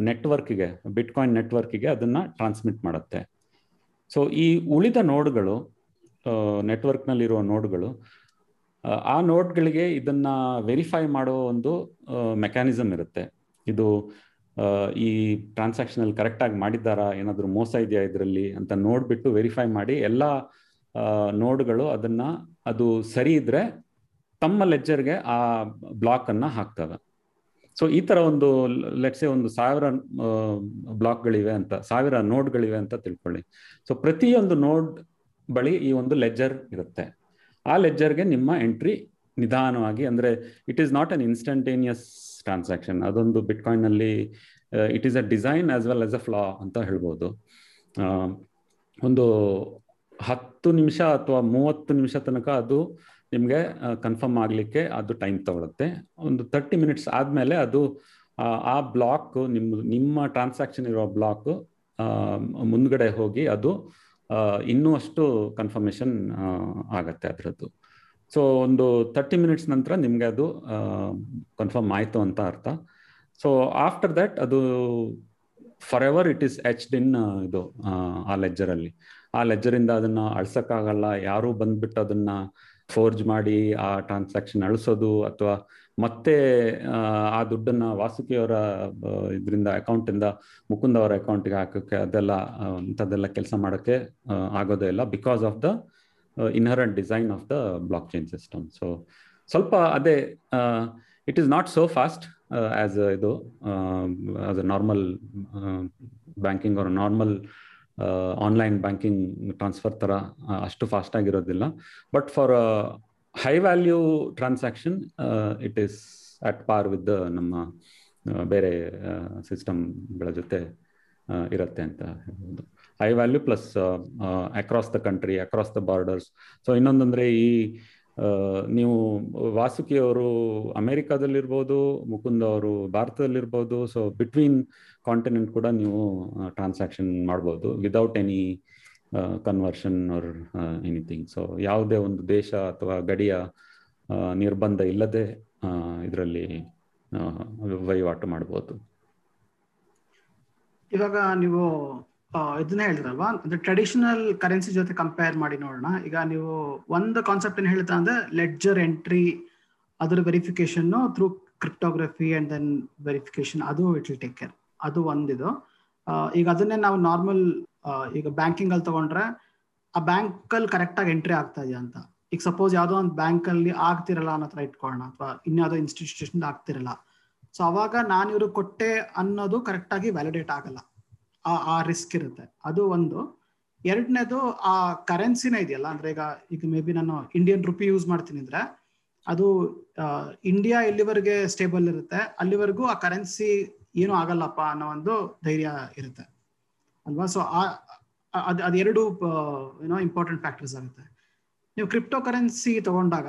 ನೆಟ್ವರ್ಕ್ಗೆ ಬಿಟ್ಕಾಯಿನ್ ನೆಟ್ವರ್ಕ್ಗೆ ಅದನ್ನ ಟ್ರಾನ್ಸ್ಮಿಟ್ ಮಾಡುತ್ತೆ. ಸೊ ಈ ಉಳಿದ ನೋಡ್ಗಳು ನೆಟ್ವರ್ಕ್ನಲ್ಲಿರುವ ನೋಡ್ಗಳು, ಆ ನೋಡ್ಗಳಿಗೆ ಇದನ್ನ ವೆರಿಫೈ ಮಾಡೋ ಒಂದು ಮೆಕ್ಯಾನಿಸಮ್ ಇರುತ್ತೆ. ಇದು ಈ ಟ್ರಾನ್ಸಾಕ್ಷನಲ್ಲಿ ಕರೆಕ್ಟಾಗಿ ಮಾಡಿದ್ದಾರಾ, ಏನಾದರೂ ಮೋಸ ಇದೆಯಾ ಇದರಲ್ಲಿ ಅಂತ ನೋಡ್ಬಿಟ್ಟು ವೆರಿಫೈ ಮಾಡಿ ಎಲ್ಲ ನೋಡ್ಗಳು ಅದನ್ನ ಅದು ಸರಿ ಇದ್ರೆ ತಮ್ಮ ಲೆಜ್ಜರ್ಗೆ ಆ ಬ್ಲಾಕ್ ಅನ್ನ ಹಾಕ್ತವೆ. ಸೊ ಈ ತರ ಒಂದು ಲೆಟ್ಸೆ ಒಂದು ಸಾವಿರ ಬ್ಲಾಕ್ಗಳಿವೆ ಅಂತ, ಸಾವಿರ ನೋಡ್ಗಳಿವೆ ಅಂತ ತಿಳ್ಕೊಳ್ಳಿ. ಸೊ ಪ್ರತಿಯೊಂದು ನೋಡ್ ಬಳಿ ಈ ಒಂದು ಲೆಜ್ಜರ್ ಇರುತ್ತೆ. ಆ ಲೆಜ್ಜರ್ಗೆ ನಿಮ್ಮ ಎಂಟ್ರಿ ನಿಧಾನವಾಗಿ ಅಂದ್ರೆ it is not an instantaneous transaction ಅದೊಂದು ಬಿಟ್ಕಾಯಿನ್ ಅಲ್ಲಿ it is a design as well as a flaw ಅಂತ ಹೇಳ್ಬೋದು. ಒಂದು ಹತ್ತು ನಿಮಿಷ ಅಥವಾ ಮೂವತ್ತು ನಿಮಿಷ ತನಕ ಅದು ನಿಮಗೆ ಕನ್ಫರ್ಮ್ ಆಗಲಿಕ್ಕೆ ಅದು ಟೈಮ್ ತಗೊಳುತ್ತೆ. ಒಂದು ತರ್ಟಿ ಮಿನಿಟ್ಸ್ ಆದಮೇಲೆ ಅದು, ಆ ಬ್ಲಾಕ್ ನಿಮ್ಮ ನಿಮ್ಮ ಟ್ರಾನ್ಸಾಕ್ಷನ್ ಇರೋ ಬ್ಲಾಕ್ ಮುಂದ್ಗಡೆ ಹೋಗಿ ಅದು ಇನ್ನೂ ಅಷ್ಟು ಕನ್ಫರ್ಮೇಷನ್ ಆಗತ್ತೆ ಅದರದ್ದು. ಸೊ ಒಂದು ತರ್ಟಿ ಮಿನಿಟ್ಸ್ ನಂತರ ನಿಮಗೆ ಅದು ಕನ್ಫರ್ಮ್ ಆಯಿತು ಅಂತ ಅರ್ಥ. ಸೊ ಆಫ್ಟರ್ ದಟ್ ಅದು forever it is etched in ಇದು, ಆ ಲೆಜ್ಜರಲ್ಲಿ ಆ ಲೆಜ್ಜರಿಂದ ಅದನ್ನ ಅಳ್ಸಕ್ಕಾಗಲ್ಲ. ಯಾರು ಬಂದ್ಬಿಟ್ಟು ಅದನ್ನ ಫೋರ್ಜ್ ಮಾಡಿ ಆ ಟ್ರಾನ್ಸಾಕ್ಷನ್ ಅಳಿಸೋದು ಅಥವಾ ಮತ್ತೆ, ಆ ದುಡ್ಡನ್ನ ವಾಸುಕಿಯವರ ಇದರಿಂದ ಅಕೌಂಟಿಂದ ಮುಕುಂದ್ ಅವರ ಅಕೌಂಟ್ಗೆ ಹಾಕೋಕ್ಕೆ ಅದೆಲ್ಲ ಅಂಥದ್ದೆಲ್ಲ ಕೆಲಸ ಮಾಡೋಕ್ಕೆ ಆಗೋದೇ ಇಲ್ಲ because of the inherent design of the blockchain system so ಸ್ವಲ್ಪ ಅದೇ it is not so fast as ಇದು as a normal banking our normal online banking transfer ಥರ ಅಷ್ಟು ಫಾಸ್ಟ್ ಆಗಿರೋದಿಲ್ಲ. But for high value transaction it is at par with ನಮ್ಮ ಬೇರೆ ಸಿಸ್ಟಮ್ಗಳ ಜೊತೆ ಇರುತ್ತೆ ಅಂತ ಹೇಳ್ಬೋದು. High value plus across the country across the borders so ಇನ್ನೊಂದಂದ್ರೆ ಈ ನೀವು ವಾಸುಕಿ ಅವರು ಅಮೆರಿಕಾದಲ್ಲಿರ್ಬೋದು, ಮುಕುಂದ ಅವರು ಭಾರತದಲ್ಲಿರ್ಬೋದು ಸೊ ಬಿಟ್ವೀನ್ ಕಾಂಟಿನೆಂಟ್ ಕೂಡ ನೀವು ಟ್ರಾನ್ಸಾಕ್ಷನ್ ಮಾಡ್ಬೋದು without any conversion or anything so ಯಾವುದೇ ಒಂದು ದೇಶ ಅಥವಾ ಗಡಿಯ ನಿರ್ಬಂಧ ಇಲ್ಲದೆ ಇದರಲ್ಲಿ ವಹಿವಾಟು ಮಾಡ್ಬೋದು. ಇವಾಗ ನೀವು ಇದನ್ನ ಹೇಳಿದ್ರಲ್ವಾ? ಅಂದ್ರೆ ಟ್ರೆಡಿಷನಲ್ ಕರೆನ್ಸಿ ಜೊತೆ ಕಂಪೇರ್ ಮಾಡಿ ನೋಡೋಣ. ಈಗ ನೀವು ಒಂದು ಕಾನ್ಸೆಪ್ಟ್ ಏನ್ ಹೇಳ್ತಾ ಅಂದ್ರೆ ಲೆಡ್ಜರ್ ಎಂಟ್ರಿ ಅದರ verification through cryptography and then verification ಅದು ಇಟ್ ವಿಲ್ ಟೇಕ್ ಕೇರ್ ಅದು ಒಂದಿದು ಈಗ ಅದನ್ನೇ ನಾವು ನಾರ್ಮಲ್ ಈಗ ಬ್ಯಾಂಕಿಂಗ್ ಅಲ್ಲಿ ತಗೊಂಡ್ರೆ ಆ ಬ್ಯಾಂಕ್ ಅಲ್ಲಿ ಕರೆಕ್ಟ್ ಆಗಿ ಎಂಟ್ರಿ ಆಗ್ತಾ ಇದೆಯಾ ಅಂತ. ಈಗ ಸಪೋಸ್ ಯಾವ್ದೋ ಒಂದು ಬ್ಯಾಂಕ್ ಅಲ್ಲಿ ಆಗ್ತಿರಲ್ಲ ಅನ್ನೋ ತರ ಇಟ್ಕೊಳ್ಳೋಣ ಅಥವಾ ಇನ್ಯಾವುದೋ ಇನ್ಸ್ಟಿಟ್ಯೂಷನ್ ಆಗ್ತಿರಲ್ಲ. ಸೊ ಅವಾಗ ನಾನು ಇವ್ರಿಗೆ ಕೊಟ್ಟೆ ಅನ್ನೋದು ಕರೆಕ್ಟ್ ಆಗಿ ವ್ಯಾಲಿಡೇಟ್ ಆಗಲ್ಲ. ಆ ಆ ರಿಸ್ಕ್ ಇರುತ್ತೆ. ಅದು ಒಂದು. ಎರಡನೇದು, ಆ ಕರೆನ್ಸಿನ ಇದೆಯಲ್ಲ, ಅಂದ್ರೆ ಈಗ ಈಗ ಮೇ ಬಿ ನಾನು ಇಂಡಿಯನ್ ರುಪಿ ಯೂಸ್ ಮಾಡ್ತೀನಿ ಅಂದ್ರೆ, ಅದು ಇಂಡಿಯಾ ಎಲ್ಲಿವರೆಗೆ ಸ್ಟೇಬಲ್ ಇರುತ್ತೆ. ಅಲ್ಲಿವರೆಗೂ ಆ ಕರೆನ್ಸಿ ಏನು ಆಗಲ್ಲಪ್ಪ ಅನ್ನೋ ಒಂದು ಧೈರ್ಯ ಇರುತ್ತೆ. ಅಲ್ವಾ? ಸೊ ಅದು ಅದೆರಡು ಏನೋ ಇಂಪಾರ್ಟೆಂಟ್ ಫ್ಯಾಕ್ಟರ್ಸ್ ಆಗುತ್ತೆ. ನೀವು ಕ್ರಿಪ್ಟೋ ಕರೆನ್ಸಿ ತಗೊಂಡಾಗ,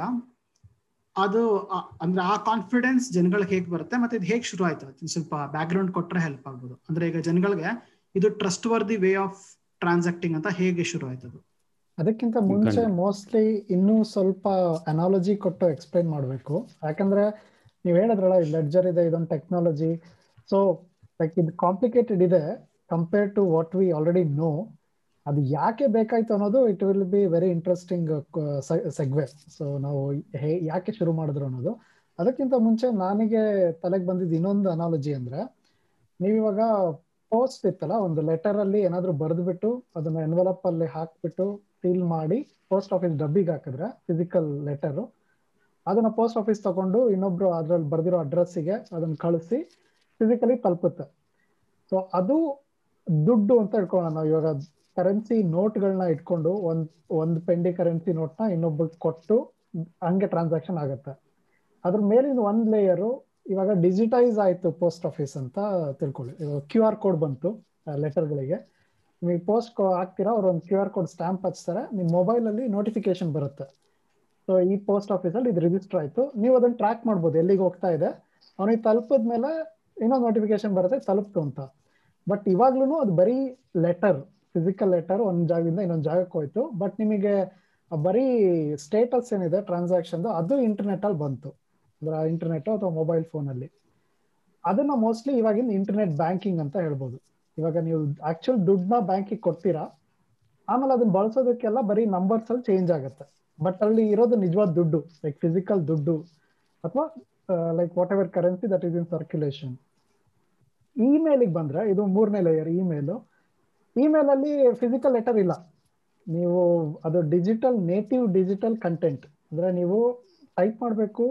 ಅದು ಅಂದ್ರೆ ಆ ಕಾನ್ಫಿಡೆನ್ಸ್ ಜನಗಳಿಗೆ ಹೇಗೆ ಬರುತ್ತೆ, ಮತ್ತೆ ಇದು ಹೇಗೆ ಶುರು ಆಯ್ತು ಸ್ವಲ್ಪ ಬ್ಯಾಕ್ ಗ್ರೌಂಡ್ ಕೊಟ್ಟರೆ ಹೆಲ್ಪ್ ಆಗ್ಬೋದು. ಅಂದ್ರೆ ಈಗ ಜನಗಳಿಗೆ ಇದು trustworthy way of transacting ಅಂತ ಹೇಗೆ ಶುರು ಆಯ್ತದು? ಅದಕ್ಕಿಂತ ಮುಂಚೆ ಮೋಸ್ಟ್ಲಿ ಇನ್ನೂ ಸ್ವಲ್ಪ ಅನಾಲಜಿ ಕೊಟ್ಟು ಎಕ್ಸ್ಪ್ಲೈನ್ ಮಾಡಬೇಕು. ಯಾಕಂದ್ರೆ ನೀವು ಹೇಳಿದ್ರಲ್ಲ ಲೆಡ್ಜರ್ ಇದೆ ಇದೊಂದು ಟೆಕ್ನಾಲಜಿ ಸೊ ಲೈಕ್ ಇದು ಕಾಂಪ್ಲಿಕೇಟೆಡ್ ಇದೆ compare to what we already know ಅದು ಯಾಕೆ ಬೇಕಾಯ್ತು ಅನ್ನೋದು it will be very interesting segue so ನಾವು ಹೇ ಯಾಕೆ ಶುರು ಮಾಡಿದ್ರು ಅನ್ನೋದು. ಅದಕ್ಕಿಂತ ಮುಂಚೆ ನನಗೆ ತಲೆಗೆ ಬಂದಿದ್ದು ಇನ್ನೊಂದು ಅನಾಲಜಿ ಅಂದ್ರೆ ನೀವಿವಾಗ ಪೋಸ್ಟ್ ಇತ್ತಲ್ಲ, ಒಂದು ಲೆಟರ್ ಅಲ್ಲಿ ಏನಾದ್ರು ಬರೆದ್ಬಿಟ್ಟು ಅದನ್ನ ಎನ್ವಲಪ್ ಅಲ್ಲಿ ಹಾಕ್ಬಿಟ್ಟು ಸೀಲ್ ಮಾಡಿ ಪೋಸ್ಟ್ ಆಫೀಸ್ ಡಬ್ಬಿಗೆ ಹಾಕಿದ್ರೆ ಫಿಸಿಕಲ್ ಲೆಟರ್ ಅದನ್ನ ಪೋಸ್ಟ್ ಆಫೀಸ್ ತಗೊಂಡು ಇನ್ನೊಬ್ರು ಅದ್ರಲ್ಲಿ ಬರ್ದಿರೋ ಅಡ್ರೆಸ್ಸಿಗೆ ಅದನ್ನ ಕಳಿಸಿ ಫಿಸಿಕಲಿ ತಲುಪುತ್ತೆ. ಸೊ ಅದು ದುಡ್ಡು ಅಂತ ಇಟ್ಕೊಳ್ಳೋಣ ನಾವು. ಇವಾಗ ಕರೆನ್ಸಿ ನೋಟ್ಗಳನ್ನ ಇಟ್ಕೊಂಡು ಒಂದ್ ಒಂದ್ ಪೆಂಡಿ ಕರೆನ್ಸಿ ನೋಟ್ನ ಇನ್ನೊಬ್ಬರಿಗೆ ಕೊಟ್ಟು ಹಂಗೆ ಟ್ರಾನ್ಸಾಕ್ಷನ್ ಆಗುತ್ತೆ. ಅದ್ರ ಮೇಲಿನ ಒಂದ್ ಲೇಯರು ಇವಾಗ ಡಿಜಿಟೈಸ್ ಆಯ್ತು ಪೋಸ್ಟ್ ಆಫೀಸ್ ಅಂತ ತಿಳ್ಕೊಳ್ಳಿ. ಕ್ಯೂ ಆರ್ ಕೋಡ್ ಬಂತು ಲೆಟರ್ಗಳಿಗೆ ನಿಮಗೆ ಪೋಸ್ಟ್ ಹಾಕ್ತೀರಾ, ಅವ್ರು ಒಂದು ಕ್ಯೂ ಆರ್ ಕೋಡ್ ಸ್ಟ್ಯಾಂಪ್ ಹಚ್ತಾರೆ ನಿಮ್ಮ ಮೊಬೈಲ್ ಅಲ್ಲಿ ನೋಟಿಫಿಕೇಶನ್ ಬರುತ್ತೆ. ಸೊ ಈ ಪೋಸ್ಟ್ ಆಫೀಸಲ್ಲಿ ಇದು ರಿಜಿಸ್ಟರ್ ಆಯ್ತು. ನೀವು ಅದನ್ನ ಟ್ರ್ಯಾಕ್ ಮಾಡ್ಬೋದು, ಎಲ್ಲಿಗೆ ಹೋಗ್ತಾ ಇದೆ. ಅವನಿಗೆ ತಲುಪದ ಮೇಲೆ ಇನ್ನೊಂದು ನೋಟಿಫಿಕೇಶನ್ ಬರುತ್ತೆ, ತಲುಪ್ತು ಅಂತ. ಬಟ್ ಇವಾಗ್ಲೂ ಅದು ಬರೀ ಲೆಟರ್ ಫಿಸಿಕಲ್ ಲೆಟರ್ ಒಂದು ಜಾಗದಿಂದ ಇನ್ನೊಂದು ಜಾಗಕ್ಕೆ ಹೋಯ್ತು. ಬಟ್ ನಿಮಗೆ ಬರೀ ಸ್ಟೇಟಸ್ ಏನಿದೆ ಟ್ರಾನ್ಸಾಕ್ಷನ್ ಅದು ಇಂಟರ್ನೆಟ್ ಅಲ್ಲಿ ಬಂತು. ಅಂದ್ರೆ ಇಂಟರ್ನೆಟ್ ಅಥವಾ ಮೊಬೈಲ್ ಫೋನ್ ಅಲ್ಲಿ. ಅದನ್ನ ಮೋಸ್ಟ್ಲಿ ಇವಾಗಿನ ಇಂಟರ್ನೆಟ್ ಬ್ಯಾಂಕಿಂಗ್ ಅಂತ ಹೇಳ್ಬೋದು. ಇವಾಗ ನೀವು ಆಕ್ಚುಲ್ ದುಡ್ಡನ್ನ ಬ್ಯಾಂಕಿಗೆ ಕೊಡ್ತೀರಾ, ಆಮೇಲೆ ಅದನ್ನ ಬಳಸೋದಕ್ಕೆಲ್ಲ ಬರೀ ನಂಬರ್ಸ್ ಅಲ್ಲಿ ಚೇಂಜ್ ಆಗುತ್ತೆ. ಬಟ್ ಅಲ್ಲಿ ಇರೋದು ನಿಜವಾದ ದುಡ್ಡು ಲೈಕ್ ಫಿಸಿಕಲ್ ದುಡ್ಡು, ಅಥವಾ like whatever currency that is in circulation ಇಮೇಲಿಗೆ ಬಂದ್ರೆ, ಇದು ಮೂರನೇ ಲೇಯರ್ ಇಮೇಲು ಇಮೇಲ್ ಅಲ್ಲಿ ಫಿಸಿಕಲ್ ಲೆಟರ್ ಇಲ್ಲ. ನೀವು ಅದು ಡಿಜಿಟಲ್ ನೇಟಿವ್ ಡಿಜಿಟಲ್ ಕಂಟೆಂಟ್ ಅಂದ್ರೆ ನೀವು ಟೈಪ್ ಮಾಡಬೇಕು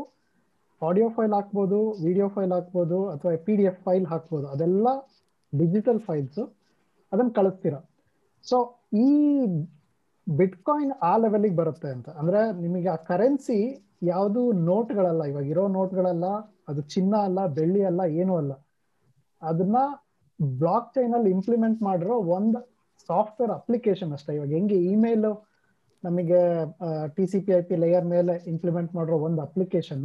ಆಡಿಯೋ ಫೈಲ್ ಹಾಕ್ಬೋದು ವಿಡಿಯೋ ಫೈಲ್ ಹಾಕ್ಬೋದು, ಅಥವಾ ಪಿ ಡಿ ಎಫ್ ಫೈಲ್ ಹಾಕ್ಬೋದು, ಅದೆಲ್ಲ ಡಿಜಿಟಲ್ ಫೈಲ್ಸ್ ಅದನ್ನ ಕಳಿಸ್ತೀರಾ. ಸೊ ಈ ಬಿಟ್ಕಾಯಿನ್ ಆ ಲೆವೆಲಿಗೆ ಬರುತ್ತೆ ಅಂತ. ಅಂದ್ರೆ ನಿಮಗೆ ಆ ಕರೆನ್ಸಿ ಯಾವುದು ನೋಟ್ಗಳಲ್ಲ ಇವಾಗ ಇರೋ ನೋಟ್ಗಳಲ್ಲ ಅದು ಚಿನ್ನ ಅಲ್ಲ, ಬೆಳ್ಳಿ ಅಲ್ಲ, ಏನೂ ಅಲ್ಲ. ಅದನ್ನ ಬ್ಲಾಕ್ ಚೈನ್ ಅಲ್ಲಿ ಇಂಪ್ಲಿಮೆಂಟ್ ಮಾಡಿರೋ ಒಂದು ಸಾಫ್ಟ್ವೇರ್ ಅಪ್ಲಿಕೇಶನ್ ಅಷ್ಟೇ. ಇವಾಗ ಹೆಂಗೆ ಇಮೇಲ್ ನಮಗೆ T C P I P layer ಮೇಲೆ ಇಂಪ್ಲಿಮೆಂಟ್ ಮಾಡಿರೋ ಒಂದು ಅಪ್ಲಿಕೇಶನ್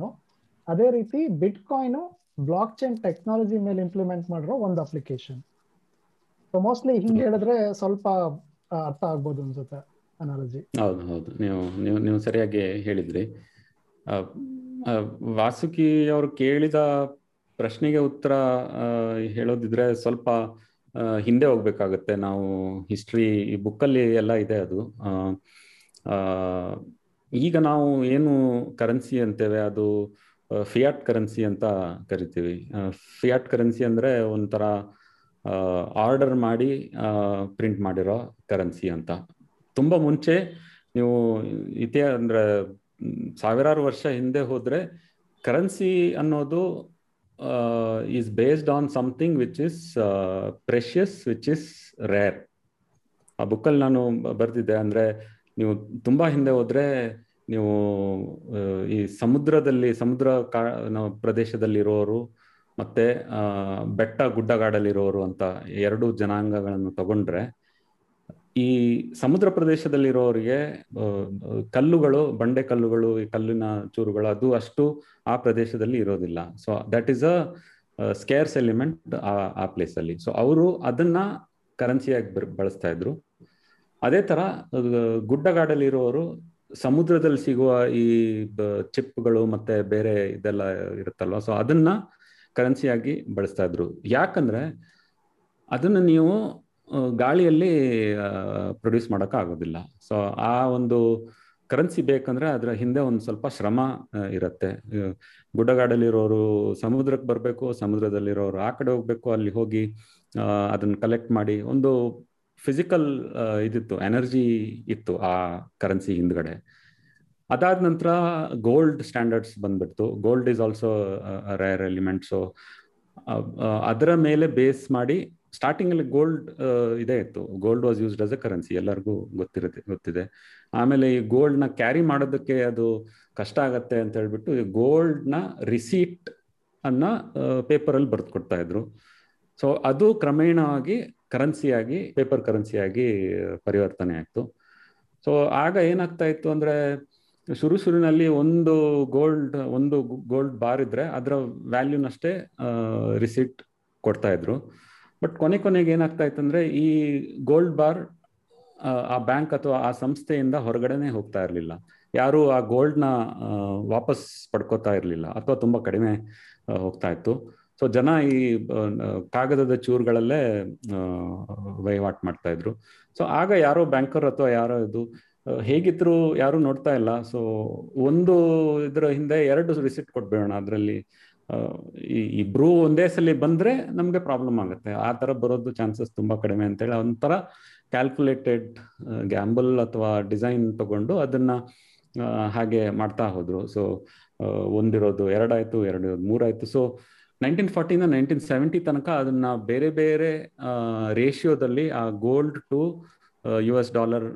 ಅದೇ ರೀತಿ bitcoin blockchain technology ಮೇಲೆ ಇಂಪ್ಲಿಮೆಂಟ್ ಮಾಡಿರೋ ಒಂದು ಅಪ್ಲಿಕೇಶನ್ ಸೊ ಮೋಸ್ಟ್ಲಿ ಹಿಂಗೆ ಹೇಳಿದ್ರೆ ಸ್ವಲ್ಪ ಅರ್ಥ ಆಗ್ಬೋದು ಅನ್ಸುತ್ತೆ ಅನಾಲಜಿ ಹೌದು ಹೌದು. ನೀವು ನೀವು ನೀವು ಸರಿಯಾಗಿ ಹೇಳಿದ್ರಿ. ವಾಸುಕಿ ಅವರು ಕೇಳಿದ ಪ್ರಶ್ನೆಗೆ ಉತ್ತರ ಹೇಳೋದಿದ್ರೆ ಸ್ವಲ್ಪ ಹಿಂದೆ ಹೋಗ್ಬೇಕಾಗತ್ತೆ. ನಾವು ಹಿಸ್ಟ್ರಿ ಈ ಬುಕ್ಕಲ್ಲಿ ಎಲ್ಲ ಇದೆ ಅದು. ಈಗ ನಾವು ಏನು ಕರೆನ್ಸಿ ಅಂತೇವೆ ಅದು ಫಿಯಾಟ್ ಕರೆನ್ಸಿ ಅಂತ ಕರಿತೀವಿ. ಫಿಯಾಟ್ ಕರೆನ್ಸಿ ಅಂದರೆ ಒಂಥರ ಆರ್ಡರ್ ಮಾಡಿ ಪ್ರಿಂಟ್ ಮಾಡಿರೋ ಕರೆನ್ಸಿ ಅಂತ. ತುಂಬ ಮುಂಚೆ ನೀವು ಇತಿ, ಅಂದರೆ, ಸಾವಿರಾರು ವರ್ಷ ಹಿಂದೆ ಹೋದರೆ ಕರೆನ್ಸಿ ಅನ್ನೋದು is based on something which is precious which is rare ಆ ಬುಕ್ಕಲ್ಲಿ ನಾನು ಬರ್ತಿದ್ದೆ ಅಂದರೆ ನೀವು ತುಂಬ ಹಿಂದೆ ಹೋದ್ರೆ ನೀವು ಈ ಸಮುದ್ರದಲ್ಲಿ, ಸಮುದ್ರ ಕಾ ಪ್ರದೇಶದಲ್ಲಿರೋರು ಮತ್ತೆ ಬೆಟ್ಟ ಗುಡ್ಡಗಾಡಲ್ಲಿರೋರು ಅಂತ ಎರಡು ಜನಾಂಗಗಳನ್ನು ತಗೊಂಡ್ರೆ, ಈ ಸಮುದ್ರ ಪ್ರದೇಶದಲ್ಲಿರೋರಿಗೆ ಕಲ್ಲುಗಳು, ಬಂಡೆ ಕಲ್ಲುಗಳು, ಈ ಕಲ್ಲಿನ ಚೂರುಗಳು ಅದು ಅಷ್ಟು ಆ ಪ್ರದೇಶದಲ್ಲಿ ಇರೋದಿಲ್ಲ. So that is a scarce element ಆ ಪ್ಲೇಸ್ ಅಲ್ಲಿ. ಸೊ ಅವರು ಅದನ್ನ ಕರೆನ್ಸಿಯಾಗಿ ಬಳಸ್ತಾ ಇದ್ರು. ಅದೇ ತರ ಗುಡ್ಡಗಾಡಲಿರುವವರು ಸಮುದ್ರದಲ್ಲಿ ಸಿಗುವ ಈ ಚಿಪ್ಗಳು ಮತ್ತೆ ಬೇರೆ ಇದೆಲ್ಲ ಇರುತ್ತಲ್ವ? ಸೊ ಅದನ್ನ ಕರೆನ್ಸಿಯಾಗಿ ಬಳಸ್ತಾ ಇದ್ರು. ಯಾಕಂದ್ರೆ ಅದನ್ನ ನೀವು ಗಾಳಿಯಲ್ಲಿ ಪ್ರೊಡ್ಯೂಸ್ ಮಾಡೋಕೆ ಆಗೋದಿಲ್ಲ. ಸೊ ಆ ಒಂದು ಕರೆನ್ಸಿ ಬೇಕಂದ್ರೆ ಅದರ ಹಿಂದೆ ಒಂದು ಸ್ವಲ್ಪ ಶ್ರಮ ಇರುತ್ತೆ. ಗುಡ್ಡಗಾಡಲ್ಲಿರೋರು ಸಮುದ್ರಕ್ಕೆ ಬರಬೇಕು, ಸಮುದ್ರದಲ್ಲಿರೋರು ಆ ಕಡೆ ಹೋಗ್ಬೇಕು, ಅಲ್ಲಿ ಹೋಗಿ ಅದನ್ನ ಕಲೆಕ್ಟ್ ಮಾಡಿ ಒಂದು ಫಿಸಿಕಲ್ ಇದಿತ್ತು ಎನರ್ಜಿ ಇತ್ತು ಆ ಕರೆನ್ಸಿ ಹಿಂದ್ಗಡೆ. ಅದಾದ ನಂತರ ಗೋಲ್ಡ್ ಸ್ಟ್ಯಾಂಡರ್ಡ್ಸ್ ಬಂದ್ಬಿಡ್ತು. Gold is also rare element so ಅದರ ಮೇಲೆ ಬೇಸ್ ಮಾಡಿ ಸ್ಟಾರ್ಟಿಂಗ್ ಅಲ್ಲಿ ಗೋಲ್ಡ್ ಇದೇ ಇತ್ತು. Gold was used as a currency ಎಲ್ಲರಿಗೂ ಗೊತ್ತಿರುತ್ತೆ, ಗೊತ್ತಿದೆ. ಆಮೇಲೆ ಈ ಗೋಲ್ಡ್ನ ಕ್ಯಾರಿ ಮಾಡೋದಕ್ಕೆ ಅದು ಕಷ್ಟ ಆಗತ್ತೆ ಅಂತ ಹೇಳ್ಬಿಟ್ಟು ಗೋಲ್ಡ್ನ ರಿಸೀಟ್ ಅನ್ನ ಪೇಪರ್ ಅಲ್ಲಿ ಬರೆದು ಕೊಡ್ತಾ ಇದ್ರು. ಸೊ ಅದು ಕ್ರಮೇಣವಾಗಿ ಕರೆನ್ಸಿಯಾಗಿ ಪೇಪರ್ ಕರೆನ್ಸಿಯಾಗಿ ಪರಿವರ್ತನೆ ಆಯಿತು. ಸೊ ಆಗ ಏನಾಗ್ತಾ ಇತ್ತು ಅಂದರೆ, ಶುರು ಶುರುವಿನಲ್ಲಿ ಒಂದು ಗೋಲ್ಡ್ ಒಂದು ಗೋಲ್ಡ್ ಬಾರ್ ಇದ್ರೆ ಅದರ ವ್ಯಾಲ್ಯೂನಷ್ಟೇ ರಿಸೀಟ್ ಕೊಡ್ತಾ ಇದ್ರು. ಬಟ್ ಕೊನೆ ಕೊನೆಗೆ ಏನಾಗ್ತಾ ಇತ್ತು ಅಂದ್ರೆ, ಈ ಗೋಲ್ಡ್ ಬಾರ್ ಆ ಬ್ಯಾಂಕ್ ಅಥವಾ ಆ ಸಂಸ್ಥೆಯಿಂದ ಹೊರಗಡೆನೆ ಹೋಗ್ತಾ ಇರಲಿಲ್ಲ. ಯಾರು ಆ ಗೋಲ್ಡ್ನ ವಾಪಸ್ ಪಡ್ಕೋತಾ ಇರಲಿಲ್ಲ. ಅಥವಾ ತುಂಬಾ ಕಡಿಮೆ ಹೋಗ್ತಾ ಇತ್ತು. ಸೊ ಜನ ಈ ಕಾಗದದ ಚೂರುಗಳಲ್ಲೇ ವಹಿವಾಟು ಮಾಡ್ತಾ ಇದ್ರು. ಸೊ ಆಗ ಯಾರೋ ಬ್ಯಾಂಕರ್ ಅಥವಾ ಯಾರೋ ಇದು ಹೇಗಿದ್ರು ಯಾರು ನೋಡ್ತಾ ಇಲ್ಲ. ಸೊ ಒಂದು ಇದರ ಹಿಂದೆ ಎರಡು ರಿಸಿಟ್ ಕೊಟ್ಬಿಡೋಣ ಅದರಲ್ಲಿ. ಇಬ್ರು ಒಂದೇ ಸಲ ಬಂದ್ರೆ ನಮ್ಗೆ ಪ್ರಾಬ್ಲಮ್ ಆಗುತ್ತೆ. ಆ ತರ ಬರೋದು ಚಾನ್ಸಸ್ ತುಂಬಾ ಕಡಿಮೆ ಅಂತೇಳಿ ಒಂಥರ ಕ್ಯಾಲ್ಕುಲೇಟೆಡ್ ಗ್ಯಾಂಬಲ್ ಅಥವಾ ಡಿಸೈನ್ ತಗೊಂಡು ಅದನ್ನ ಹಾಗೆ ಮಾಡ್ತಾ ಹೋದ್ರು. ಸೊ ಒಂದಿರೋದು, ಎರಡಾಯ್ತು ಎರಡು ಮೂರಾಯ್ತು. ಸೊ ನೈನ್ಟೀನ್ ಫಾರ್ಟಿಯಿಂದ ನೈನ್ಟೀನ್ ಸೆವೆಂಟಿ ತನಕ ಅದನ್ನ ಬೇರೆ ಬೇರೆ ರೇಷಿಯೋದಲ್ಲಿ ಆ gold to U S dollar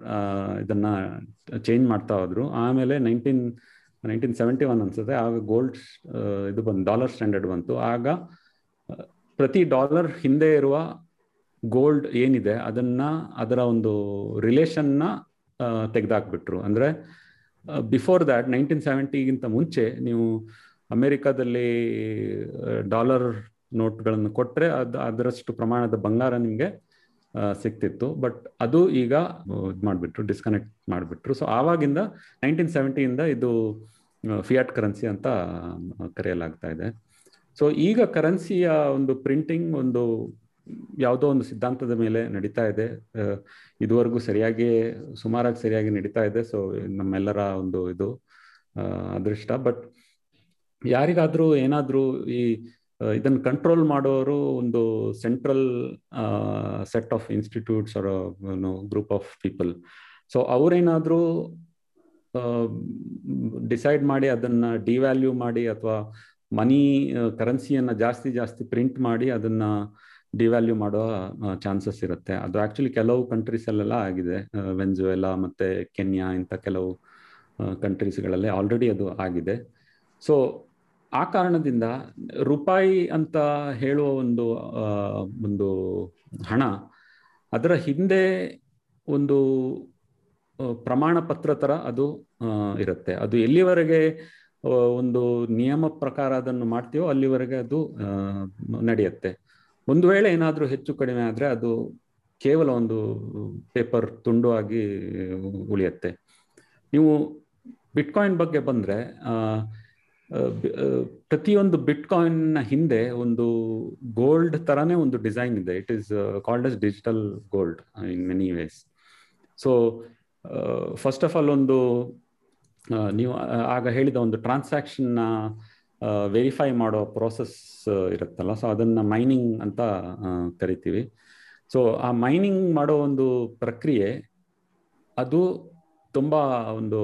ಇದನ್ನ ಚೇಂಜ್ ಮಾಡ್ತಾ ಹೋದ್ರು. ಆಮೇಲೆ ನೈನ್ಟೀನ್ ನೈನ್ಟೀನ್ ಸೆವೆಂಟಿ ಒನ್ ಅನ್ಸುತ್ತೆ. ಆಗ ಗೋಲ್ಡ್ ಇದು ಬಂದು ಡಾಲರ್ ಸ್ಟ್ಯಾಂಡರ್ಡ್ ಬಂತು. ಆಗ ಪ್ರತಿ ಡಾಲರ್ ಹಿಂದೆ ಇರುವ ಗೋಲ್ಡ್ ಏನಿದೆ, ಅದನ್ನ ಅದರ ಒಂದು ರಿಲೇಷನ್ನ ತೆಗೆದಾಕ್ಬಿಟ್ರು. ಅಂದ್ರೆ ಬಿಫೋರ್ ದ್ಯಾಟ್ ನೈನ್ಟೀನ್ ಸೆವೆಂಟಿಗಿಂತ ಮುಂಚೆ ನೀವು ಅಮೆರಿಕಾದಲ್ಲಿ ಡಾಲರ್ ನೋಟ್ಗಳನ್ನು ಕೊಟ್ಟರೆ ಅದು, ಅದರಷ್ಟು ಪ್ರಮಾಣದ ಬಂಗಾರ ನಿಮಗೆ ಸಿಕ್ತಿತ್ತು. ಬಟ್ ಅದು ಈಗ ಇದು ಮಾಡಿಬಿಟ್ರು ಡಿಸ್ಕನೆಕ್ಟ್ ಮಾಡಿಬಿಟ್ರು. ಸೊ ಆವಾಗಿಂದ ನೈನ್ಟೀನ್ ಸೆವೆಂಟಿಯಿಂದ ಇದು ಫಿಯಾಟ್ ಕರೆನ್ಸಿ ಅಂತ ಕರೆಯಲಾಗ್ತಾ ಇದೆ. ಸೊ ಈಗ ಕರೆನ್ಸಿಯ ಒಂದು ಪ್ರಿಂಟಿಂಗ್ ಒಂದು ಯಾವುದೋ ಒಂದು ಸಿದ್ಧಾಂತದ ಮೇಲೆ ನಡೀತಾ ಇದೆ. ಇದುವರೆಗೂ ಸರಿಯಾಗಿ, ಸುಮಾರಾಗಿ ಸರಿಯಾಗಿ ನಡೀತಾ ಇದೆ. ಸೊ ನಮ್ಮೆಲ್ಲರ ಒಂದು ಇದು ಅದೃಷ್ಟ. ಬಟ್ ಯಾರಿಗಾದ್ರೂ ಏನಾದ್ರೂ ಈ ಇದನ್ನು ಕಂಟ್ರೋಲ್ ಮಾಡೋರು ಒಂದು central set of institutes or group of people so ಅವರೇನಾದ್ರೂ decide ಮಾಡಿ ಅದನ್ನ ಡಿವ್ಯಾಲ್ಯೂ ಮಾಡಿ ಅಥವಾ ಮನಿ ಕರೆನ್ಸಿಯನ್ನ ಜಾಸ್ತಿ ಜಾಸ್ತಿ ಪ್ರಿಂಟ್ ಮಾಡಿ ಅದನ್ನ ಡಿವ್ಯಾಲ್ಯೂ ಮಾಡೋ ಚಾನ್ಸಸ್ ಇರುತ್ತೆ. ಅದು ಆಕ್ಚುಲಿ ಕೆಲವು ಕಂಟ್ರೀಸಲ್ಲೆಲ್ಲ ಆಗಿದೆ. ವೆನ್ಜುವೆಲಾ ಮತ್ತೆ ಕೆನ್ಯಾ ಇಂಥ ಕೆಲವು ಕಂಟ್ರೀಸ್ಗಳಲ್ಲಿ ಆಲ್ರೆಡಿ ಅದು ಆಗಿದೆ. ಸೊ ಆ ಕಾರಣದಿಂದ ರೂಪಾಯಿ ಅಂತ ಹೇಳುವ ಒಂದು ಒಂದು ಹಣ ಅದರ ಹಿಂದೆ ಒಂದು ಪ್ರಮಾಣ ಪತ್ರ ತರ ಅದು ಇರುತ್ತೆ. ಅದು ಎಲ್ಲಿವರೆಗೆ ಒಂದು ನಿಯಮ ಪ್ರಕಾರ ಅದನ್ನು ಮಾಡ್ತೀವೋ ಅಲ್ಲಿವರೆಗೆ ಅದು ನಡೆಯುತ್ತೆ. ಒಂದು ವೇಳೆ ಏನಾದರೂ ಹೆಚ್ಚು ಕಡಿಮೆ ಆದರೆ ಅದು ಕೇವಲ ಒಂದು ಪೇಪರ್ ತುಂಡು ಆಗಿ ಉಳಿಯುತ್ತೆ. ನೀವು ಬಿಟ್ಕಾಯಿನ್ ಬಗ್ಗೆ ಬಂದರೆ ಪ್ರತಿಯೊಂದು ಬಿಟ್ ಕಾಯಿನ್ ಹಿಂದೆ ಒಂದು ಗೋಲ್ಡ್ ತರಾನೇ ಒಂದು ಡಿಸೈನ್ ಇದೆ. It is called as digital gold in many ways so first of all ಒಂದು ನೀವು ಆಗ ಹೇಳಿದ ಒಂದು ಟ್ರಾನ್ಸಾಕ್ಷನ್ನ ವೆರಿಫೈ ಮಾಡೋ ಪ್ರೋಸೆಸ್ ಇರುತ್ತಲ್ಲ. ಸೊ ಅದನ್ನ ಮೈನಿಂಗ್ ಅಂತ ಕರಿತೀವಿ. ಸೊ ಆ ಮೈನಿಂಗ್ ಮಾಡೋ ಒಂದು ಪ್ರಕ್ರಿಯೆ, ಅದು ತುಂಬ ಒಂದು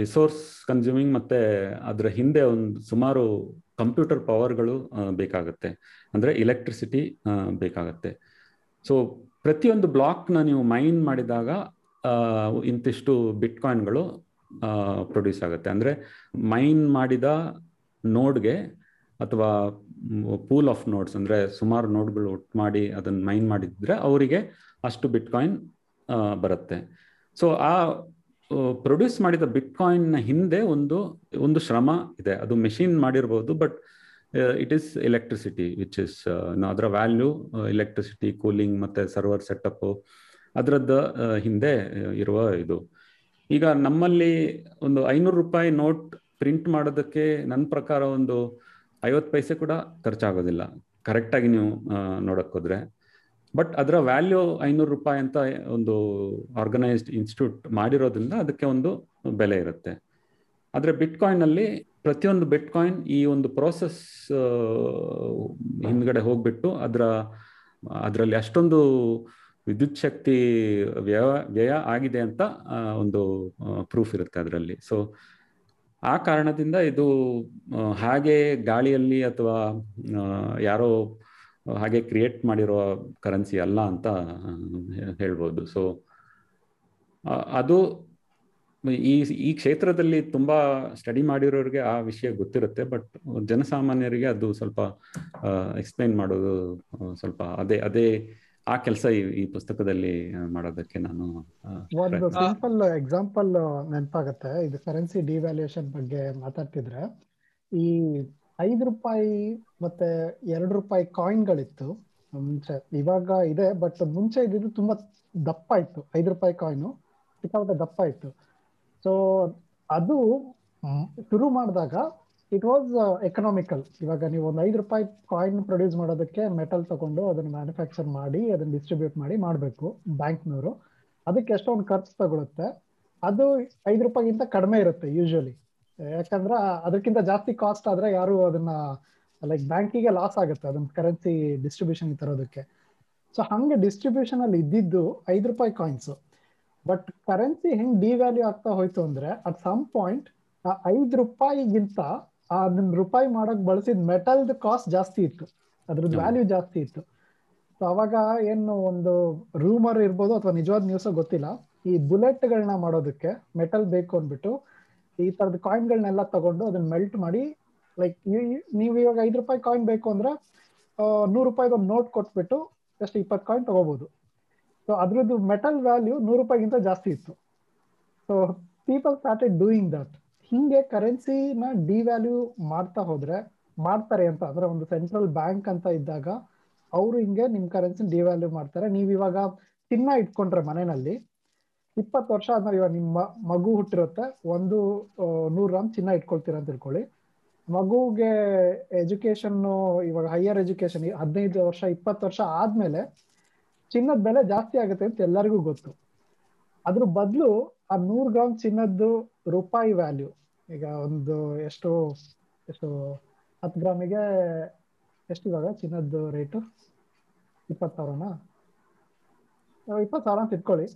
ರಿಸೋರ್ಸ್ ಕನ್ಸ್ಯೂಮಿಂಗ್ ಮತ್ತೆ ಅದರ ಹಿಂದೆ ಒಂದು ಸುಮಾರು ಕಂಪ್ಯೂಟರ್ ಪವರ್ಗಳು ಬೇಕಾಗುತ್ತೆ. ಅಂದರೆ ಎಲೆಕ್ಟ್ರಿಸಿಟಿ ಬೇಕಾಗುತ್ತೆ. ಸೊ ಪ್ರತಿಯೊಂದು ಬ್ಲಾಕ್ನ ನೀವು ಮೈನ್ ಮಾಡಿದಾಗ ಇಂತಿಷ್ಟು ಬಿಟ್ಕಾಯಿನ್ಗಳು ಪ್ರೊಡ್ಯೂಸ್ ಆಗುತ್ತೆ. ಅಂದರೆ ಮೈನ್ ಮಾಡಿದ ನೋಡ್ಗೆ ಅಥವಾ ಪೂಲ್ ಆಫ್ ನೋಡ್ಸ್ ಅಂದರೆ ಸುಮಾರು ನೋಡ್ಗಳು ಒಟ್ಟು ಮಾಡಿ ಅದನ್ನು ಮೈನ್ ಮಾಡಿದ್ರೆ ಅವರಿಗೆ ಅಷ್ಟು ಬಿಟ್ಕಾಯಿನ್ ಬರುತ್ತೆ. ಸೊ ಆ ಪ್ರೊಡ್ಯೂಸ್ ಮಾಡಿದ ಬಿಟ್ಕಾಯಿನ್ನ ಹಿಂದೆ ಒಂದು ಒಂದು ಶ್ರಮ ಇದೆ. ಅದು ಮೆಷಿನ್ ಮಾಡಿರ್ಬೋದು but it is electricity which is ಅದರ ವ್ಯಾಲ್ಯೂ ಎಲೆಕ್ಟ್ರಿಸಿಟಿ ಕೂಲಿಂಗ್ ಮತ್ತೆ ಸರ್ವರ್ ಸೆಟಪ್ ಅದರದ್ದು ಹಿಂದೆ ಇರುವ ಇದು. ಈಗ ನಮ್ಮಲ್ಲಿ ಒಂದು ಐನೂರು ರೂಪಾಯಿ ನೋಟ್ ಪ್ರಿಂಟ್ ಮಾಡೋದಕ್ಕೆ ನನ್ನ ಪ್ರಕಾರ ಒಂದು ಐವತ್ತು ಪೈಸೆ ಕೂಡ ಖರ್ಚಾಗೋದಿಲ್ಲ. ಕರೆಕ್ಟಾಗಿ ನೀವು ನೋಡಕ್ ಹೋದ್ರೆ. ಬಟ್ ಅದರ ವ್ಯಾಲ್ಯೂ ಐನೂರು ರೂಪಾಯಿ ಅಂತ ಒಂದು ಆರ್ಗನೈಸ್ಡ್ ಇನ್ಸ್ಟಿಟ್ಯೂಟ್ ಮಾಡಿರೋದ್ರಿಂದ ಅದಕ್ಕೆ ಒಂದು ಬೆಲೆ ಇರುತ್ತೆ. ಆದರೆ ಬಿಟ್ಕಾಯಿನಲ್ಲಿ ಪ್ರತಿಯೊಂದು ಬಿಟ್ಕಾಯಿನ್ ಈ ಒಂದು ಪ್ರೋಸೆಸ್ ಹಿಂದ್ಗಡೆ ಹೋಗ್ಬಿಟ್ಟು ಅದರ, ಅದರಲ್ಲಿ ಅಷ್ಟೊಂದು ವಿದ್ಯುತ್ ಶಕ್ತಿ ವ್ಯಯ ವ್ಯಯ ಆಗಿದೆ ಅಂತ ಒಂದು ಪ್ರೂಫ್ ಇರುತ್ತೆ ಅದರಲ್ಲಿ. ಸೊ ಆ ಕಾರಣದಿಂದ ಇದು ಹಾಗೆ ಗಾಳಿಯಲ್ಲಿ ಅಥವಾ ಯಾರೋ ಹಾಗೆ ಕ್ರಿಯೇಟ್ ಮಾಡಿರೋ ಕರೆನ್ಸಿ ಅಲ್ಲ ಅಂತ ಹೇಳ್ಬೋದು. ಸೊ ಅದು ಈ ಈ ಕ್ಷೇತ್ರದಲ್ಲಿ ತುಂಬಾ ಸ್ಟಡಿ ಮಾಡಿರೋರಿಗೆ ಆ ವಿಷಯ ಗೊತ್ತಿರುತ್ತೆ ಬಟ್ ಜನಸಾಮಾನ್ಯರಿಗೆ ಅದು ಸ್ವಲ್ಪ ಎಕ್ಸ್ಪ್ಲೈನ್ ಮಾಡೋದು ಸ್ವಲ್ಪ ಅದೇ ಅದೇ ಆ ಕೆಲಸ ಈ ಪುಸ್ತಕದಲ್ಲಿ ಮಾಡೋದಕ್ಕೆ ನಾನು ಒಂದು ಸಿಂಪಲ್ ಎಕ್ಸಾಂಪಲ್ ನೆನಪಾಗತ್ತೆ. ಇದು ಕರೆನ್ಸಿ ಡಿವ್ಯಾಲ್ಯೂಯೇಷನ್ ಬಗ್ಗೆ ಮಾತಾಡ್ತಿದ್ರೆ ಈ ಐದು ರೂಪಾಯಿ ಮತ್ತೆ ಎರಡು ರೂಪಾಯಿ ಕಾಯಿನ್ಗಳಿತ್ತು ಮುಂಚೆ ಇವಾಗ ಇದೆ ಬಟ್ ಮುಂಚೆ ಇದ್ದಿದ್ದು ತುಂಬಾ ದಪ್ಪ ಇತ್ತು. ಐದು ರೂಪಾಯಿ ಕಾಯಿನು ಸಿಕ್ಕಾಪಟ್ಟೆ ದಪ್ಪ ಇತ್ತು. ಸೊ ಅದು ಶುರು ಮಾಡಿದಾಗ ಇಟ್ ವಾಸ್ ಎಕನಾಮಿಕಲ್ ಇವಾಗ ನೀವು ಒಂದು ಐದು ರೂಪಾಯಿ ಕಾಯಿನ್ ಪ್ರೊಡ್ಯೂಸ್ ಮಾಡೋದಕ್ಕೆ ಮೆಟಲ್ ತಗೊಂಡು ಅದನ್ನ ಮ್ಯಾನುಫ್ಯಾಕ್ಚರ್ ಮಾಡಿ, ಅದನ್ನ ಡಿಸ್ಟ್ರಿಬ್ಯೂಟ್ ಮಾಡಿ ಮಾಡಬೇಕು ಬ್ಯಾಂಕ್ನವರು. ಅದಕ್ಕೆ ಎಷ್ಟೊಂದು ಖರ್ಚು ತಗೊಳುತ್ತೆ. ಅದು ಐದು ರೂಪಾಯಿಗಿಂತ ಕಡಿಮೆ ಇರುತ್ತೆ ಯೂಶಲಿ ಯಾಕಂದ್ರೆ ಅದಕ್ಕಿಂತ ಜಾಸ್ತಿ ಕಾಸ್ಟ್ ಆದ್ರೆ ಯಾರು ಅದನ್ನ ಲೈಕ್ ಬ್ಯಾಂಕಿಗೆ ಲಾಸ್ ಆಗುತ್ತೆ ಅದನ್ನ ಕರೆನ್ಸಿ ಡಿಸ್ಟ್ರಿಬ್ಯೂಷನ್ ತರೋದಕ್ಕೆ. ಸೊ ಹಂಗೆ ಡಿಸ್ಟ್ರಿಬ್ಯೂಷನ್ ಅಲ್ಲಿ ಇದ್ದಿದ್ದು ಐದು ರೂಪಾಯಿ ಕಾಯಿನ್ಸ್ ಬಟ್ ಕರೆನ್ಸಿ ಹೆಂಗ್ ಡಿವ್ಯಾಲ್ಯೂ ಆಗ್ತಾ ಹೋಯ್ತು ಅಂದ್ರೆ ಅಟ್ ಸಮ್ ಪಾಯಿಂಟ್ ಆ ಐದು ರೂಪಾಯಿಗಿಂತ ಅದನ್ನ ರೂಪಾಯಿ ಮಾಡಕ್ ಬಳಸಿದ ಮೆಟಲ್ದ ಕಾಸ್ಟ್ ಜಾಸ್ತಿ ಇತ್ತು. ಅದ್ರದ್ದು ವ್ಯಾಲ್ಯೂ ಜಾಸ್ತಿ ಇತ್ತು. ಸೊ ಅವಾಗ ಏನು ಒಂದು ರೂಮರ್ ಇರ್ಬೋದು ಅಥವಾ ನಿಜವಾದ ನ್ಯೂಸ್ ಗೊತ್ತಿಲ್ಲ. ಈ ಬುಲೆಟ್ಗಳನ್ನ ಮಾಡೋದಕ್ಕೆ ಮೆಟಲ್ ಬೇಕು ಅಂದ್ಬಿಟ್ಟು ಈ ತರದ ಕಾಯಿನ್ಗಳನ್ನೆಲ್ಲ ತಗೊಂಡು ಅದನ್ನ ಮೆಲ್ಟ್ ಮಾಡಿ ಲೈಕ್ ನೀವು ಇವಾಗ ಐದು ರೂಪಾಯಿ ಕಾಯಿನ್ ಬೇಕು ಅಂದ್ರೆ ನೂರು ರೂಪಾಯಿಗೆ ಒಂದು ನೋಟ್ ಕೊಟ್ಬಿಟ್ಟು ಜಸ್ಟ್ ಇಪ್ಪತ್ತು ಕಾಯಿನ್ ತಗೋಬಹುದು ಸೊ ಅದ್ರದ್ದು ಮೆಟಲ್ ವ್ಯಾಲ್ಯೂ ನೂರು ರೂಪಾಯಿಗಿಂತ ಜಾಸ್ತಿ ಇತ್ತು. So people started doing that ಹಿಂಗೆ ಕರೆನ್ಸಿನ ಡಿವ್ಯಾಲ್ಯೂ ಮಾಡ್ತಾ ಹೋದ್ರೆ, ಮಾಡ್ತಾರೆ ಅಂತ, ಅಂದ್ರೆ ಒಂದು ಸೆಂಟ್ರಲ್ ಬ್ಯಾಂಕ್ ಅಂತ ಇದ್ದಾಗ, ಅವರು ಹಿಂಗೆ ನಿಮ್ ಕರೆನ್ಸಿ ಡಿವ್ಯಾಲ್ಯೂ ಮಾಡ್ತಾರೆ. ನೀವು ಇವಾಗ ಚಿನ್ನ ಇಟ್ಕೊಂಡ್ರೆ ಮನೆಯಲ್ಲಿ ಇಪ್ಪತ್ತು ವರ್ಷ ಆದ್ಮೇಲೆ ಇವಾಗ ನಿಮ್ಮ ಮಗು ಹುಟ್ಟಿರುತ್ತೆ. ಒಂದು ನೂರು ಗ್ರಾಮ್ ಚಿನ್ನ ಇಟ್ಕೊಳ್ತೀರ ಅಂತ ತಿಳ್ಕೊಳ್ಳಿ. ಮಗುಗೆ ಎಜುಕೇಶನ್ ಇವಾಗ ಹೈಯರ್ ಎಜುಕೇಶನ್ ಹದಿನೈದು ವರ್ಷ, ಇಪ್ಪತ್ತು ವರ್ಷ ಆದ್ಮೇಲೆ ಚಿನ್ನದ ಬೆಲೆ ಜಾಸ್ತಿ ಆಗುತ್ತೆ ಅಂತ ಎಲ್ಲರಿಗೂ ಗೊತ್ತು. ಅದ್ರ ಬದಲು ಆ ನೂರು ಗ್ರಾಮ್ ಚಿನ್ನದ್ದು ರೂಪಾಯಿ ವ್ಯಾಲ್ಯೂ ಈಗ ಒಂದು ಎಷ್ಟು ಎಷ್ಟು ಹತ್ತು ಗ್ರಾಮಿಗೆ ಎಷ್ಟು ಇವಾಗ ಚಿನ್ನದ್ದು ರೇಟು ಇಪ್ಪತ್ತು ಸಾವಿರನಾ? ಇಪ್ಪತ್ತು ಸಾವಿರ ಅಂತ ಇಟ್ಕೊಳ್ಳಿ.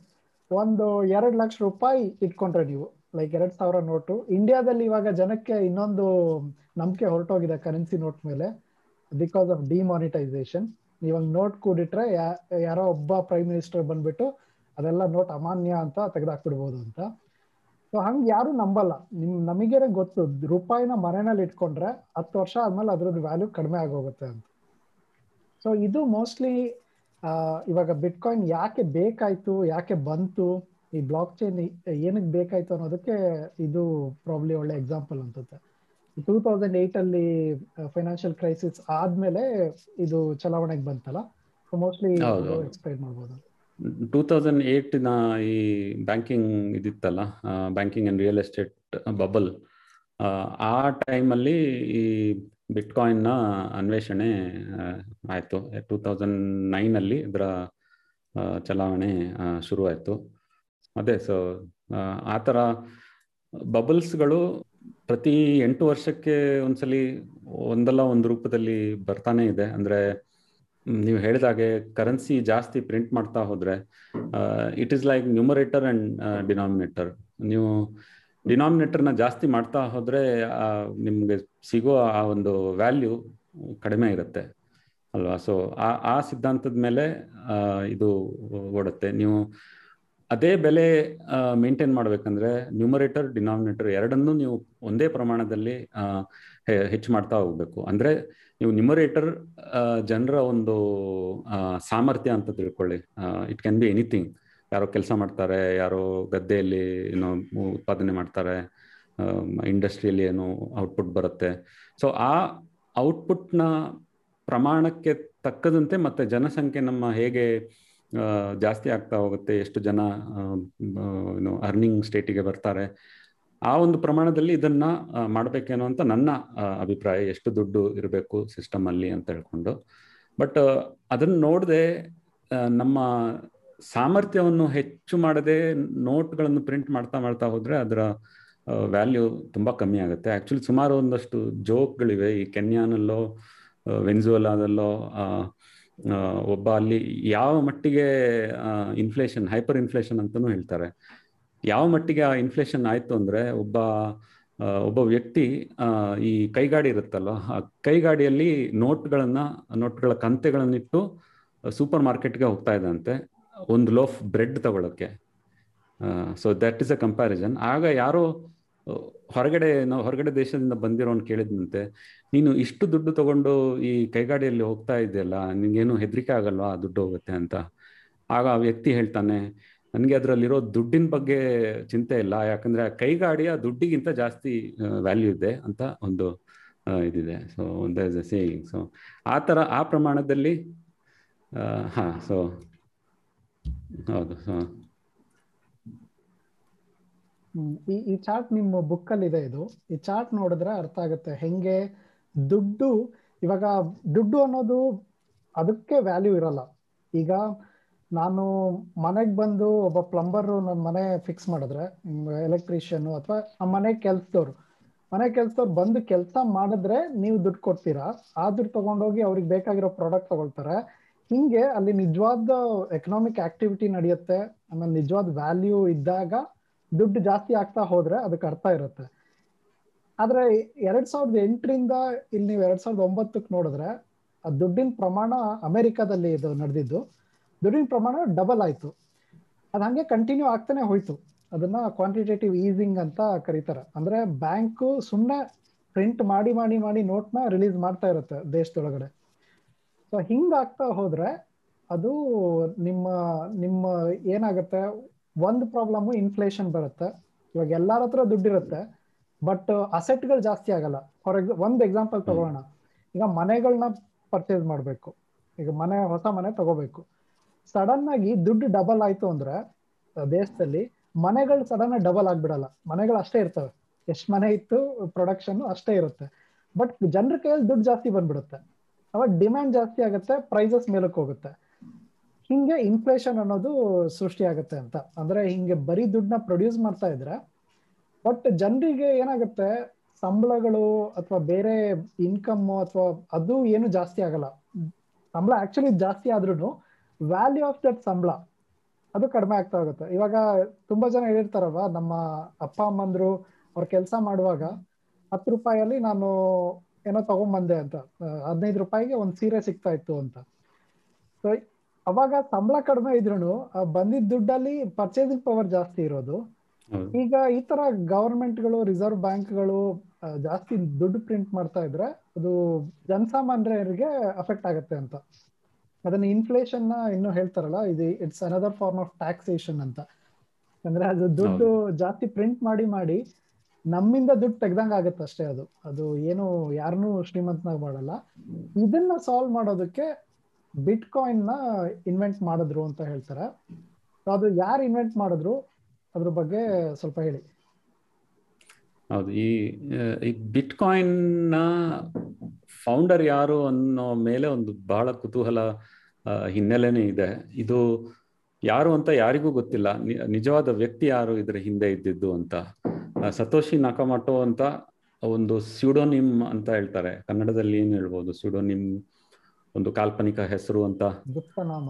ಒಂದು ಎರಡು ಲಕ್ಷ ರೂಪಾಯಿ ಇಟ್ಕೊಂಡ್ರೆ ನೀವು. ಲೈಕ್ ಎರಡ್ ಸಾವಿರ ನೋಟು ಇಂಡಿಯಾದಲ್ಲಿ ಇವಾಗ ಜನಕ್ಕೆ ಇನ್ನೊಂದು ನಂಬಿಕೆ ಹೊರಟೋಗಿದೆ ಕರೆನ್ಸಿ ನೋಟ್ ಮೇಲೆ. ಬಿಕಾಸ್ ಆಫ್ ಡಿಮಾನಿಟೈಸೇಷನ್ ಇವಾಗ ನೋಟ್ ಕೂಡಿಟ್ರೆ ಯಾರೋ ಒಬ್ಬ ಪ್ರೈಮ್ ಮಿನಿಸ್ಟರ್ ಬಂದ್ಬಿಟ್ಟು ಅದೆಲ್ಲ ನೋಟ್ ಅಮಾನ್ಯ ಅಂತ ತೆಗೆದಾಕ್ಬಿಡ್ಬೋದು ಅಂತ. ಸೊ ಹಂಗೆ ಯಾರು ನಂಬಲ್ಲ. ನಿಮ್, ನಮಗೇನೆ ಗೊತ್ತು, ರೂಪಾಯಿನ ಮನೆಯಲ್ಲಿ ಇಟ್ಕೊಂಡ್ರೆ ಹತ್ತು ವರ್ಷ ಆದ್ಮೇಲೆ ಅದ್ರದ್ದು ವ್ಯಾಲ್ಯೂ ಕಡಿಮೆ ಆಗೋಗುತ್ತೆ ಅಂತ. ಸೊ ಇದು ಮೋಸ್ಟ್ಲಿ ಇವಾಗ ಬಿಟ್ಕಾಯಿನ್ ಯಾಕೆ ಬೇಕಾಯ್ತು ಯಾಕೆ ಬಂತು ಈ ಬ್ಲಾಕ್ ಚೈನ್ ಏನಕ್ಕೆ ಬೇಕಾಯ್ತು ಅನ್ನೋದಕ್ಕೆ ಇದು ಪ್ರಾಬ್ಲಿ ಒಳ್ಳೆ ಎಕ್ಸಾಂಪಲ್ ಅನ್ಸುತ್ತೆ. ಟೂ ತೌಸಂಡ್ ಏಟ್ ಅಲ್ಲಿ ಫೈನಾನ್ಷಿಯಲ್ ಕ್ರೈಸಿಸ್ ಆದ್ಮೇಲೆ ಇದು ಚಲಾವಣೆಗೆ ಬಂತಲ್ಲ ಮೋಸ್ಟ್ಲಿ ಎಕ್ಸ್ಪ್ಲೈನ್ ಮಾಡ್ಬೋದು. ಟೂ ತೌಸಂಡ್ ಏಟ್ನ ಈ banking ಇದಿತ್ತಲ್ಲ banking and real estate bubble ಆ ಟೈಮಲ್ಲಿ ಈ ಬಿಟ್ಕಾಯಿನ್ನ ಅನ್ವೇಷಣೆ ಆಯಿತು. ಟೂ ತೌಸಂಡ್ ನೈನಲ್ಲಿ ಇದರ ಚಲಾವಣೆ ಶುರುವಾಯಿತು. ಅದೇ ಸೊ ಆ ಥರ ಬಬಲ್ಸ್ಗಳು ಪ್ರತಿ ಎಂಟು ವರ್ಷಕ್ಕೆ ಒಂದ್ಸಲಿ ಒಂದಲ್ಲ ಒಂದು ರೂಪದಲ್ಲಿ ಬರ್ತಾನೆ ಇದೆ. ಅಂದರೆ ನೀವು ಹೇಳಿದಾಗೆ ಕರೆನ್ಸಿ ಜಾಸ್ತಿ ಪ್ರಿಂಟ್ ಮಾಡ್ತಾ ಹೋದ್ರೆ it is like numerator and denominator. ನೀವು ಡಿನಾಮಿನೇಟರ್ನ ಜಾಸ್ತಿ ಮಾಡ್ತಾ ಹೋದ್ರೆ ನಿಮ್ಗೆ ಸಿಗೋ ಆ ಒಂದು ವ್ಯಾಲ್ಯೂ ಕಡಿಮೆ ಇರುತ್ತೆ. ಅಲ್ವಾ? ಸೊ, ಆ ಆ ಸಿದ್ಧಾಂತದ ಮೇಲೆ ಇದು ಓಡುತ್ತೆ. ನೀವು ಅದೇ ಬೆಲೆ ಮೇಂಟೈನ್ ಮಾಡ್ಬೇಕಂದ್ರೆ ನ್ಯೂಮರೇಟರ್, ಡಿನಾಮಿನೇಟರ್ ಎರಡನ್ನೂ ನೀವು ಒಂದೇ ಪ್ರಮಾಣದಲ್ಲಿ ಹೆಚ್ಚು ಮಾಡ್ತಾ ಹೋಗ್ಬೇಕು. ಅಂದ್ರೆ ನೀವು ನ್ಯೂಮರೇಟರ್ ಜನರ ಒಂದು ಸಾಮರ್ಥ್ಯ ಅಂತ ತಿಳ್ಕೊಳ್ಳಿ. ಇಟ್ ಕ್ಯಾನ್ ಬಿ ಎನಿಥಿಂಗ್ ಯಾರೋ ಕೆಲಸ ಮಾಡ್ತಾರೆ, ಯಾರೋ ಗದ್ದೆಯಲ್ಲಿ ಏನೋ ಉತ್ಪಾದನೆ ಮಾಡ್ತಾರೆ ಇಂಡಸ್ಟ್ರಿಯಲ್ಲಿ ಏನೋ ಔಟ್ಪುಟ್ ಬರುತ್ತೆ. ಸೊ ಆ ಔಟ್ಪುಟ್ನ ಪ್ರಮಾಣಕ್ಕೆ ತಕ್ಕದಂತೆ ಮತ್ತೆ ಜನಸಂಖ್ಯೆ ನಮ್ಮ ಹೇಗೆ ಜಾಸ್ತಿ ಆಗ್ತಾ ಹೋಗುತ್ತೆ, ಎಷ್ಟು ಜನ ಏನು ಅರ್ನಿಂಗ್ ಸ್ಟೇಟಿಗೆ ಬರ್ತಾರೆ, ಆ ಒಂದು ಪ್ರಮಾಣದಲ್ಲಿ ಇದನ್ನ ಮಾಡಬೇಕೇನೋ ಅಂತ ನನ್ನ ಅಭಿಪ್ರಾಯ, ಎಷ್ಟು ದುಡ್ಡು ಇರಬೇಕು ಸಿಸ್ಟಮ್ ಅಲ್ಲಿ ಅಂತ ಹೇಳ್ಕೊಂಡು. ಬಟ್ ಅದನ್ನ ನೋಡದೆ ನಮ್ಮ ಸಾಮರ್ಥ್ಯವನ್ನು ಹೆಚ್ಚು ಮಾಡದೆ ನೋಟ್ಗಳನ್ನು ಪ್ರಿಂಟ್ ಮಾಡ್ತಾ ಮಾಡ್ತಾ ಹೋದ್ರೆ ಅದರ ವ್ಯಾಲ್ಯೂ ತುಂಬಾ ಕಮ್ಮಿ ಆಗುತ್ತೆ. ಆಕ್ಚುಲಿ ಸುಮಾರು ಒಂದಷ್ಟು ಜೋಕ್ಗಳಿವೆ. ಈ ಕೆನ್ಯಾನಲ್ಲೋ ವೆನ್ಜುವಲಾದಲ್ಲೋ ಒಬ್ಬ ಅಲ್ಲಿ ಯಾವ ಮಟ್ಟಿಗೆ ಇನ್ಫ್ಲೇಷನ್ ಹೈಪರ್ ಇನ್ಫ್ಲೇಷನ್ ಅಂತಲೂ ಹೇಳ್ತಾರೆ. ಯಾವ ಮಟ್ಟಿಗೆ ಆ ಇನ್ಫ್ಲೇಷನ್ ಆಯ್ತು ಅಂದ್ರೆ ಒಬ್ಬ ಒಬ್ಬ ವ್ಯಕ್ತಿ ಈ ಕೈಗಾಡಿ ಇರುತ್ತಲ್ವ ಆ ಕೈಗಾಡಿಯಲ್ಲಿ ನೋಟ್ಗಳನ್ನ, ನೋಟ್ಗಳ ಕಂತೆಗಳನ್ನಿಟ್ಟು ಸೂಪರ್ ಮಾರ್ಕೆಟ್ಗೆ ಹೋಗ್ತಾ ಇದ್ದಂತೆ ಒಂದು ಲೋಫ್ ಬ್ರೆಡ್ ತಗೊಳಕ್ಕೆ. So that is a comparison ಆಗ ಯಾರೋ ಹೊರಗಡೆ, ನಾವು ಹೊರಗಡೆ ದೇಶದಿಂದ ಬಂದಿರೋನ್ ಕೇಳಿದಂತೆ ನೀನು ಇಷ್ಟು ದುಡ್ಡು ತಗೊಂಡು ಈ ಕೈಗಾಡಿಯಲ್ಲಿ ಹೋಗ್ತಾ ಇದೆಯಲ್ಲ ನಿನ್ಗೇನು ಹೆದರಿಕೆ ಆಗಲ್ವಾ ದುಡ್ಡು ಹೋಗುತ್ತೆ ಅಂತ? ಆಗ ಆ ವ್ಯಕ್ತಿ ಹೇಳ್ತಾನೆ, ನನಗೆ ಅದರಲ್ಲಿರೋ ದುಡ್ಡಿನ ಬಗ್ಗೆ ಚಿಂತೆ ಇಲ್ಲ, ಯಾಕಂದ್ರೆ ಆ ಕೈಗಾಡಿಯ ದುಡ್ಡಿಗಿಂತ ಜಾಸ್ತಿ ವ್ಯಾಲ್ಯೂ ಇದೆ ಅಂತ ಒಂದು ಇದಿದೆ. ಸೊ ಒಂದು ಸೇಯಿಂಗ್ ಸೊ ಆ ಥರ ಆ ಪ್ರಮಾಣದಲ್ಲಿ ಹಾಂ ಸೊ ಹೌದು ಈ ಈ ಚಾರ್ಟ್ ನಿಮ್ಮ ಬುಕ್ ಅಲ್ಲಿ ಇದೆ. ಇದು ಈ ಚಾರ್ಟ್ ನೋಡಿದ್ರೆ ಅರ್ಥ ಆಗುತ್ತೆ. ಹೆಂಗೆ ದುಡ್ಡು, ಇವಾಗ ದುಡ್ಡು ಅನ್ನೋದು ಅದಕ್ಕೆ ವ್ಯಾಲ್ಯೂ ಇರಲ್ಲ. ಈಗ ನಾನು ಮನೆಗೆ ಬಂದು ಒಬ್ಬ ಪ್ಲಂಬರ್ ನನ್ನ ಮನೆ ಫಿಕ್ಸ್ ಮಾಡಿದ್ರೆ ಎಲೆಕ್ಟ್ರಿಷಿಯನ್ ಅಥವಾ ನಮ್ಮ ಮನೆ ಕೆಲ್ಸದವ್ರು. ಮನೆ ಕೆಲ್ಸದವ್ರು ಬಂದು ಕೆಲಸ ಮಾಡಿದ್ರೆ ನೀವು ದುಡ್ಡು ಕೊಡ್ತೀರಾ? ಆ ದುಡ್ಡು ತಗೊಂಡೋಗಿ ಅವ್ರಿಗೆ ಬೇಕಾಗಿರೋ ಪ್ರಾಡಕ್ಟ್ ತಗೊಳ್ತಾರೆ. ಹಿಂಗೆ ಅಲ್ಲಿ ನಿಜವಾದ ಎಕನಾಮಿಕ್ ಆಕ್ಟಿವಿಟಿ ನಡೆಯುತ್ತೆ, ಆಮೇಲೆ ನಿಜವಾದ ವ್ಯಾಲ್ಯೂ ಇದ್ದಾಗ ದುಡ್ಡು ಜಾಸ್ತಿ ಆಗ್ತಾ ಹೋದ್ರೆ ಅದಕ್ಕೆ ಅರ್ಥ ಇರುತ್ತೆ. ಆದ್ರೆ ಎರಡ್ ಸಾವಿರದ ಎಂಟರಿಂದ ಇಲ್ಲಿ ನೀವು ಎರಡ್ ಸಾವಿರದ ಒಂಬತ್ತಕ್ಕೆ ನೋಡಿದ್ರೆ, ಆ ದುಡ್ಡಿನ ಪ್ರಮಾಣ ಅಮೆರಿಕಾದಲ್ಲಿ ಇದು ನಡೆದಿದ್ದು, ದುಡ್ಡಿನ ಪ್ರಮಾಣ ಡಬಲ್ ಆಯ್ತು. ಅದು ಹಂಗೆ ಕಂಟಿನ್ಯೂ ಆಗ್ತಾನೆ ಹೋಯ್ತು. ಅದನ್ನ ಕ್ವಾಂಟಿಟೇಟಿವ್ ಈಸಿಂಗ್ ಅಂತ ಕರೀತಾರೆ. ಅಂದ್ರೆ ಬ್ಯಾಂಕು ಸುಮ್ಮನೆ ಪ್ರಿಂಟ್ ಮಾಡಿ ಮಾಡಿ ಮಾಡಿ ನೋಟ್ನ ರಿಲೀಸ್ ಮಾಡ್ತಾ ಇರುತ್ತೆ ದೇಶದೊಳಗಡೆ. ಸೊ ಹಿಂಗಾಗ್ತಾ ಹೋದ್ರೆ ಅದು ನಿಮ್ಮ ನಿಮ್ಮ ಏನಾಗುತ್ತೆ? ಒಂದು ಪ್ರಾಬ್ಲಮ್ ಇನ್ಫ್ಲೇಷನ್ ಬರುತ್ತೆ. ಇವಾಗ ಎಲ್ಲಾರ ಹತ್ರ ದುಡ್ಡಿರುತ್ತೆ. ಬಟ್ ಅಸೆಟ್ಗಳು ಜಾಸ್ತಿ ಆಗಲ್ಲ. ಫಾರ್ ಎಕ್ಸಾ ಒಂದು ಎಕ್ಸಾಂಪಲ್ ತಗೋಣ ಈಗ ಮನೆಗಳನ್ನ ಪರ್ಚೇಸ್ ಮಾಡಬೇಕು. ಈಗ ಮನೆ ಹೊಸ ಮನೆ ತಗೋಬೇಕು. ಸಡನ್ ಆಗಿ ದುಡ್ಡು ಡಬಲ್ ಆಯ್ತು ಅಂದ್ರೆ ದೇಶದಲ್ಲಿ ಮನೆಗಳು ಸಡನ್ ಆಗಿ ಡಬಲ್ ಆಗ್ಬಿಡಲ್ಲ. ಮನೆಗಳು ಅಷ್ಟೇ ಇರ್ತವೆ. ಎಷ್ಟು ಮನೆ ಇತ್ತು ಪ್ರೊಡಕ್ಷನ್ ಅಷ್ಟೇ ಇರುತ್ತೆ. ಬಟ್ ಜನರ ಕೈಯಲ್ಲಿ ದುಡ್ಡು ಜಾಸ್ತಿ ಬಂದ್ಬಿಡುತ್ತೆ. ಅವಾಗ ಡಿಮ್ಯಾಂಡ್ ಜಾಸ್ತಿ ಆಗುತ್ತೆ ಪ್ರೈಸಸ್ ಮೇಲಕ್ಕೆ ಹೋಗುತ್ತೆ. ಹಿಂಗೆ ಇನ್ಫ್ಲೇಷನ್ ಅನ್ನೋದು ಸೃಷ್ಟಿ ಆಗುತ್ತೆ ಅಂತ. ಅಂದ್ರೆ ಹಿಂಗೆ ಬರೀ ದುಡ್ಡನ್ನ ಪ್ರೊಡ್ಯೂಸ್ ಮಾಡ್ತಾ ಇದ್ರೆ ಬಟ್ ಜನರಿಗೆ ಏನಾಗುತ್ತೆ, ಸಂಬಳಗಳು ಅಥವಾ ಬೇರೆ ಇನ್ಕಮ್ ಅಥವಾ ಅದು ಏನು ಜಾಸ್ತಿ ಆಗಲ್ಲ. ಸಂಬಳ ಆಕ್ಚುಲಿ ಜಾಸ್ತಿ ಆದ್ರೂ ವ್ಯಾಲ್ಯೂ ಆಫ್ ದಟ್ ಸಂಬಳ ಅದು ಕಡಿಮೆ ಆಗ್ತಾ ಹೋಗುತ್ತೆ. ಇವಾಗ ತುಂಬಾ ಜನ ಹೇಳಿರ್ತಾರಲ್ವಾ, ನಮ್ಮ ಅಪ್ಪ, ಅಮ್ಮಂದ್ರು ಅವ್ರ ಕೆಲಸ ಮಾಡುವಾಗ ಹತ್ತು ರೂಪಾಯಲ್ಲಿ ನಾನು ಏನೋ ತಗೊಂಬಂದೆ ಅಂತ. ಹದಿನೈದು ರೂಪಾಯಿಗೆ ಒಂದ್ ಸೀರೆ ಸಿಗ್ತಾ ಇತ್ತು ಅಂತ. ಸೊ ಅವಾಗ ಸಂಬಳ ಕಡಿಮೆ ಇದ್ರು ಬಂದಿದ್ದ ದುಡ್ಡಲ್ಲಿ ಪರ್ಚೇಸಿಂಗ್ ಪವರ್ ಜಾಸ್ತಿ ಇರೋದು. ಈಗ ಈ ತರ ಗವರ್ಮೆಂಟ್ಗಳು ರಿಸರ್ವ್ ಬ್ಯಾಂಕ್ಗಳು ಜಾಸ್ತಿ ದುಡ್ಡು ಪ್ರಿಂಟ್ ಮಾಡ್ತಾ ಇದ್ರೆ ಅದು ಜನಸಾಮಾನ್ಯರಿಗೆ ಅಫೆಕ್ಟ್ ಆಗುತ್ತೆ ಅಂತ. ಅದನ್ನ ಇನ್ಫ್ಲೇಷನ್ನ ಇನ್ನು ಹೇಳ್ತಾರಲ್ಲ ಇದು it's another form of taxation ಅಂತ. ಅಂದ್ರೆ ಅದು ದುಡ್ಡು ಜಾಸ್ತಿ ಪ್ರಿಂಟ್ ಮಾಡಿ ಮಾಡಿ ನಮ್ಮಿಂದ ದುಡ್ಡು ತೆಗ್ದಂಗ ಆಗುತ್ತೆ ಅಷ್ಟೇ ಅದು. ಅದು ಏನು ಯಾರನ್ನೂ ಶ್ರೀಮಂತನಾಗ ಮಾಡಲ್ಲ. ಇದನ್ನ ಸಾಲ್ವ್ ಮಾಡೋದಕ್ಕೆ ಬಿಟ್ ಕಾಯಿನ್ನ ಇನ್ವೆಂಟ್ ಮಾಡಿದ್ರು ಅಂತ ಹೇಳ್ತಾರೆ. ಅದು ಯಾರು ಇನ್ವೆಂಟ್ ಮಾಡಿದ್ರು? ಅದ್ರ ಬಗ್ಗೆ ಸ್ವಲ್ಪ ಹೇಳಿ. ಹೌದು, ಈ ಬಿಟ್ ಬಿಟ್ಕಾಯಿನ್ನ ಫೌಂಡರ್ ಯಾರು ಅನ್ನೋ ಮೇಲೆ ಒಂದು ಬಹಳ ಕುತೂಹಲ ಹಿನ್ನೆಲೆನೆ ಇದೆ. ಇದು ಯಾರು ಅಂತ ಯಾರಿಗೂ ಗೊತ್ತಿಲ್ಲ. ನಿಜವಾದ ವ್ಯಕ್ತಿ ಯಾರು ಇದರ ಹಿಂದೆ ಇದ್ದಿದ್ದು ಅಂತ. ಸತೋಶಿ ನಕಮಟೋ ಅಂತ ಒಂದು ಸ್ಯೂಡೋನಿಮ್ ಅಂತ ಹೇಳ್ತಾರೆ. ಕನ್ನಡದಲ್ಲಿ ಏನು ಹೇಳ್ಬೋದು? ಸ್ಯೂಡೋನಿಮ್ ಒಂದು ಕಾಲ್ಪನಿಕ ಹೆಸರು ಅಂತ. ಗುಪ್ತನಾಮ.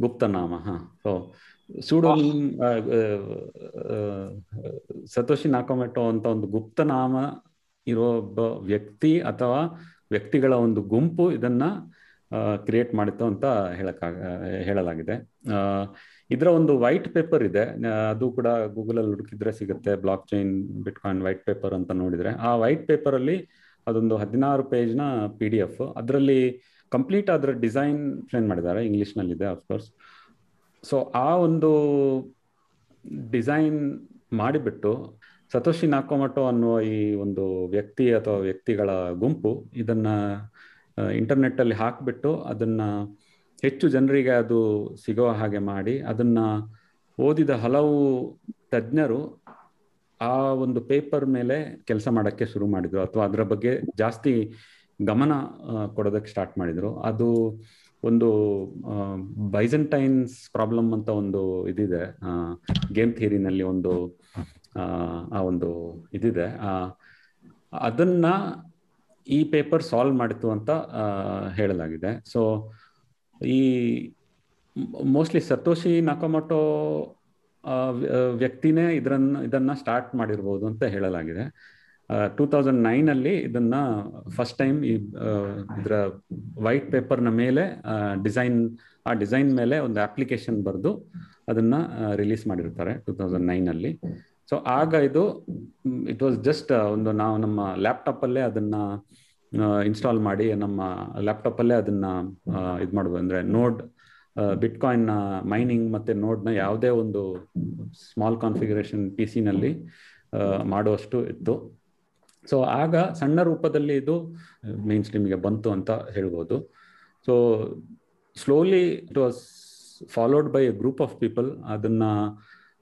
ಗುಪ್ತನಾಮ ಹಾ. ಸೊ ಸ್ಯೂಡೋನಿಮ್ ಸತೋಶಿ ನಕಮಟೋ ಅಂತ ಒಂದು ಗುಪ್ತನಾಮ ಇರೋ ಒಬ್ಬ ವ್ಯಕ್ತಿ ಅಥವಾ ವ್ಯಕ್ತಿಗಳ ಒಂದು ಗುಂಪು ಇದನ್ನ ಕ್ರಿಯೇಟ್ ಮಾಡಿತ್ತು ಅಂತ ಹೇಳಕ್ಕಾಗ ಹೇಳಲಾಗಿದೆ. ಆ, ಇದರ ಒಂದು ವೈಟ್ ಪೇಪರ್ ಇದೆ. ಅದು ಕೂಡ ಗೂಗಲಲ್ಲಿ ಹುಡುಕಿದ್ರೆ ಸಿಗುತ್ತೆ. Blockchain bitcoin white paper ಅಂತ ನೋಡಿದ್ರೆ. ಆ ವೈಟ್ ಪೇಪರ್ ಅಲ್ಲಿ ಅದೊಂದು ಹದಿನಾರು ಪೇಜ್ನ ಪಿ ಡಿ ಎಫ್ ಅದರಲ್ಲಿ ಕಂಪ್ಲೀಟ್ ಅದರ ಡಿಸೈನ್ ಎಕ್ಸ್ಪ್ಲೇನ್ ಮಾಡಿದ್ದಾರೆ. ಇಂಗ್ಲಿಷ್ನಲ್ಲಿದೆ ಅಫ್ಕೋರ್ಸ್ ಸೊ ಆ ಒಂದು ಡಿಸೈನ್ ಮಾಡಿಬಿಟ್ಟು ಸತೋಶಿ ನಾಕೋಮಟೋ ಅನ್ನುವ ಈ ಒಂದು ವ್ಯಕ್ತಿ ಅಥವಾ ವ್ಯಕ್ತಿಗಳ ಗುಂಪು ಇದನ್ನ ಇಂಟರ್ನೆಟ್ ಅಲ್ಲಿ ಹಾಕ್ಬಿಟ್ಟು ಅದನ್ನ ಹೆಚ್ಚು ಜನರಿಗೆ ಅದು ಸಿಗೋ ಹಾಗೆ ಮಾಡಿ ಅದನ್ನ ಓದಿದ ಹಲವು ತಜ್ಞರು ಆ ಒಂದು ಪೇಪರ್ ಮೇಲೆ ಕೆಲಸ ಮಾಡೋಕ್ಕೆ ಶುರು ಮಾಡಿದ್ರು. ಅಥವಾ ಅದರ ಬಗ್ಗೆ ಜಾಸ್ತಿ ಗಮನ ಕೊಡೋದಕ್ಕೆ ಸ್ಟಾರ್ಟ್ ಮಾಡಿದ್ರು. ಅದು ಒಂದು ಬೈಜೆಂಟೈನ್ಸ್ ಪ್ರಾಬ್ಲಮ್ ಅಂತ ಒಂದು ಇದಿದೆ. ಗೇಮ್ ಥಿಯರಿನಲ್ಲಿ ಒಂದು ಆ, ಒಂದು ಇದಿದೆ. ಅದನ್ನ ಈ ಪೇಪರ್ ಸಾಲ್ವ್ ಮಾಡಿತು ಅಂತ ಹೇಳಲಾಗಿದೆ. ಸೊ ಈ ಮೋಸ್ಟ್ಲಿ ಸತೋಶಿ ನಕಮಟೋ ವ್ಯಕ್ತಿನೇ ಇದರನ್ನ ಇದನ್ನ ಸ್ಟಾರ್ಟ್ ಮಾಡಿರ್ಬೋದು ಅಂತ ಹೇಳಲಾಗಿದೆ. ಟೂ ತೌಸಂಡ್ ನೈನಲ್ಲಿ ಇದನ್ನ ಫಸ್ಟ್ ಟೈಮ್ ಈ ಇದರ ವೈಟ್ ಪೇಪರ್ನ ಮೇಲೆ ಡಿಸೈನ್ ಆ ಡಿಸೈನ್ ಮೇಲೆ ಒಂದು ಅಪ್ಲಿಕೇಶನ್ ಬರೆದು ಅದನ್ನ ರಿಲೀಸ್ ಮಾಡಿರ್ತಾರೆ ಟೂ ತೌಸಂಡ್ ನೈನಲ್ಲಿ ಸೊ ಆಗ ಇದು ಇಟ್ ವಾಸ್ ಜಸ್ಟ್ ಒಂದು ನಾವು ನಮ್ಮ ಲ್ಯಾಪ್ಟಾಪ್ ಅಲ್ಲೇ ಅದನ್ನ ಇನ್ಸ್ಟಾಲ್ ಮಾಡಿ ನಮ್ಮ ಲ್ಯಾಪ್ಟಾಪ್ ಅಲ್ಲೇ ಅದನ್ನ ಇದು ಮಾಡ್ಬೋದು ಅಂದ್ರೆ ನೋಡ್ ಬಿಟ್ಕಾಯಿನ್ ಮೈನಿಂಗ್ ಮತ್ತೆ ನೋಡ್ನ ಯಾವುದೇ ಒಂದು ಸ್ಮಾಲ್ ಕಾನ್ಫಿಗರೇಷನ್ ಪಿ ನಲ್ಲಿ ಮಾಡುವಷ್ಟು ಇತ್ತು. ಸೊ ಆಗ ಸಣ್ಣ ರೂಪದಲ್ಲಿ ಇದು ಮೇನ್ ನಿಮಗೆ ಬಂತು ಅಂತ ಹೇಳ್ಬೋದು. So slowly it was followed by a group of people ಅದನ್ನ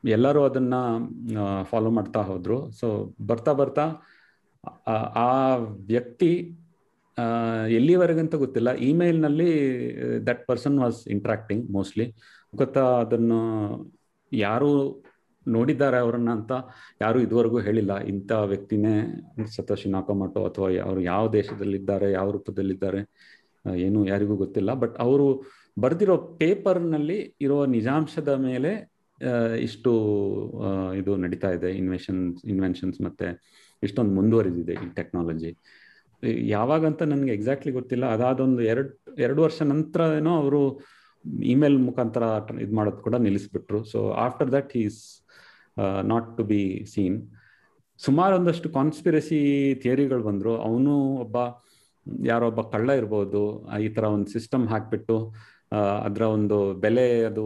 ಎಲ್ಲರೂ ಅದನ್ನ ಫಾಲೋ ಮಾಡ್ತಾ ಹೋದ್ರು. ಸೊ ಬರ್ತಾ ಬರ್ತಾ ಆ- ವ್ಯಕ್ತಿ ಎಲ್ಲಿವರೆಗೆ ಎಲ್ಲಿವರೆಗಂತ ಗೊತ್ತಿಲ್ಲ. ಇಮೇಲ್ನಲ್ಲಿ that person was interacting mostly ಗೊತ್ತಾ ಅದನ್ನು ಯಾರು ನೋಡಿದ್ದಾರೆ ಅವರನ್ನ ಅಂತ ಯಾರು ಇದುವರೆಗೂ ಹೇಳಿಲ್ಲ. ಇಂಥ ವ್ಯಕ್ತಿನೇ ಸತೋಶಿ ನಾಕೋಮಟೋ ಅಥವಾ ಅವರು ಯಾವ ದೇಶದಲ್ಲಿದ್ದಾರೆ, ಯಾವ ರೂಪದಲ್ಲಿದ್ದಾರೆ ಏನು ಯಾರಿಗೂ ಗೊತ್ತಿಲ್ಲ. ಬಟ್ ಅವರು ಬರೆದಿರೋ ಪೇಪರ್ನಲ್ಲಿ ಇರೋ ನಿಜಾಂಶದ ಮೇಲೆ ಇಷ್ಟು ಇದು ನಡೀತಾ ಇದೆ. ಇನ್ವೆಷನ್ಸ್ ಇನ್ವೆನ್ಷನ್ಸ್ ಮತ್ತೆ ಇಷ್ಟೊಂದು ಮುಂದುವರೆದಿದೆ ಈ ಟೆಕ್ನಾಲಜಿ ಯಾವಾಗಂತ ನನಗೆ ಎಕ್ಸಾಕ್ಟ್ಲಿ ಗೊತ್ತಿಲ್ಲ. ಅದಾದೊಂದು ಎರಡು ಎರಡು ವರ್ಷ ನಂತರ ಏನೋ ಅವರು ಇಮೇಲ್ ಮುಖಾಂತರ ಇದು ಮಾಡೋದು ಕೂಡ ನಿಲ್ಲಿಸ್ಬಿಟ್ರು. So after that is not to be seen ಸುಮಾರು ಒಂದಷ್ಟು ಕಾನ್ಸ್ಪಿರಸಿ ಥಿಯರಿಗಳು ಬಂದರು. ಅವನು ಒಬ್ಬ ಯಾರೊಬ್ಬ ಕಳ್ಳ ಇರ್ಬೋದು. ಈ ಥರ ಒಂದು ಸಿಸ್ಟಮ್ ಹಾಕಿಬಿಟ್ಟು ಅದರ ಒಂದು ಬೆಲೆ ಅದು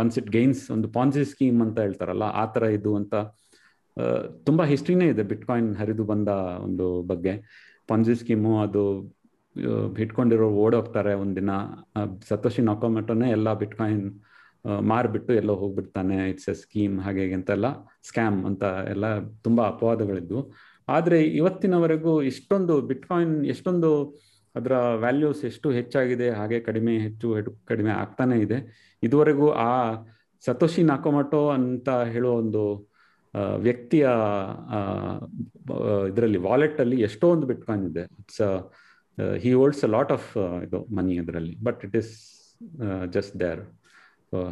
ಒನ್ಸ್ ಇಟ್ ಗೈನ್ಸ್ ಒಂದು ಪಾನ್ಸಿ ಸ್ಕೀಮ್ ಅಂತ ಹೇಳ್ತಾರಲ್ಲ, ಆ ಥರ ಇದು ಅಂತ ತುಂಬಾ ಹಿಸ್ಟ್ರಿನೇ ಇದೆ ಬಿಟ್ಕಾಯಿನ್ ಹರಿದು ಬಂದ ಒಂದು ಬಗ್ಗೆ. ಪಂಜಿ ಸ್ಕೀಮು ಅದು ಇಟ್ಕೊಂಡಿರೋ ಓಡೋಗ್ತಾರೆ ಒಂದಿನ. ಸತೋಶಿ ನಾಕೋಮಟೋನೇ ಎಲ್ಲ ಬಿಟ್ಕಾಯಿನ್ ಮಾರ್ಬಿಟ್ಟು ಎಲ್ಲೋ ಹೋಗ್ಬಿಡ್ತಾನೆ. ಇಟ್ಸ್ ಎ ಸ್ಕೀಮ್ ಹಾಗೆ ಹೀಗೆ ಅಂತೆಲ್ಲ ಸ್ಕ್ಯಾಮ್ ಅಂತ ಎಲ್ಲ ತುಂಬ ಅಪವಾದಗಳಿದ್ವು. ಆದರೆ ಇವತ್ತಿನವರೆಗೂ ಇಷ್ಟೊಂದು ಬಿಟ್ಕಾಯಿನ್ ಎಷ್ಟೊಂದು ಅದರ ವ್ಯಾಲ್ಯೂಸ್ ಎಷ್ಟು ಹೆಚ್ಚಾಗಿದೆ, ಹಾಗೆ ಕಡಿಮೆ ಹೆಚ್ಚು ಕಡಿಮೆ ಆಗ್ತಾನೆ ಇದೆ. ಇದುವರೆಗೂ ಆ ಸತೋಶಿ ನಾಕೋಮಟೋ ಅಂತ ಹೇಳೋ ಒಂದು ವ್ಯಕ್ತಿಯ ಇದರಲ್ಲಿ ವಾಲೆಟಲ್ಲಿ ಎಷ್ಟೊಂದು ಒಂದು ಬಿಟ್ಕಾಯಿನ್ ಇದೆ. It's he holds a lot of ಇದು ಮನಿ ಅದರಲ್ಲಿ but it is just there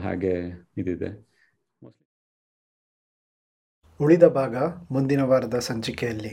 ಹಾಗೆ ಇದಿದೆ. ಉಳಿದ ಭಾಗ ಮುಂದಿನ ವಾರದ ಸಂಚಿಕೆಯಲ್ಲಿ.